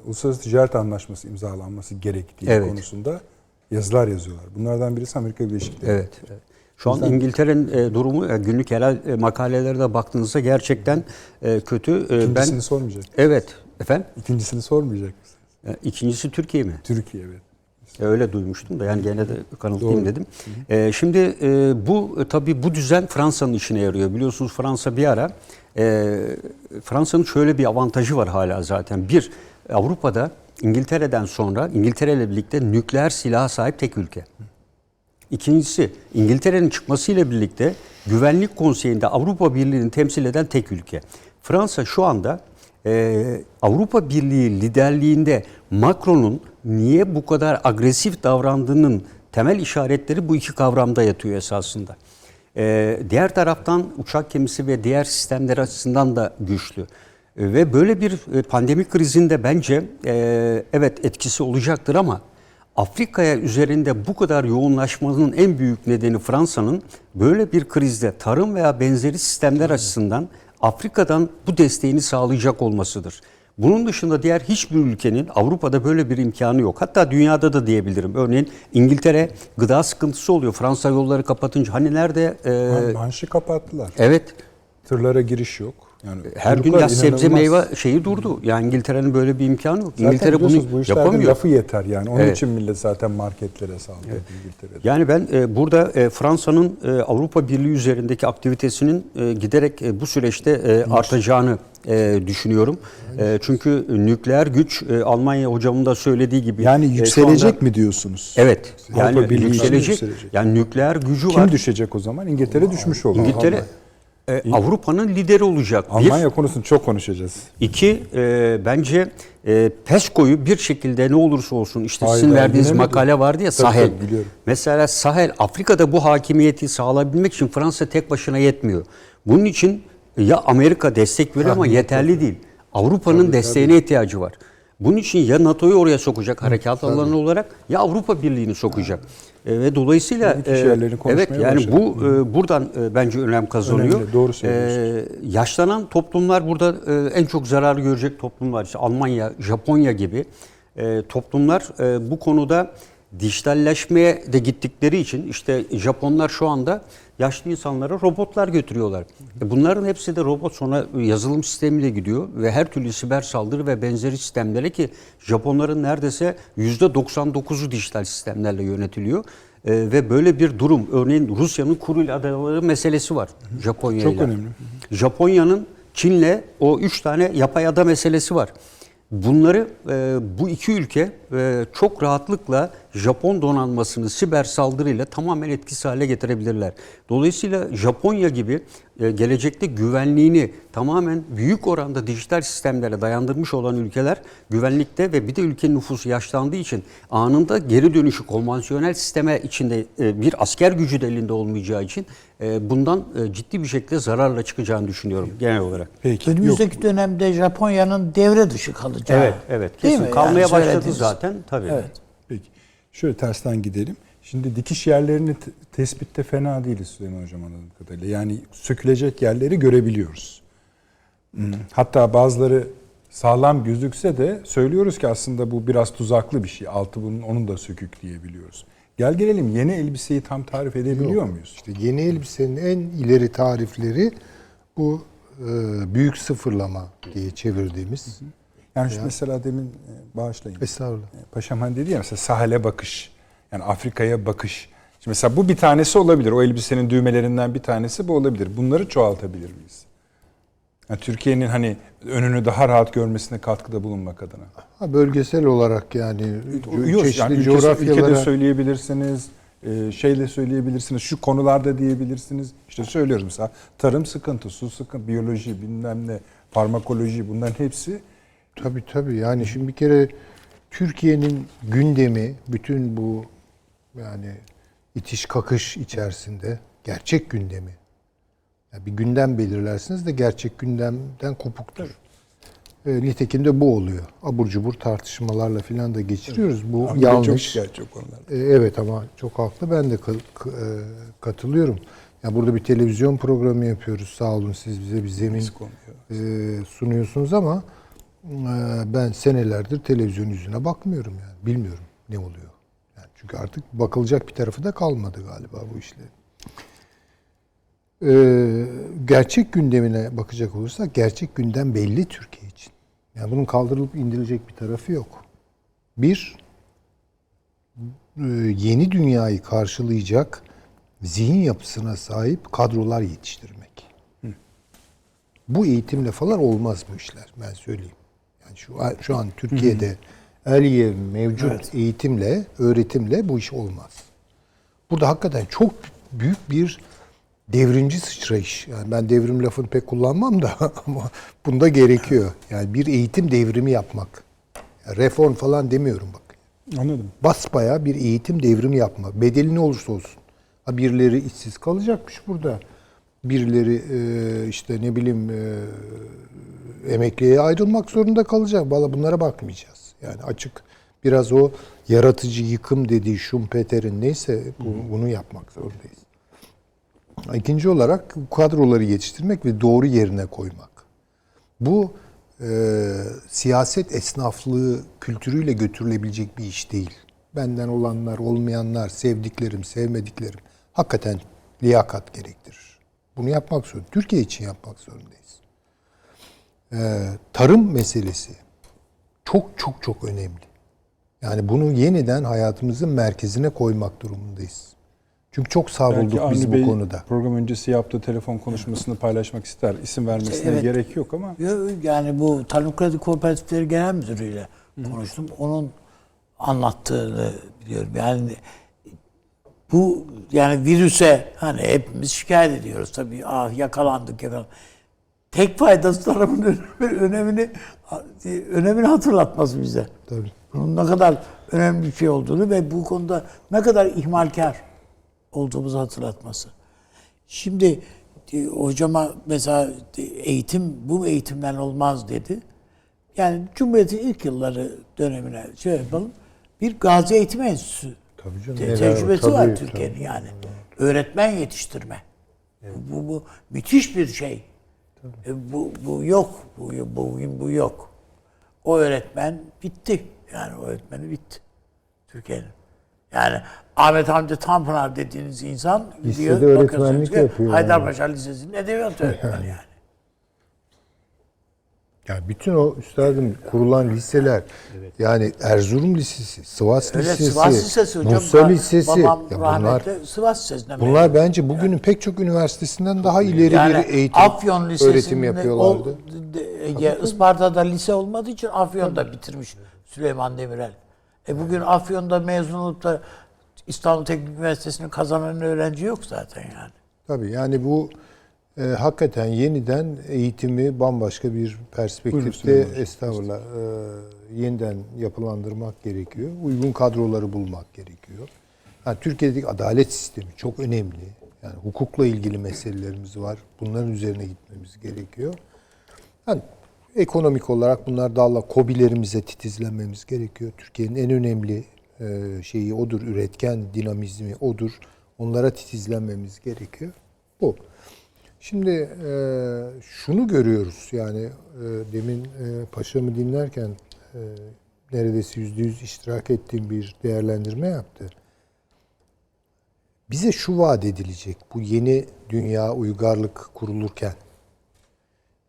uluslararası ticaret anlaşması imzalanması gerektiği Evet. konusunda yazılar yazıyorlar. Bunlardan birisi Amerika Birleşik Devletleri. Evet. evet. Şu an İngiltere'nin e, durumu e, günlük yerel e, makalelere de baktığınızda gerçekten e, kötü. E, İkincisini ben sormayacak. Evet. Efendim? İkincisini sormayacak mısın? E, İkincisi Türkiye mi? Türkiye evet. Öyle duymuştum da yani gene de kanıtlayayım Doğru. dedim. Şimdi e, bu tabii bu düzen Fransa'nın işine yarıyor. Biliyorsunuz Fransa bir ara e, Fransa'nın şöyle bir avantajı var hala zaten. Bir Avrupa'da İngiltere'den sonra İngiltere ile birlikte nükleer silaha sahip tek ülke. İkincisi İngiltere'nin çıkmasıyla birlikte Güvenlik Konseyi'nde Avrupa Birliği'ni temsil eden tek ülke. Fransa şu anda e, Avrupa Birliği liderliğinde Macron'un niye bu kadar agresif davrandığının temel işaretleri bu iki kavramda yatıyor esasında. E, diğer taraftan uçak gemisi ve diğer sistemler açısından da güçlü. E, ve böyle bir e, pandemi krizinde bence e, evet etkisi olacaktır ama Afrika'ya üzerinde bu kadar yoğunlaşmanın en büyük nedeni Fransa'nın böyle bir krizde tarım veya benzeri sistemler açısından Afrika'dan bu desteğini sağlayacak olmasıdır. Bunun dışında diğer hiçbir ülkenin Avrupa'da böyle bir imkanı yok. Hatta dünyada da diyebilirim. Örneğin İngiltere gıda sıkıntısı oluyor. Fransa yolları kapatınca hani nerede? e, Manşi kapattılar. evet Tırlara giriş yok. Yani her gün kuyruklar ya sebze meyve şeyi durdu. Yani İngiltere'nin böyle bir imkanı yok. Zaten İngiltere bunu bu yapamıyor. lafı yeter yani. Onun Evet. için millet zaten marketlere saldırıyor İngiltere'de. Yani ben e, burada e, Fransa'nın e, Avrupa Birliği üzerindeki aktivitesinin e, giderek e, bu süreçte e, artacağını e, düşünüyorum. E, çünkü nükleer güç e, Almanya hocamın da söylediği gibi Yani e, yükselecek anda- mi diyorsunuz? Evet. Avrupa Yani Birliği yükselecek. yükselecek. Yani nükleer gücü Kim var. düşecek o zaman? İngiltere düşmüş olur. İngiltere e, Avrupa'nın lideri olacak. Bir. Almanya konusunu çok konuşacağız. İki, e, bence e, PESCO'yu bir şekilde ne olursa olsun işte sizin Hayda, verdiğiniz makale vardı ya Tabii, Sahel. tabii, biliyorum. Mesela Sahel Afrika'da bu hakimiyeti sağlayabilmek için Fransa tek başına yetmiyor. Bunun için ya Amerika destek veriyor ama yeterli değil. Avrupa'nın desteğine ihtiyacı var. Bunun için ya NATO'yu oraya sokacak harekat alanı olarak ya Avrupa Birliği'ni sokacak. E, ve dolayısıyla yerlerini evet yani bu e, buradan e, bence önem kazanıyor. Önemli, doğru söylüyorsunuz. E, yaşlanan toplumlar burada e, en çok zarar görecek toplumlar. İşte Almanya, Japonya gibi e, toplumlar e, bu konuda dijitalleşmeye de gittikleri için işte Japonlar şu anda yaşlı insanlara robotlar götürüyorlar. E, Bunların hepsi de robot sonra yazılım sistemiyle gidiyor ve her türlü siber saldırı ve benzeri sistemlere ki Japonların neredeyse %99'u dijital sistemlerle yönetiliyor. E, ve böyle bir durum örneğin Rusya'nın Kuril adaları meselesi var Japonya Çok önemli. Japonya'nın Çin'le o üç tane yapay ada meselesi var. Bunları e, bu iki ülke e, çok rahatlıkla Japon donanmasını siber saldırıyla tamamen etkisiz hale getirebilirler. Dolayısıyla Japonya gibi e, gelecekte güvenliğini tamamen büyük oranda dijital sistemlere dayandırmış olan ülkeler güvenlikte ve bir de ülkenin nüfusu yaşlandığı için anında geri dönüşü konvansiyonel sisteme içinde e, bir asker gücü de elinde olmayacağı için e, bundan ciddi bir şekilde zararla çıkacağını düşünüyorum genel olarak. Peki. Yok. Önümüzdeki dönemde Japonya'nın devre dışı kalacağı. Evet, evet. Kesin kalmaya Yani başladı zaten tabii. Evet. Şöyle tersten gidelim. Şimdi dikiş yerlerini te- tespitte fena değiliz Süleyman Hocam anladığım kadarıyla. Yani sökülecek yerleri görebiliyoruz. Hmm. Hatta bazıları sağlam gözükse de söylüyoruz ki aslında bu biraz tuzaklı bir şey. Altı bunun onun da sökük diyebiliyoruz. Gel gelelim yeni elbiseyi tam tarif edebiliyor muyuz? İşte yeni elbisenin en ileri tarifleri bu e, büyük sıfırlama diye çevirdiğimiz. Yani şu mesela demin e, bağışlayın. Estağfurullah. Paşam hani dedi ya mesela sahile bakış. Yani Afrika'ya bakış. Şimdi mesela bu bir tanesi olabilir. O elbisenin düğmelerinden bir tanesi bu olabilir. Bunları çoğaltabilir miyiz? Yani Türkiye'nin hani önünü daha rahat görmesine katkıda bulunmak adına. Ha, bölgesel olarak yani Yok, çeşitli yani ülkesi- coğrafyalara ülkede söyleyebilirsiniz, e, şeyle söyleyebilirsiniz, şu konularda diyebilirsiniz. İşte söylüyoruz mesela tarım sıkıntı, su sıkıntı, biyoloji, bilmem ne, farmakoloji bunların hepsi Tabii tabii. Yani şimdi bir kere Türkiye'nin gündemi bütün bu yani itiş kakış içerisinde gerçek gündemi. Yani bir gündem belirlersiniz de gerçek gündemden kopuktur. E, nitekim de bu oluyor. Abur cubur tartışmalarla filan da geçiriyoruz. Bu Ahmet Bey çok yanlış. şikayetçi o konularda. E, Evet ama çok haklı. Ben de e, katılıyorum. Ya burada bir televizyon programı yapıyoruz. Sağ olun siz bize bir zemin e, sunuyorsunuz ama ben senelerdir televizyon yüzüne bakmıyorum yani. Bilmiyorum ne oluyor. Yani çünkü artık bakılacak bir tarafı da kalmadı galiba bu işlerin. E, gerçek gündemine bakacak olursak gerçek gündem belli Türkiye için. Yani bunun kaldırılıp indirilecek bir tarafı yok. Bir, e, yeni dünyayı karşılayacak zihin yapısına sahip kadrolar yetiştirmek. Bu eğitimle falan olmaz bu işler ben söyleyeyim. Şu şu an Türkiye'de Aliye mevcut eğitimle, öğretimle bu iş olmaz. Burada hakikaten çok büyük bir devrimci sıçrayış. Yani ben devrim lafını pek kullanmam da ama bunda gerekiyor. Yani bir eğitim devrimi yapmak. Yani reform falan demiyorum bak Anladım. basbaya bir eğitim devrimi yapma. Bedeli ne olursa olsun. Ha birileri işsiz kalacakmış burada. Birileri e, işte ne bileyim e, emekliye ayrılmak zorunda kalacak. Valla bunlara bakmayacağız. Yani açık biraz o yaratıcı yıkım dediği Schumpeter'in neyse bu- bunu yapmak zorundayız. İkinci olarak kadroları yetiştirmek ve doğru yerine koymak. Bu e, siyaset esnaflığı kültürüyle götürülebilecek bir iş değil. Benden olanlar, olmayanlar, sevdiklerim, sevmediklerim hakikaten liyakat gerektirir. Bunu yapmak zorunda. Türkiye için yapmak zorundayız. E, tarım meselesi çok çok çok önemli. Yani bunu yeniden hayatımızın merkezine koymak durumundayız. Çünkü çok Belki savrulduk biz Avni bu Bey konuda. program öncesi yaptığı telefon konuşmasını paylaşmak ister. İsim vermesine Evet. gerek yok ama Yani bu Tarım Kredi Kooperatifleri Genel Müdürü'yle konuştum. Onun anlattığını biliyorum. Yani bu yani virüse hani hepimiz şikayet ediyoruz tabii. Ah yakalandık yakalandık. Tek faydası tarımın önemini, önemini hatırlatması bize. Tabii. Bunun ne kadar önemli bir şey olduğunu ve bu konuda ne kadar ihmalkar olduğumuzu hatırlatması. Şimdi e, hocama mesela e, eğitim bu eğitimden olmaz dedi. Yani Cumhuriyet'in ilk yılları dönemine şey yapalım. Bir Gazi Eğitim Enstitüsü Tabii canım. te- tecrübesi tabii, var. Türkiye'nin yani. Öğretmen yetiştirme. Bu, bu müthiş bir şey. E, Bu, bu yok. Bu, bugün bu yok. O öğretmen bitti. Yani o öğretmeni bitti. Türkiye'nin. Yani Ahmet Hamdi Tanpınar dediğiniz insan Lisede gidiyor, öğretmenlik bakıyorsunuz ki yapıyor Haydarpaşa Lisesi'nin edebiyat öğretmeni yani. Yani bütün o üstadım kurulan liseler yani Erzurum Lisesi, Sivas Öyle Lisesi, Sivas Lisesi hocam. Ba- Lisesi. Ya bunlar Sivas Lisesi'nden bunlar mezun. bence bugünün pek çok üniversitesinden daha ileri yani bir eğitim Afyon Lisesi'nde öğretim yapıyorlardı. O, ya Isparta'da lise olmadığı için Afyon'da bitirmiş Süleyman Demirel. E bugün Afyon'da mezun olup da İstanbul Teknik Üniversitesi'ni kazanan öğrenci yok zaten yani. Tabii yani bu e, hakikaten yeniden eğitimi bambaşka bir perspektifte estağfurullah e, yeniden yapılandırmak gerekiyor. Uygun kadroları bulmak gerekiyor. Yani Türkiye'deki adalet sistemi çok önemli. Yani hukukla ilgili meselelerimiz var. Bunların üzerine gitmemiz gerekiyor. Yani ekonomik olarak bunlar dalla kobilerimize titizlenmemiz gerekiyor. Türkiye'nin en önemli e, şeyi odur, üretken dinamizmi odur. Onlara titizlenmemiz gerekiyor. Bu. Şimdi e, şunu görüyoruz yani e, demin e, paşamı dinlerken e, neredeyse yüzde yüz iştirak ettiğim bir değerlendirme yaptı. Bize şu vaat edilecek bu yeni dünya uygarlık kurulurken.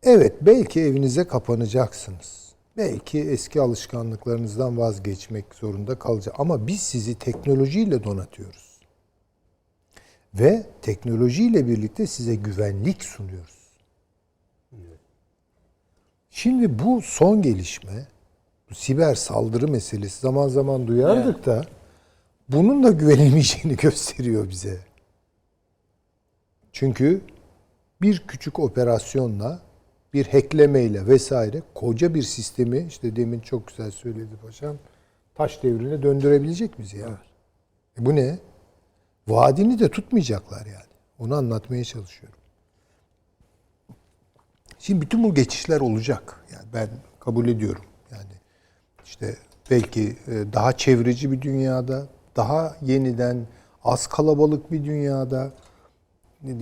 Evet belki evinize kapanacaksınız. Belki eski alışkanlıklarınızdan vazgeçmek zorunda kalacak. Ama biz sizi teknolojiyle donatıyoruz. Ve teknolojiyle birlikte size güvenlik sunuyoruz. Şimdi bu son gelişme, bu siber saldırı meselesi zaman zaman duyardık da bunun da güvenilmeyeceğini gösteriyor bize. Çünkü bir küçük operasyonla, bir hacklemeyle vesaire koca bir sistemi işte demin çok güzel söyledi paşam taş devrine döndürebilecek bizi ya. E bu ne? Vaadini de tutmayacaklar yani. Onu anlatmaya çalışıyorum. Şimdi bütün bu geçişler olacak. Yani ben kabul ediyorum. Yani işte belki e, daha çevreci bir dünyada, daha yeniden az kalabalık bir dünyada, e,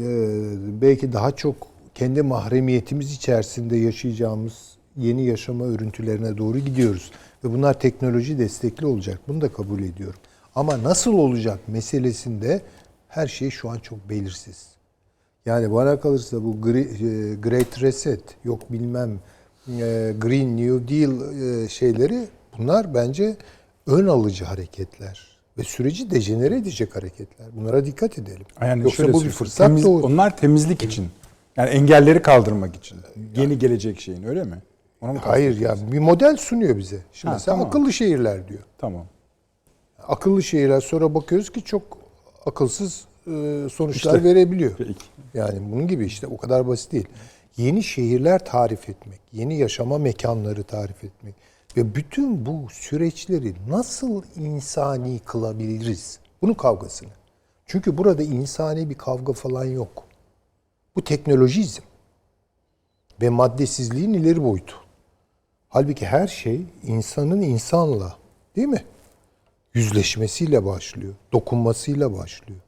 belki daha çok kendi mahremiyetimiz içerisinde yaşayacağımız yeni yaşama örüntülerine doğru gidiyoruz. Ve bunlar teknoloji destekli olacak. Bunu da kabul ediyorum. Ama nasıl olacak meselesinde her şey şu an çok belirsiz. Yani bana kalırsa bu e, Great Reset, yok bilmem e, Green New Deal e, şeyleri bunlar bence ön alıcı hareketler ve süreci dejenere edecek hareketler. Bunlara dikkat edelim. Yani Yoksa şöyle bu bir fırsat temiz- doğru. Onlar temizlik için. Yani engelleri kaldırmak için. Yeni gelecek şeyin öyle mi? Ona mı Hayır ya bir model sunuyor bize. Şimdi Ha, mesela tamam. akıllı şehirler diyor. Tamam. Akıllı şehirler sonra bakıyoruz ki çok akılsız e, sonuçlar İşte. verebiliyor. Peki. Yani bunun gibi işte o kadar basit değil. Yeni şehirler tarif etmek, yeni yaşama mekanları tarif etmek ve bütün bu süreçleri nasıl insani kılabiliriz? Bunun kavgasını. Çünkü burada insani bir kavga falan yok. Bu teknolojizm ve maddesizliğin ileri boyutu. Halbuki her şey insanın insanla değil mi? Yüzleşmesiyle başlıyor, dokunmasıyla başlıyor.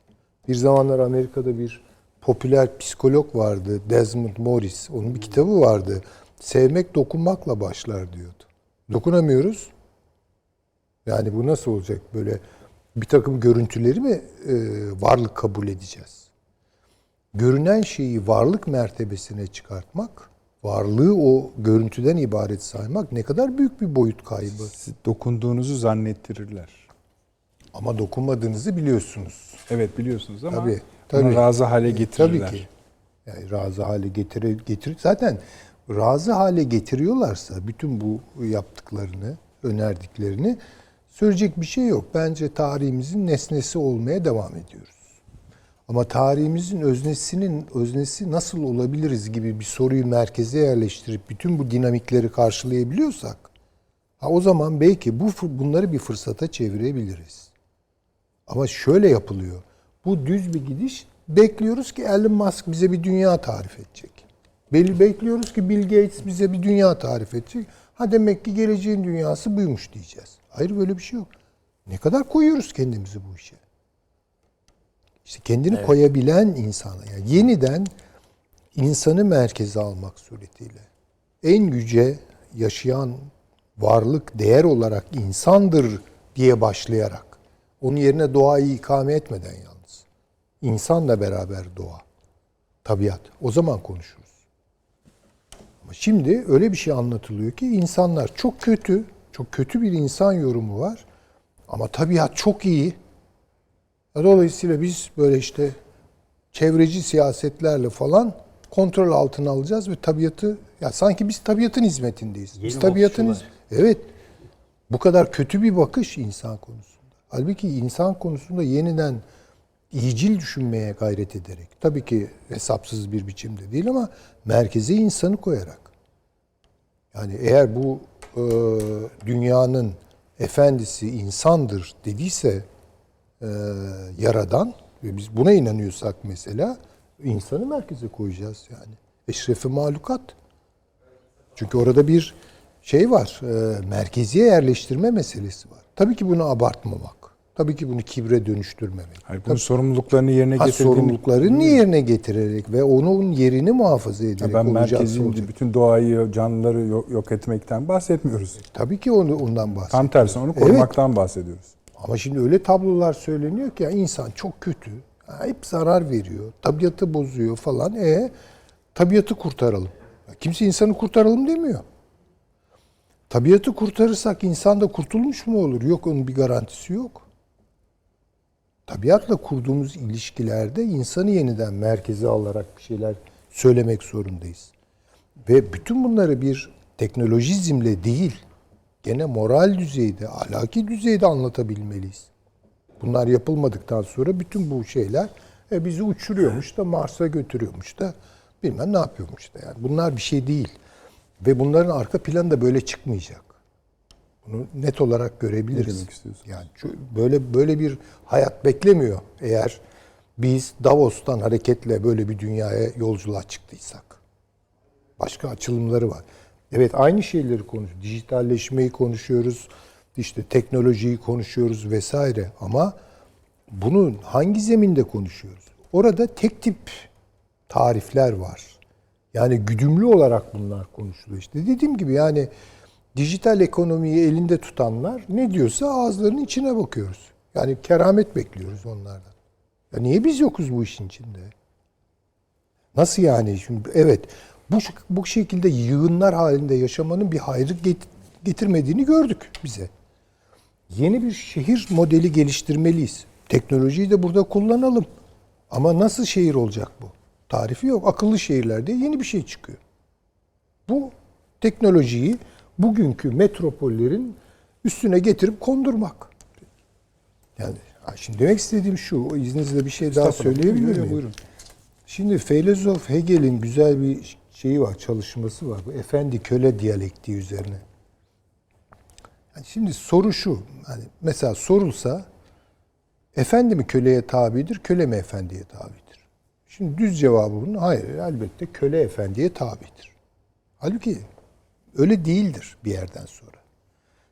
Bir zamanlar Amerika'da bir popüler psikolog vardı, Desmond Morris. Onun bir kitabı vardı. Sevmek dokunmakla başlar diyordu. Dokunamıyoruz. Yani bu nasıl olacak? Böyle bir takım görüntüleri mi e, varlık kabul edeceğiz? Görünen şeyi varlık mertebesine çıkartmak, varlığı o görüntüden ibaret saymak ne kadar büyük bir boyut kaybı. Siz dokunduğunuzu zannettirirler. Ama dokunmadığınızı biliyorsunuz. Evet biliyorsunuz ama Tabii, tabii. razı hale getirirler. Tabii ki. Yani razı hale getire, getir zaten razı hale getiriyorlarsa bütün bu yaptıklarını, önerdiklerini söyleyecek bir şey yok. Bence tarihimizin nesnesi olmaya devam ediyoruz. Ama tarihimizin öznesinin öznesi nasıl olabiliriz gibi bir soruyu merkeze yerleştirip bütün bu dinamikleri karşılayabiliyorsak ha o zaman belki bu bunları bir fırsata çevirebiliriz. Ama şöyle yapılıyor. Bu düz bir gidiş. Bekliyoruz ki Elon Musk bize bir dünya tarif edecek. Bekliyoruz ki Bill Gates bize bir dünya tarif edecek. Ha demek ki geleceğin dünyası buymuş diyeceğiz. Hayır böyle bir şey yok. Ne kadar koyuyoruz kendimizi bu işe? İşte kendini koyabilen insana, yani yeniden insanı merkeze almak suretiyle en yüce yaşayan varlık değer olarak insandır diye başlayarak onun yerine doğayı ikame etmeden yalnız insanla beraber doğa, tabiat o zaman konuşuruz. Ama şimdi öyle bir şey anlatılıyor ki insanlar çok kötü, çok kötü bir insan yorumu var ama tabiat çok iyi. Dolayısıyla biz böyle işte çevreci siyasetlerle falan kontrol altına alacağız ve tabiatı ya sanki biz tabiatın hizmetindeyiz. biz tabiatın evet bu kadar kötü bir bakış insan konusunda. Halbuki insan konusunda yeniden iyicil düşünmeye gayret ederek tabii ki hesapsız bir biçimde değil ama merkeze insanı koyarak yani eğer bu e, dünyanın efendisi insandır dediyse e, yaradan ve biz buna inanıyorsak mesela insanı merkeze koyacağız yani. Eşrefi mahlukat. Çünkü orada bir şey var. E, merkeziye yerleştirme meselesi var. Tabii ki bunu abartmamak. Tabii ki bunu kibre dönüştürmemek. Hayır, bunun sorumluluklarını yerine Ha, sorumluluklarını yerine getirerek ve onun yerini muhafaza ederek ben olacaksa merkezin olacak. bütün doğayı, canlıları yok, yok etmekten bahsetmiyoruz. Tabii ki onu ondan bahsediyorum. Tam tersi onu korumaktan bahsediyoruz. Ama şimdi öyle tablolar söyleniyor ki ya insan çok kötü. ha, Hep zarar veriyor. Tabiatı bozuyor falan. E tabiatı kurtaralım. Kimse insanı kurtaralım demiyor. Tabiatı kurtarırsak insan da kurtulmuş mu olur? Yok onun bir garantisi yok. Tabiatla kurduğumuz ilişkilerde insanı yeniden merkeze alarak bir şeyler söylemek zorundayız. Ve bütün bunları bir teknolojizmle değil, gene moral düzeyde, ahlaki düzeyde anlatabilmeliyiz. Bunlar yapılmadıktan sonra bütün bu şeyler e, bizi uçuruyormuş da Mars'a götürüyormuş da bilmem ne yapıyormuş da yani. Bunlar bir şey değil. Ve bunların arka planı da böyle çıkmayacak. Bunu net olarak görebiliriz. Ne demek istiyorsunuz? Yani böyle böyle bir hayat beklemiyor eğer biz Davos'tan hareketle böyle bir dünyaya yolculuğa çıktıysak. Başka açılımları var. Evet aynı şeyleri konuşuyoruz. Dijitalleşmeyi konuşuyoruz. işte teknolojiyi konuşuyoruz vesaire ama bunu hangi zeminde konuşuyoruz? Orada tek tip tarifler var. Yani güdümlü olarak bunlar konuşuluyor. İşte dediğim gibi yani dijital ekonomiyi elinde tutanlar ne diyorsa ağızlarının içine bakıyoruz. Yani keramet bekliyoruz onlardan. Ya niye biz yokuz bu işin içinde? Nasıl yani? Şimdi evet bu bu şekilde yığınlar halinde yaşamanın bir hayrı get- getirmediğini gördük bize. Yeni bir şehir modeli geliştirmeliyiz. Teknolojiyi de burada kullanalım. Ama nasıl şehir olacak bu? Tarifi yok. Akıllı şehirlerde yeni bir şey çıkıyor. Bu teknolojiyi bugünkü metropollerin üstüne getirip kondurmak. Yani şimdi demek istediğim şu, izninizle bir şey daha söyleyebilir miyim? buyurun. Şimdi filozof Hegel'in güzel bir şeyi var, çalışması var. Bu efendi köle diyalektiği üzerine. Yani şimdi soru şu, hani mesela sorulsa efendi mi köleye tabidir, köle mi efendiye tabidir? Şimdi düz cevabı bunun hayır, elbette köle efendiye tabidir. Halbuki öyle değildir bir yerden sonra.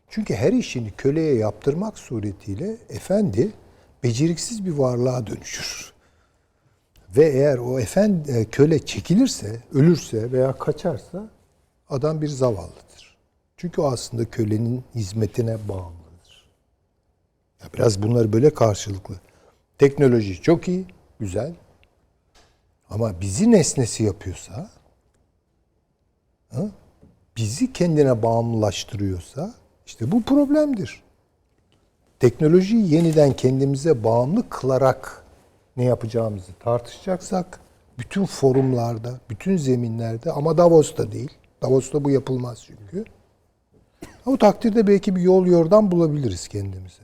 Çünkü her işini köleye yaptırmak suretiyle efendi beceriksiz bir varlığa dönüşür. Ve eğer o efendi e, köle çekilirse, ölürse veya kaçarsa adam bir zavallıdır. Çünkü o aslında kölenin hizmetine bağımlıdır. Ya biraz bunları böyle karşılıklı. Teknoloji çok iyi, güzel. Ama bizi nesnesi yapıyorsa, bizi kendine bağımlılaştırıyorsa işte bu problemdir. Teknolojiyi yeniden kendimize bağımlı kılarak ne yapacağımızı tartışacaksak bütün forumlarda, bütün zeminlerde ama Davos'ta değil. Davos'ta bu yapılmaz çünkü. O takdirde belki bir yol yordan bulabiliriz kendimize.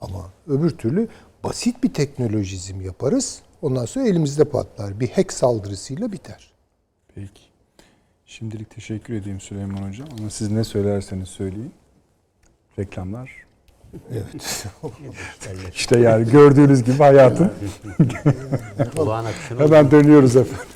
Ama öbür türlü basit bir teknolojizm yaparız. Ondan sonra elimizde patlar. Bir hack saldırısıyla biter. Peki. Şimdilik teşekkür edeyim Süleyman Hocam. Ama siz ne söylerseniz söyleyin. Reklamlar. Evet. İşte yani gördüğünüz gibi hayatın hemen dönüyoruz efendim.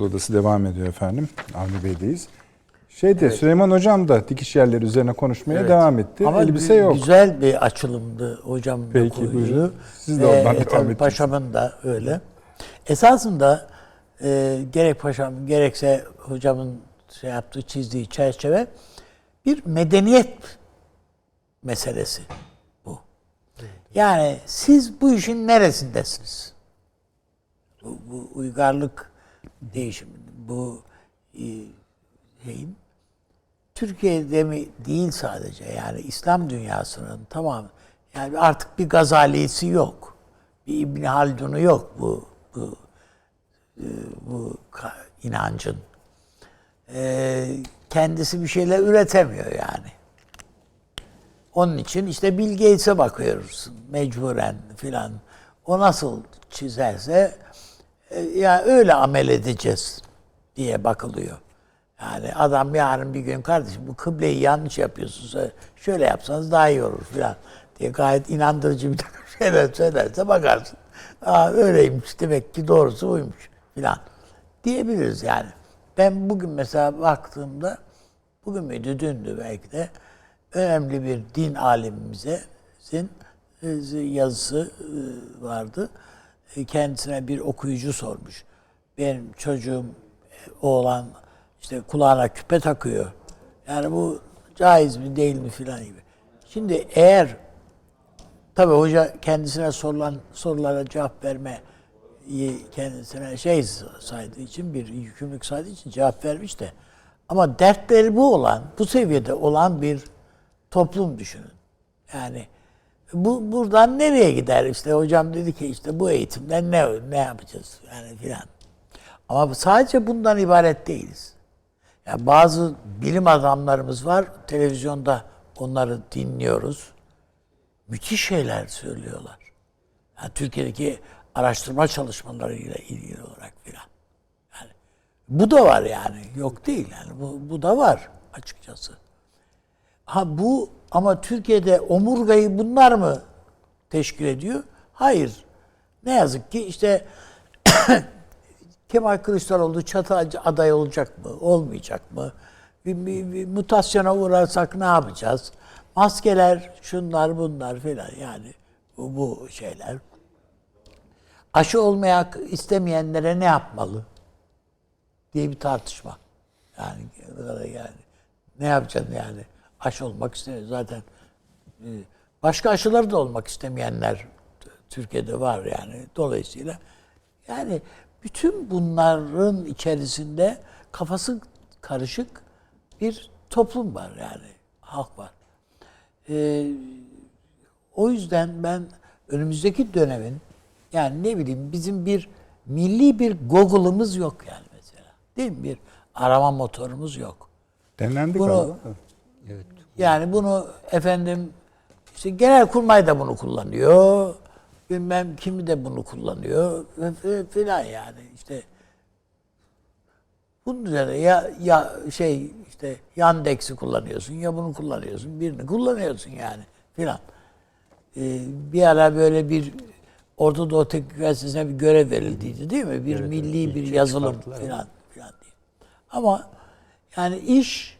Akıl Odası devam ediyor efendim. Avni Bey'deyiz. Şeyde Süleyman Hocam da dikiş yerleri üzerine konuşmaya devam etti. Ama Elbise gü- yok. güzel bir açılımdı hocam. Peki, buyurun. Siz de oradan devam tabii edin. Paşamın da öyle. Esasında e, gerek paşam gerekse hocamın şey yaptığı çizdiği çerçeve bir medeniyet meselesi bu. Yani siz bu işin neresindesiniz? Bu, bu uygarlık değişimi, bu e, şeyin Türkiye'de mi değil sadece yani İslam dünyasının tamam yani artık bir Gazali'si yok. Bir İbn Haldun'u yok bu bu e, bu inancın. Ee, kendisi bir şeyler üretemiyor yani. Onun için işte Bill Gates'e bakıyoruz mecburen filan. O nasıl çizerse e, ya öyle amel edeceğiz diye bakılıyor. Yani adam yarın bir gün kardeşim bu kıbleyi yanlış yapıyorsunuz. Şöyle yapsanız daha iyi olur filan diye gayet inandırıcı bir takım şeyler söylerse bakarsın. Aa öyleymiş demek ki doğrusu buymuş filan diyebiliriz yani. Ben bugün mesela baktığımda bugün müydü dündü belki de önemli bir din alimimizin e, yazısı e, vardı. E, Kendisine bir okuyucu sormuş. Benim çocuğum e, oğlan işte kulağına küpe takıyor. Yani bu caiz mi değil mi filan gibi. Şimdi eğer tabii hoca kendisine sorulan sorulara cevap verme kendisine şey saydığı için bir yükümlülük saydığı için cevap vermiş de ama dertleri bu olan, bu seviyede olan bir toplum düşünün. Yani bu buradan nereye gider? İşte hocam dedi ki işte bu eğitimden ne ne yapacağız yani filan. Ama sadece bundan ibaret değiliz. Yani bazı bilim adamlarımız var. Televizyonda onları dinliyoruz. Müthiş şeyler söylüyorlar. Yani Türkiye'deki araştırma çalışmalarıyla ilgili olarak filan. Yani bu da var yani. Yok değil yani. Bu, bu da var açıkçası. Ha bu ama Türkiye'de omurgayı bunlar mı teşkil ediyor? Hayır. Ne yazık ki işte Kemal Kılıçdaroğlu çatı aday olacak mı? Olmayacak mı? Bir, bir, bir mutasyona uğrarsak ne yapacağız? Maskeler, şunlar bunlar filan yani bu, bu şeyler. Aşı olmayak istemeyenlere ne yapmalı? diye bir tartışma. Yani yani ne yapacaksın yani? Aşı olmak istemiyor zaten. e, Başka aşıları da olmak istemeyenler Türkiye'de var yani. Dolayısıyla yani bütün bunların içerisinde kafası karışık bir toplum var yani. Halk var. Ee, o yüzden ben önümüzdeki dönemin yani ne bileyim bizim bir milli bir Google'ımız yok yani mesela. Değil mi? Bir arama motorumuz yok. Denendi Bunu- galiba. Evet. Yani bunu efendim işte genelkurmay da bunu kullanıyor. Bilmem kimi de bunu kullanıyor filan yani işte bunun üzerine ya ya şey işte Yandex'i kullanıyorsun ya bunu kullanıyorsun birini kullanıyorsun yani filan. Ee, bir ara böyle bir Orta Doğu Teknik Üniversitesi'ne bir görev verildiydi değil mi? Bir Evet, milli evet. bir İlk yazılım filan filan diye. Ama yani iş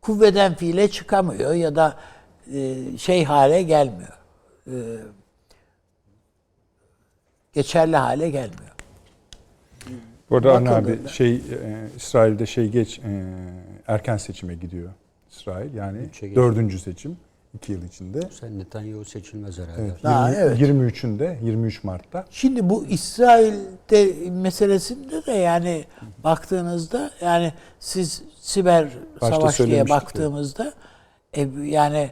kuvveden fiile çıkamıyor ya da e, şey hale gelmiyor. E, geçerli hale gelmiyor. Bu arada Avni abi şey e, İsrail'de şey geç e, erken seçime gidiyor İsrail. Yani dördüncü seçim iki yıl içinde. Sen Netanyahu seçilmez herhalde. Evet, Ha, 20 evet. 23'ünde 23 Mart'ta. Şimdi bu İsrail'de meselesinde de yani baktığınızda yani siz siber Başta savaş diye baktığımızda e, yani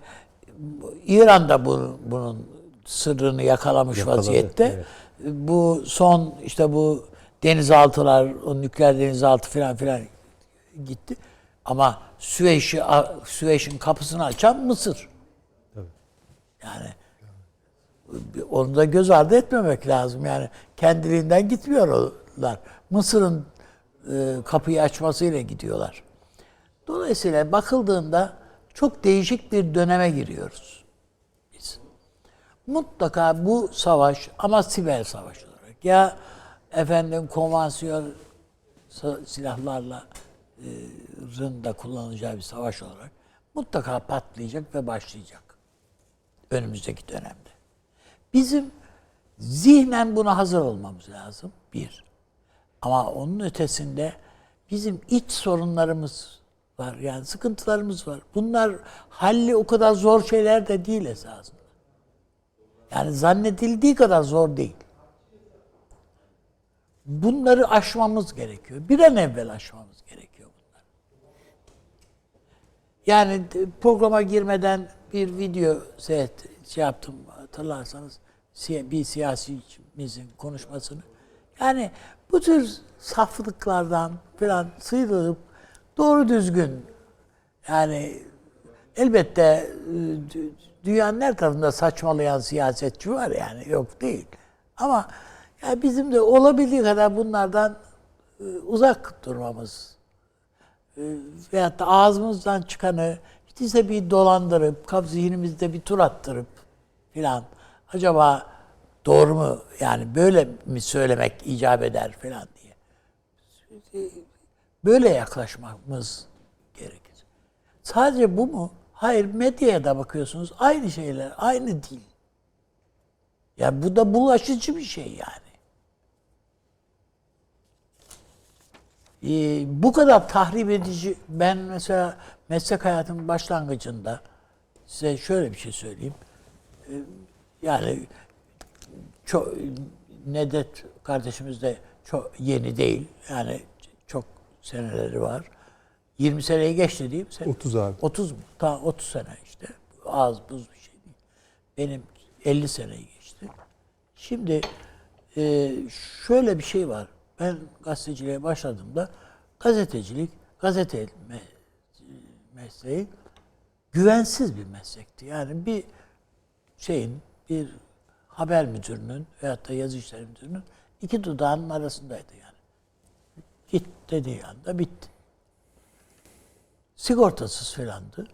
İran'da bu, bunun sırrını yakalamış Yakaladı, vaziyette. evet. Bu son işte bu denizaltılar, o nükleer denizaltı falan filan gitti. Ama Süveyş'i Süveyş'in kapısını açan Mısır. Yani onu da göz ardı etmemek lazım. Yani kendiliğinden gitmiyorlar. Mısır'ın e, kapıyı açmasıyla gidiyorlar. Dolayısıyla bakıldığında çok değişik bir döneme giriyoruz biz. Mutlaka bu savaş ama siber savaş olarak ya efendim konvansiyon silahlarla e, da kullanacağı bir savaş olarak mutlaka patlayacak ve başlayacak. Önümüzdeki dönemde. Bizim zihnen buna hazır olmamız lazım. Bir. Ama onun ötesinde bizim iç sorunlarımız var. Yani sıkıntılarımız var. Bunlar halli o kadar zor şeyler de değil esasında. Yani zannedildiği kadar zor değil. Bunları aşmamız gerekiyor. Bir an evvel aşmamız gerekiyor. Yani programa girmeden bir video seyret, şey yaptım hatırlarsanız bir siyasimizin konuşmasını. Yani bu tür saflıklardan falan sıyrılıp doğru düzgün yani elbette dü- dünyanın her tarafında saçmalayan siyasetçi var yani yok değil. Ama ya bizim de olabildiği kadar bunlardan e, uzak durmamız e, veyahut da ağzımızdan çıkanı ise bir dolandırıp, zihnimizde bir tur attırıp filan acaba doğru mu yani böyle mi söylemek icap eder filan diye. Böyle yaklaşmamız gerekir. Sadece bu mu? Hayır medyaya da bakıyorsunuz aynı şeyler, aynı dil. Ya bu da bulaşıcı bir şey yani. Ee, bu kadar tahrip edici ben mesela meslek hayatımın başlangıcında size şöyle bir şey söyleyeyim. Ee, yani çok Nedet kardeşimiz de çok yeni değil. Yani çok seneleri var. 20 seneyi geçti değil mi? Sen? 30 abi. 30 mu? Ta 30 sene işte. Az buz bir şey değil. Benim 50 seneyi geçti. Şimdi e, şöyle bir şey var. Ben gazeteciliğe başladığımda gazetecilik, gazete me- mesleği güvensiz bir meslekti. Yani bir şeyin, bir haber müdürünün veyahut da yazı işleri müdürünün iki dudağının arasındaydı yani. Git dediği anda bitti. Sigortasız filandı.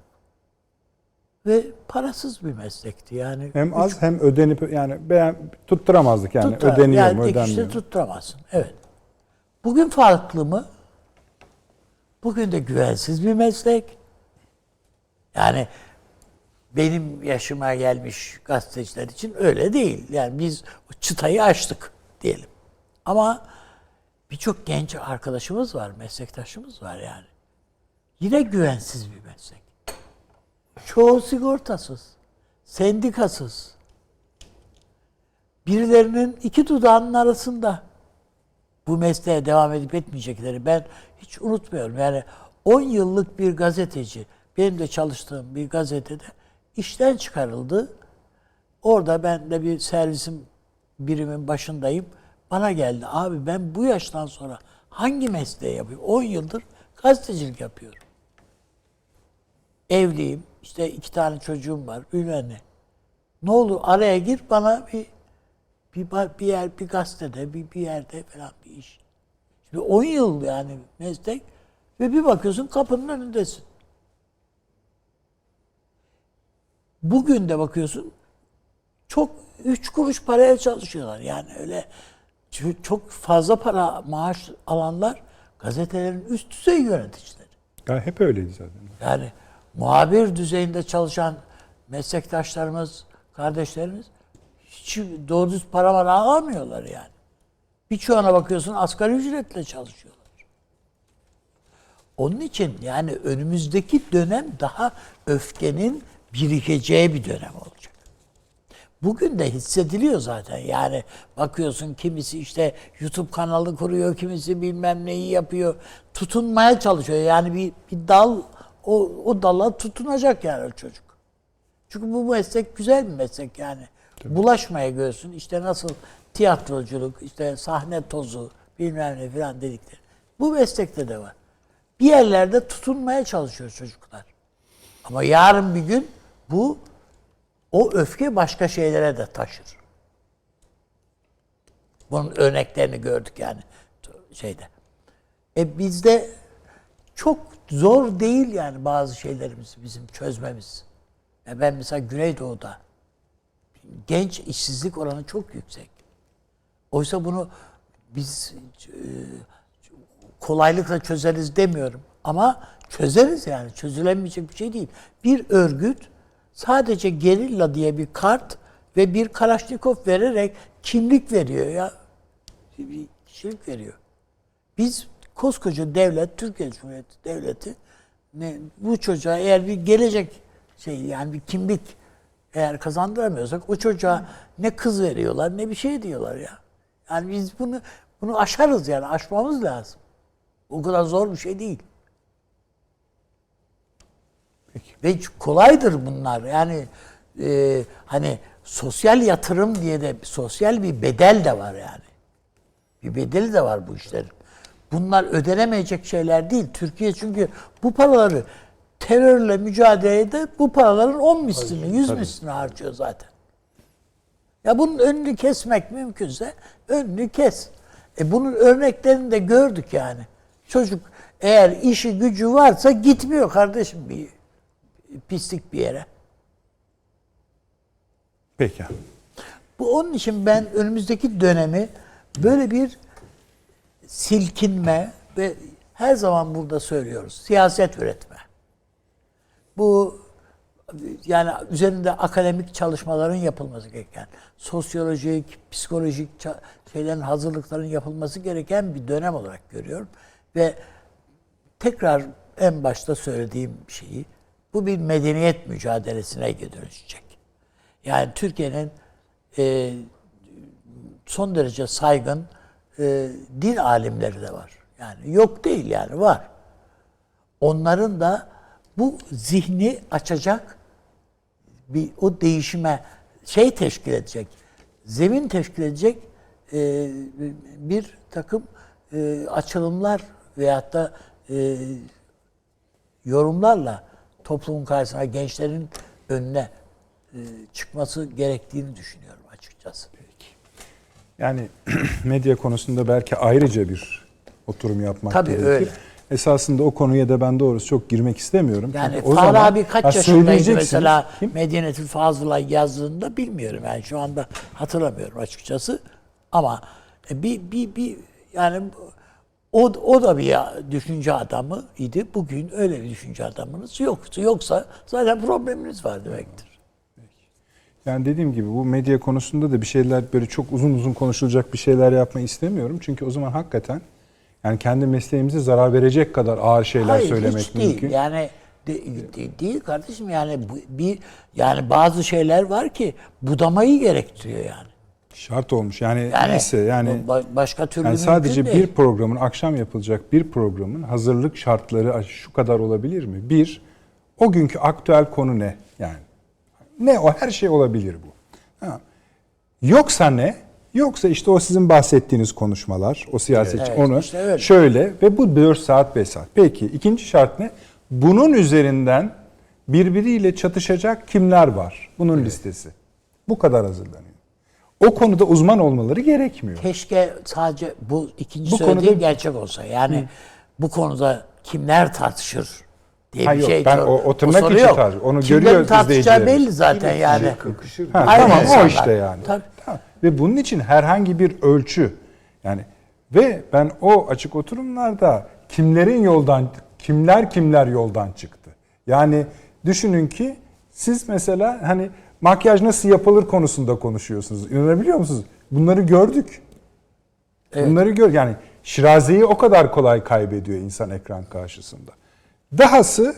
Ve parasız bir meslekti yani. Hem az hem ödenip yani beğen, tutturamazdık yani. Tutturar- Ödeniyor yani mu ödenmiyor mu? tutturamazsın. Evet. Bugün farklı mı? Bugün de güvensiz bir meslek. Yani benim yaşıma gelmiş gazeteciler için öyle değil. Yani biz çıtayı aştık diyelim. Ama birçok genç arkadaşımız var, meslektaşımız var yani. Yine güvensiz bir meslek. Çoğu sigortasız, sendikasız. Birilerinin iki dudağının arasında bu mesleğe devam edip etmeyecekleri ben hiç unutmuyorum. Yani 10 yıllık bir gazeteci, benim de çalıştığım bir gazetede işten çıkarıldı. Orada ben de bir servisin birimin başındayım. Bana geldi abi ben bu yaştan sonra hangi mesleği yapıyorum? 10 yıldır gazetecilik yapıyorum. Evliyim. işte iki tane çocuğum var. Bilmem ne. Ne olur araya gir bana bir bir, bir yer, bir gazetede, bir, bir yerde falan bir iş. Şimdi 10 yıl yani meslek ve bir bakıyorsun kapının önündesin. Bugün de bakıyorsun çok üç kuruş paraya çalışıyorlar. Yani öyle çok fazla para maaş alanlar gazetelerin üst düzey yöneticileri. Ya hep öyleydi zaten. Yani muhabir düzeyinde çalışan meslektaşlarımız, kardeşlerimiz hiç doğru düz para var alamıyorlar yani. Birçoğuna bakıyorsun asgari ücretle çalışıyorlar. Onun için yani önümüzdeki dönem daha öfkenin birikeceği bir dönem olacak. Bugün de hissediliyor zaten. Yani bakıyorsun kimisi işte YouTube kanalı kuruyor, kimisi bilmem neyi yapıyor. Tutunmaya çalışıyor. Yani bir, bir dal, o, o dala tutunacak yani o çocuk. Çünkü bu meslek güzel bir meslek yani. Bulaşmaya görsün. İşte nasıl tiyatroculuk, işte sahne tozu, bilmem ne falan dedikleri. Bu meslekte de var. Bir yerlerde tutunmaya çalışıyor çocuklar. Ama yarın bir gün bu o öfke başka şeylere de taşır. Bunun örneklerini gördük yani şeyde. E bizde çok zor değil yani bazı şeylerimizi bizim çözmemiz. E ben mesela Güneydoğu'da genç işsizlik oranı çok yüksek. Oysa bunu biz e, kolaylıkla çözeriz demiyorum. Ama çözeriz yani. Çözülemeyecek bir şey değil. Bir örgüt sadece gerilla diye bir kart ve bir Kalaşnikov vererek kimlik veriyor ya. Bir kişilik veriyor. Biz koskoca devlet, Türkiye Cumhuriyeti Devleti ne, bu çocuğa eğer bir gelecek şey yani bir kimlik eğer kazandıramıyorsak o çocuğa ne kız veriyorlar ne bir şey diyorlar ya. Yani biz bunu bunu aşarız yani aşmamız lazım. O kadar zor bir şey değil. Ve kolaydır bunlar. Yani e, hani sosyal yatırım diye de sosyal bir bedel de var yani. Bir bedeli de var bu işlerin. Bunlar ödenemeyecek şeyler değil. Türkiye çünkü bu paraları terörle mücadelede bu paraların 10 mislini, 100 mislini harcıyor zaten. Ya bunun önünü kesmek mümkünse önünü kes. E bunun örneklerini de gördük yani. Çocuk eğer işi gücü varsa gitmiyor kardeşim bir pislik bir yere. Peki. Bu onun için ben önümüzdeki dönemi böyle bir silkinme ve her zaman burada söylüyoruz. Siyaset üretme. Bu yani üzerinde akademik çalışmaların yapılması gereken, sosyolojik, psikolojik şeylerin hazırlıkların yapılması gereken bir dönem olarak görüyorum. Ve tekrar en başta söylediğim şeyi, bu bir medeniyet mücadelesine dönüşecek. Yani Türkiye'nin e, son derece saygın e, din alimleri de var. Yani yok değil yani var. Onların da bu zihni açacak bir o değişime şey teşkil edecek, zemin teşkil edecek e, bir takım e, açılımlar veyahut da e, yorumlarla toplumun karşısına gençlerin önüne e, çıkması gerektiğini düşünüyorum açıkçası. Yani medya konusunda belki ayrıca bir oturum yapmak Tabii gerekir. öyle. Esasında o konuya da ben doğrusu çok girmek istemiyorum. Yani Çünkü o Fahri zaman- abi kaç yaşındaydı mesela Kim? Medinetül Fazıl'a yazdığında bilmiyorum yani şu anda hatırlamıyorum açıkçası. Ama e, bir bir bir yani o, o da bir düşünce adamı idi. Bugün öyle bir düşünce adamınız yoktu. Yoksa zaten probleminiz var demektir. Yani dediğim gibi bu medya konusunda da bir şeyler böyle çok uzun uzun konuşulacak bir şeyler yapmayı istemiyorum. Çünkü o zaman hakikaten yani kendi mesleğimize zarar verecek kadar ağır şeyler Hayır söylemek hiç değil. mümkün. Yani de- de- değil kardeşim yani bu, bir yani bazı şeyler var ki budamayı gerektiriyor yani. Şart olmuş. Yani, Yani neyse yani ba- başka türlü yani sadece değil. bir programın akşam yapılacak bir programın hazırlık şartları şu kadar olabilir mi? Bir, o günkü aktüel konu ne? Yani ne o her şey olabilir bu. Ha. Yoksa ne? Yoksa işte o sizin bahsettiğiniz konuşmalar, o siyasetçi Evet, onu işte öyle. şöyle ve bu 4 saat 5 saat. Peki ikinci şart ne? Bunun üzerinden birbiriyle çatışacak kimler var? Bunun listesi. Bu kadar hazırlanıyor. O konuda uzman olmaları gerekmiyor. Keşke sadece bu ikinci Bu söylediğim konuda- gerçek olsa. Yani bu konuda kimler tartışır diye Ha bir yok, şey. ben yok. o- o tırnak içi onu Kimlerin tartışacağı izleyicilerimiz. belli zaten yani. Ha, Aynı tamam o işte yani. Tabii. Ve bunun için herhangi bir ölçü yani ve ben o açık oturumlarda kimlerin yoldan kimler kimler yoldan çıktı. Yani düşünün ki siz mesela hani makyaj nasıl yapılır konusunda konuşuyorsunuz. İnanabiliyor musunuz? Bunları gördük. Bunları gör yani Şiraze'yi o kadar kolay kaybediyor insan ekran karşısında. Dahası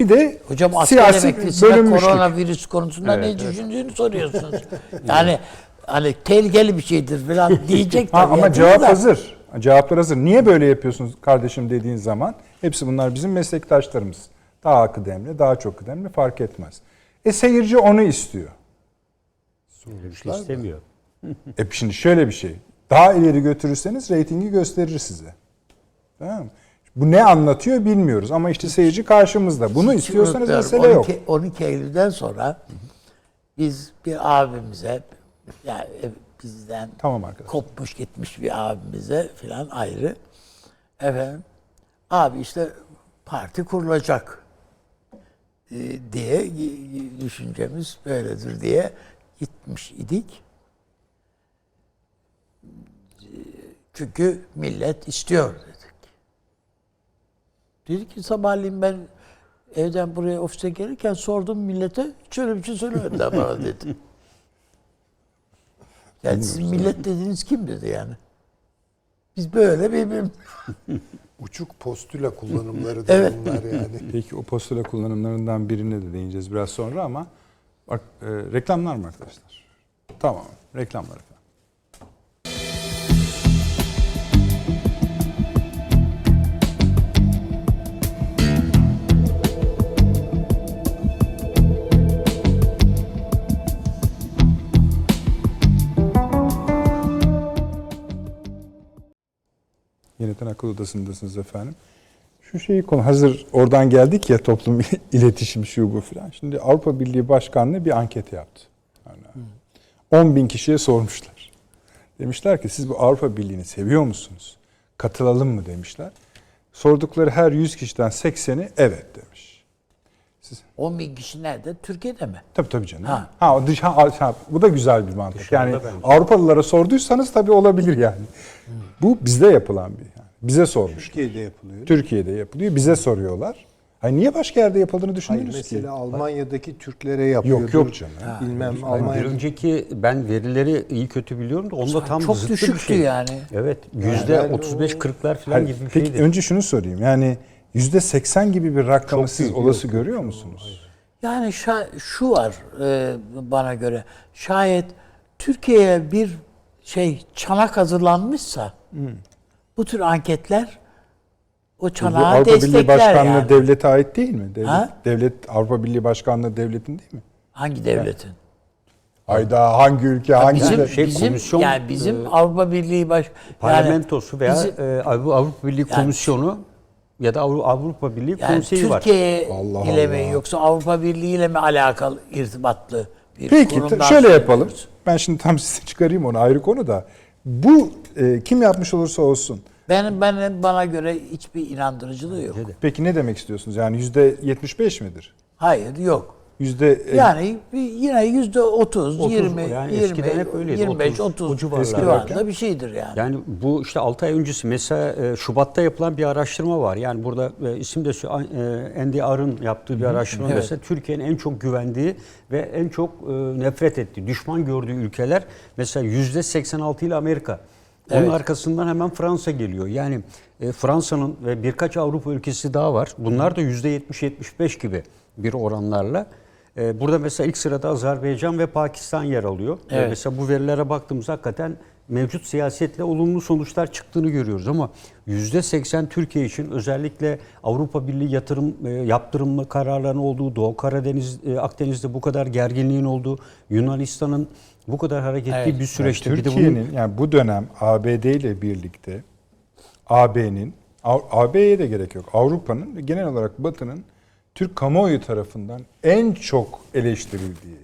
bir de Hocam siyasi bölünmüşlük. koronavirüs konusunda ne düşündüğünü soruyorsunuz. yani hani tehlikeli bir şeydir falan diyecek Ha, tabii. ama Yani cevap da- hazır. Cevaplar hazır. Niye böyle yapıyorsunuz kardeşim dediğin zaman? Hepsi bunlar bizim meslektaşlarımız. Daha kıdemli, daha çok kıdemli fark etmez. E seyirci onu istiyor. Şey istemiyor. E şimdi şöyle bir şey. Daha ileri götürürseniz reytingi gösterir size. Tamam mı? Bu ne anlatıyor bilmiyoruz ama işte seyirci karşımızda. Bunu Hiç istiyorsanız mesele yok. 12, 12 Eylül'den sonra biz bir abimize yani e, bizden Tamam arkadaşlar. kopmuş gitmiş bir abimize filan ayrı. Efendim abi işte parti kurulacak e, diye düşüncemiz böyledir diye gitmiş idik. Çünkü millet istiyor dedik. Dedi ki sabahleyin ben evden buraya ofise gelirken sordum millete hiç öyle bir şey söylemediler bana dedi. Yani sizin millet dediğiniz kim dedi yani. Biz böyle birbirimiz. Uçuk postüla kullanımları da Evet. bunlar yani. Peki o postula kullanımlarından birine de değineceğiz biraz sonra ama bak e, reklamlar mı arkadaşlar? Tamam. Reklamlar efendim. Yeniden akıl odasındasınız efendim. Şu şeyi konu hazır oradan geldik ya toplum iletişim şu bu filan. Şimdi Avrupa Birliği Başkanlığı bir anket yaptı. Yani 10 bin kişiye sormuşlar. Demişler ki siz bu Avrupa Birliği'ni seviyor musunuz? Katılalım mı demişler. Sordukları her 100 kişiden 80'i evet demiş. 10 bin kişi nerede? Türkiye'de mi? Tabii tabii canım. Ha. Ha, dış, ha, ha, bu da güzel bir mantık. Dışarıda Yani bence. Avrupalılara sorduysanız tabii olabilir yani. Bu bizde yapılan bir yani. Bize sormuş. Türkiye'de yapılıyor. Türkiye'de yapılıyor. Bize soruyorlar. Hani niye başka yerde yapıldığını Hayır, düşündünüz mesela ki? Almanya'daki Türklere yapıyordur. Yok yok canım. Bilmem Bir Almanya'da önceki ben verileri iyi kötü biliyorum da onda tam Çok zıttı bir düşüktü şey. yani. Evet yüzde Yani 35-40'lar falan Hayır, gibi bir peki şeydi. önce şunu sorayım. Yani 80 gibi bir rakamı Çok siz olası görüyor musunuz? Yani şu var e, bana göre. Şayet Türkiye'ye bir şey çanak hazırlanmışsa bu tür anketler o Bu çanağı Avrupa Birliği destekler Başkanlığı yani. devlete ait değil mi? Devlet, Ha? devlet Avrupa Birliği Başkanlığı devletin değil mi? Hangi devletin? Hayda hangi ülke hangi Bizim, şey, bizim komisyon, yani bizim e, Avrupa Birliği baş Parlamentosu veya bizim- e, Avru- Avrupa Birliği Yani- Komisyonu ya da Avru- Avrupa Birliği yani Konseyi var. Türkiye ile mi yoksa Avrupa Birliği ile mi alakalı irtibatlı bir Peki şöyle yapalım. Ben şimdi tam size çıkarayım onu ayrı konu da. Bu e, kim yapmış olursa olsun. Benim ben bana göre hiçbir inandırıcılığı yok. Peki ne demek istiyorsunuz? Yani yüzde 75 midir? Hayır yok. Yüzde e, Yani yine yüzde 30, 30, 20, yani 20, eskiden hep öyleydi, 25, 30, 30 o civarlarda. civarında bir şeydir yani. Yani bu işte 6 ay öncesi mesela e, Şubat'ta yapılan bir araştırma var. Yani burada e, isim de Andy Ar'ın yaptığı bir araştırma Evet. mesela Türkiye'nin en çok güvendiği ve en çok nefret ettiği, düşman gördüğü ülkeler mesela %86 ile Amerika. Onun Evet. arkasından hemen Fransa geliyor. Yani e, Fransa'nın ve birkaç Avrupa ülkesi daha var. Bunlar da %70-75 gibi bir oranlarla. E, Burada mesela ilk sırada Azerbaycan ve Pakistan yer alıyor. E, Evet. Mesela bu verilere baktığımızda hakikaten mevcut siyasetle olumlu sonuçlar çıktığını görüyoruz ama %80 Türkiye için özellikle Avrupa Birliği yatırım e, yaptırımlı kararların olduğu, Doğu Karadeniz, e, Akdeniz'de bu kadar gerginliğin olduğu, Yunanistan'ın bu kadar hareketli Evet. bir süreçte bir de bunun Türkiye'nin yani bu dönem ABD ile birlikte AB'nin AB'ye de gerek yok. Avrupa'nın genel olarak Batı'nın Türk kamuoyu tarafından en çok eleştirildiği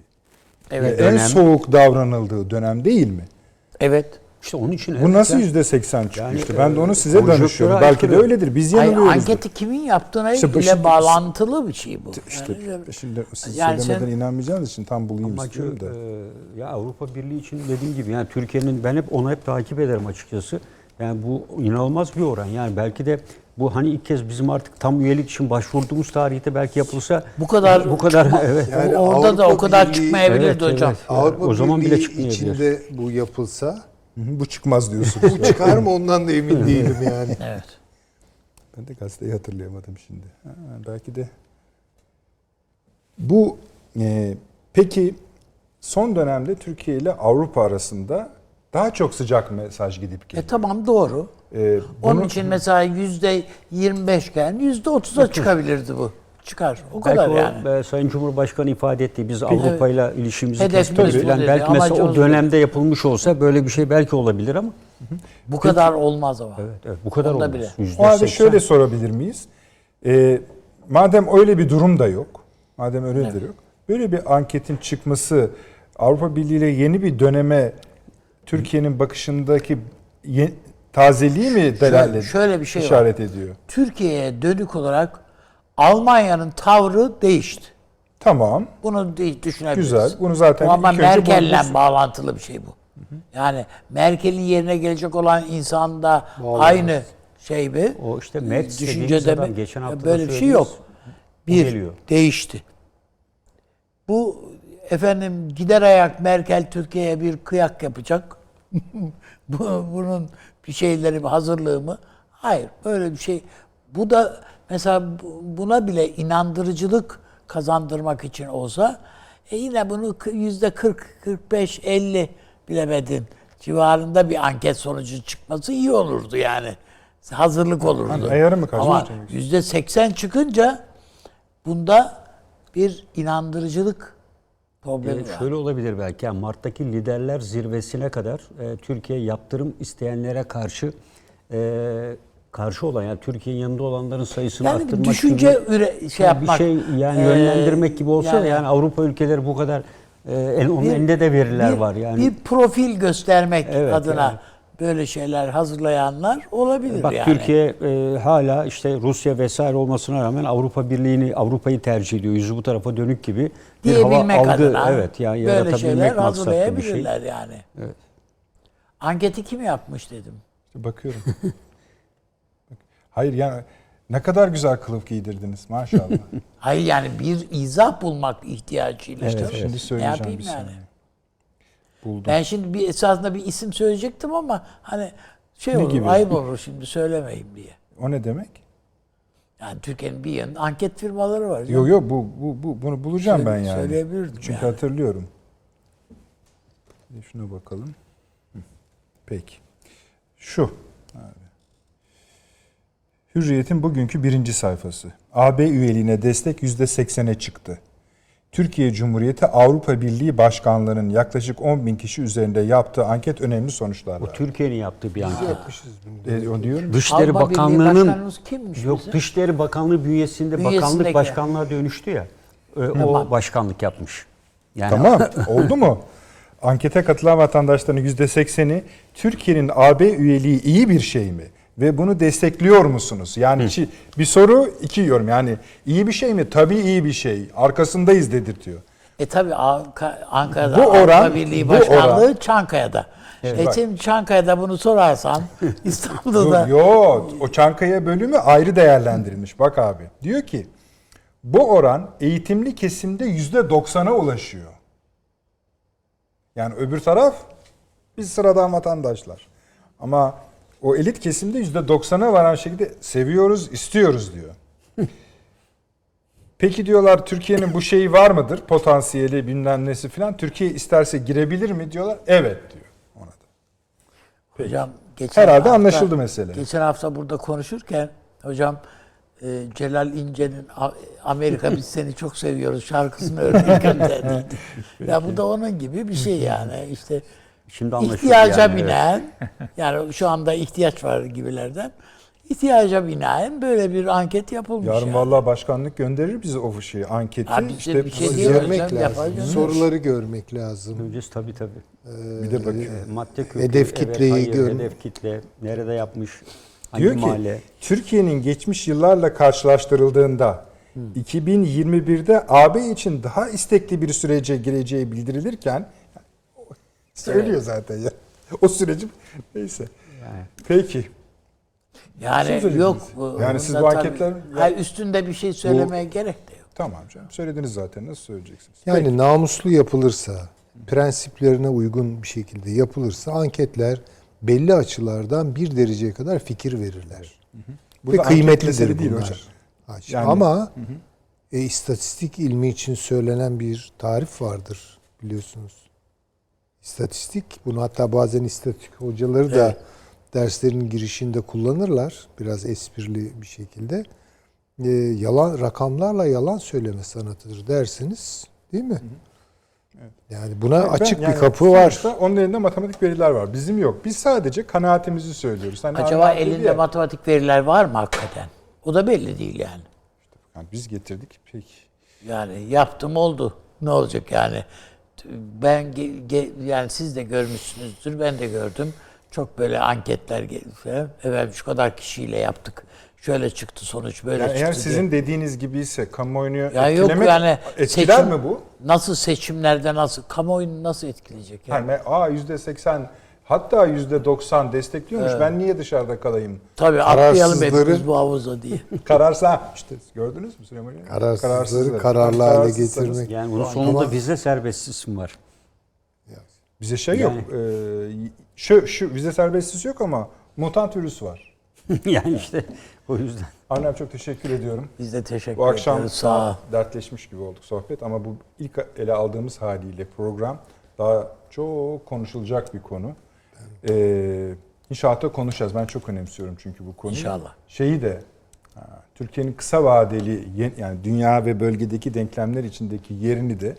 Evet. ve en dönem- soğuk davranıldığı dönem değil mi? Evet. işte onun için Bu nasıl yani- yüzde seksen çıkmıştı? ben de onu e, size danışıyorum. Belki de öyledir. Biz Hayır, yanılıyoruz. anketi kimin yaptığına İşte ile şimdi- bağlantılı bir şey bu. İşte Yani- şimdi siz Yani söylemeden sen- inanmayacağınız için tam bulayım Amacı istiyorum da. e, ya Avrupa Birliği için dediğim gibi yani Türkiye'nin ben hep onu hep takip ederim açıkçası. Yani bu inanılmaz bir oran. Yani belki de bu hani ilk kez bizim artık tam üyelik için başvurduğumuz tarihte belki yapılsa Bu kadar bu kadar çıkma- evet. Yani orada da o Avrupa kadar Birliği- çıkmayabilirdi Evet, hocam. evet. Avrupa O zaman bile Birliği çıkmayabilir. içinde bu yapılsa Bu çıkmaz diyorsunuz. bu çıkar mı ondan da emin değilim yani. Evet. Ben de gazeteyi hatırlayamadım şimdi. Ha, belki de. Bu e, peki son dönemde Türkiye ile Avrupa arasında daha çok sıcak mesaj gidip E geliyor. tamam doğru. E, Onun bunu- için mesela yüzde 25 iken yüzde 30'a çıkabilirdi bu. Çıkar. O Belki kadar o yani. e, Sayın Cumhurbaşkanı ifade ettiği biz Avrupa ile ilişkimizi bu falan dedi, belki mesela o dönemde yapılmış olsa böyle bir şey belki olabilir ama Bu kadar olmaz ama. evet, evet bu kadar Onda olmaz. bile. O halde şöyle sorabilir miyiz? E, madem öyle bir durum da yok, madem öyle bir yok, böyle bir anketin çıkması Avrupa Birliği ile yeni bir döneme Türkiye'nin bakışındaki tazeliği mi delalet şöyle bir şey var. işaret ediyor? Türkiye'ye dönük olarak Almanya'nın tavrı değişti. Tamam. Bunu düşünebiliriz. Güzel. Bunu zaten Ama ilk önce Merkel'le bu- bağlantılı bir şey bu. Yani Merkel'in yerine gelecek olan insan da aynı şey mi? O işte Metz Düşünce dediğimiz de mi? geçen hafta böyle bir şey yok. Bir geliyor. değişti. Bu efendim gider ayak Merkel Türkiye'ye bir kıyak yapacak. Bu, bunun bir şeyleri mi, hazırlığı mı? Hayır, böyle bir şey. Bu da mesela bu- buna bile inandırıcılık kazandırmak için olsa e yine bunu yüzde 40, 45, 50 bilemedin civarında bir anket sonucu çıkması iyi olurdu yani. Hazırlık olurdu. Ayarı mı Ama yüzde 80 çıkınca bunda bir inandırıcılık problemi Ee, var. şöyle olabilir belki. Yani Mart'taki liderler zirvesine kadar e, Türkiye yaptırım isteyenlere karşı e, karşı olan yani Türkiye'nin yanında olanların sayısını Yani arttırmak düşünce gibi üre, şey yani yapmak. bir şey yani e, yönlendirmek gibi olsa da yani Avrupa ülkeleri bu kadar e, onun bir- elinde de veriler bir- var yani. Bir profil göstermek Evet, adına yani. Böyle şeyler hazırlayanlar olabilir Bak yani. Türkiye e, hala işte Rusya vesaire olmasına rağmen Avrupa Birliği'ni Avrupa'yı tercih ediyor. Yüzü bu tarafa dönük gibi bir hava algı adına evet yani böyle yaratabilmek şeyler bir şey. hazırlayabilirler yani. Evet. Anketi kim yapmış dedim. İşte bakıyorum. Bak- Hayır yani ne kadar güzel kılıf giydirdiniz maşallah. Hayır yani bir izah bulmak ihtiyacıyla işte. Evet, Şimdi Ne söyleyeceğim yapayım bir yani? saniye. Buldum. Ben şimdi bir esasında bir isim söyleyecektim ama hani şey Ne olur, gibi? ayıp olur şimdi söylemeyeyim diye. O ne demek? Yani Türkiye'nin bir yanında anket firmaları var. Yok yok bu, bu, bu bunu bulacağım Söyle- ben yani. söyleyebilirdim Çünkü yani. hatırlıyorum. Şuna bakalım. Peki. Şu. Abi. Hürriyet'in bugünkü birinci sayfası. AB üyeliğine destek %80'e çıktı. Türkiye Cumhuriyeti Avrupa Birliği başkanlarının yaklaşık 10 bin kişi üzerinde yaptığı anket önemli sonuçlar Bu verdi. Türkiye'nin yaptığı bir anket. E, o diyorum. Dışişleri Avrupa Birliği Bakanlığı'nın Başkanımız kimmiş yok bizim? Dışişleri Bakanlığı bünyesinde Bünyesindeki. bakanlık başkanlığa dönüştü ya. e, O başkanlık yapmış. Yani Tamam oldu mu? Ankete katılan vatandaşların %80'i Türkiye'nin AB üyeliği iyi bir şey mi? Ve bunu destekliyor musunuz? Yani iki- bir soru iki yorum. Yani iyi bir şey mi? Tabii iyi bir şey. Arkasındayız dedirtiyor. E tabi Ankara'da Bu oran- Avrupa Birliği bu Başkanlığı oran- Çankaya'da. e bak. şimdi Çankaya'da bunu sorarsan İstanbul'da Yok, o Çankaya bölümü ayrı değerlendirilmiş. Bak abi. Diyor ki bu oran eğitimli kesimde %90'a ulaşıyor. Yani öbür taraf biz sıradan vatandaşlar. Ama o elit kesimde %90'a varan şekilde seviyoruz, istiyoruz diyor. Peki diyorlar Türkiye'nin bu şeyi var mıdır? Potansiyeli bilmem nesi falan. Türkiye isterse girebilir mi diyorlar. Evet diyor ona da. hocam geçen Herhalde anlaşıldı mesele. Geçen hafta burada konuşurken hocam e, Celal İnce'nin Amerika biz seni çok seviyoruz şarkısını örnek gönderdi. ya bu da onun gibi bir şey yani işte Şimdi ihtiyaca yani, evet. binaen yani şu anda ihtiyaç var gibilerden ihtiyaca binaen böyle bir anket yapılmış. Yarın yani. vallahi başkanlık gönderir bize o şeyi, anketi. De işte bir şey. Görmek lazım. Soruları görmek lazım. öncesi tabii tabii. bir de bakın. E, Madde kökü, Hedef evet, kitleyi hayır, görün. Hedef kitle, nerede yapmış, hangi Diyor ki mahalle. Türkiye'nin geçmiş yıllarla karşılaştırıldığında 2021'de AB için daha istekli bir sürece gireceği bildirilirken söylüyor zaten ya. O süreci neyse. Peki. Yani Siz yok. bu- Yani siz bu anketler- Hayır, üstünde bir şey söylemeye gerek de yok. Tamam canım. Söylediniz zaten. Nasıl söyleyeceksiniz? Yani namuslu yapılırsa, prensiplerine uygun bir şekilde yapılırsa anketler belli açılardan bir dereceye kadar fikir verirler. Burada Ve anket kıymetlidir değil bunlar. hocam. Yani- Ama e, istatistik ilmi için söylenen bir tarif vardır biliyorsunuz. İstatistik, bunu hatta bazen istatistik hocaları da derslerin girişinde kullanırlar. Biraz esprili bir şekilde. E, yalan rakamlarla yalan söyleme sanatıdır dersiniz, değil mi? Yani buna Ben- açık yani bir kapı var. Onun elinde matematik veriler var. Bizim yok. Biz sadece kanaatimizi söylüyoruz. Hani Acaba elinde ya, matematik veriler var mı hakikaten? O da belli değil yani. yani biz getirdik. Peki. Yani yaptım oldu. Ne olacak yani? Ben ge- ge- yani siz de görmüşsünüzdür. Ben de gördüm. Çok böyle anketler falan. Evet şu kadar kişiyle yaptık. Şöyle çıktı sonuç böyle Yani çıktı. eğer diye. sizin dediğiniz gibi ise kamuoyunu ya yok etkilemek yani etkiler seçim- mi bu? Nasıl seçimlerde nasıl kamuoyunu nasıl etkileyecek yani? Yani aa yüzde seksen Hatta %90 destekliyormuş. Ben niye dışarıda kalayım? Tabii atlayalım Kararsızları- hepimiz bu havuza diye. Kararsa işte gördünüz mü Süleyman Hocam? Kararsızları kararlı hale getirmek. Yani bunun sonunda vize serbestisi var. Bize şey yok. Ee, şu, şu vize serbestisi yok ama mutant virüs var. yani işte o yüzden. Arnem çok teşekkür ediyorum. Biz de teşekkür Bu akşam ederiz. Sağ dertleşmiş gibi olduk sohbet ama bu ilk ele aldığımız haliyle program daha çok konuşulacak bir konu. Ee, inşaatta konuşacağız. Ben çok önemsiyorum çünkü bu konuyu. İnşallah. Şeyi de Türkiye'nin kısa vadeli yani dünya ve bölgedeki denklemler içindeki yerini de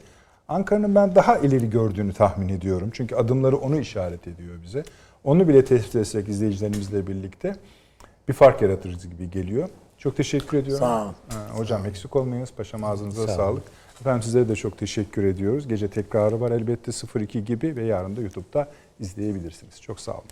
Ankara'nın ben daha ileri gördüğünü tahmin ediyorum. Çünkü adımları onu işaret ediyor bize. Onu bile tespit etsek izleyicilerimizle birlikte bir fark yaratırız gibi geliyor. Çok teşekkür ediyorum. Sağ ol. Ha, Hocam eksik olmayınız. Paşam ağzınıza sağlık. Efendim sizlere de çok teşekkür ediyoruz. Gece tekrarı var elbette 02 gibi ve yarın da YouTube'da izleyebilirsiniz. Çok sağ olun.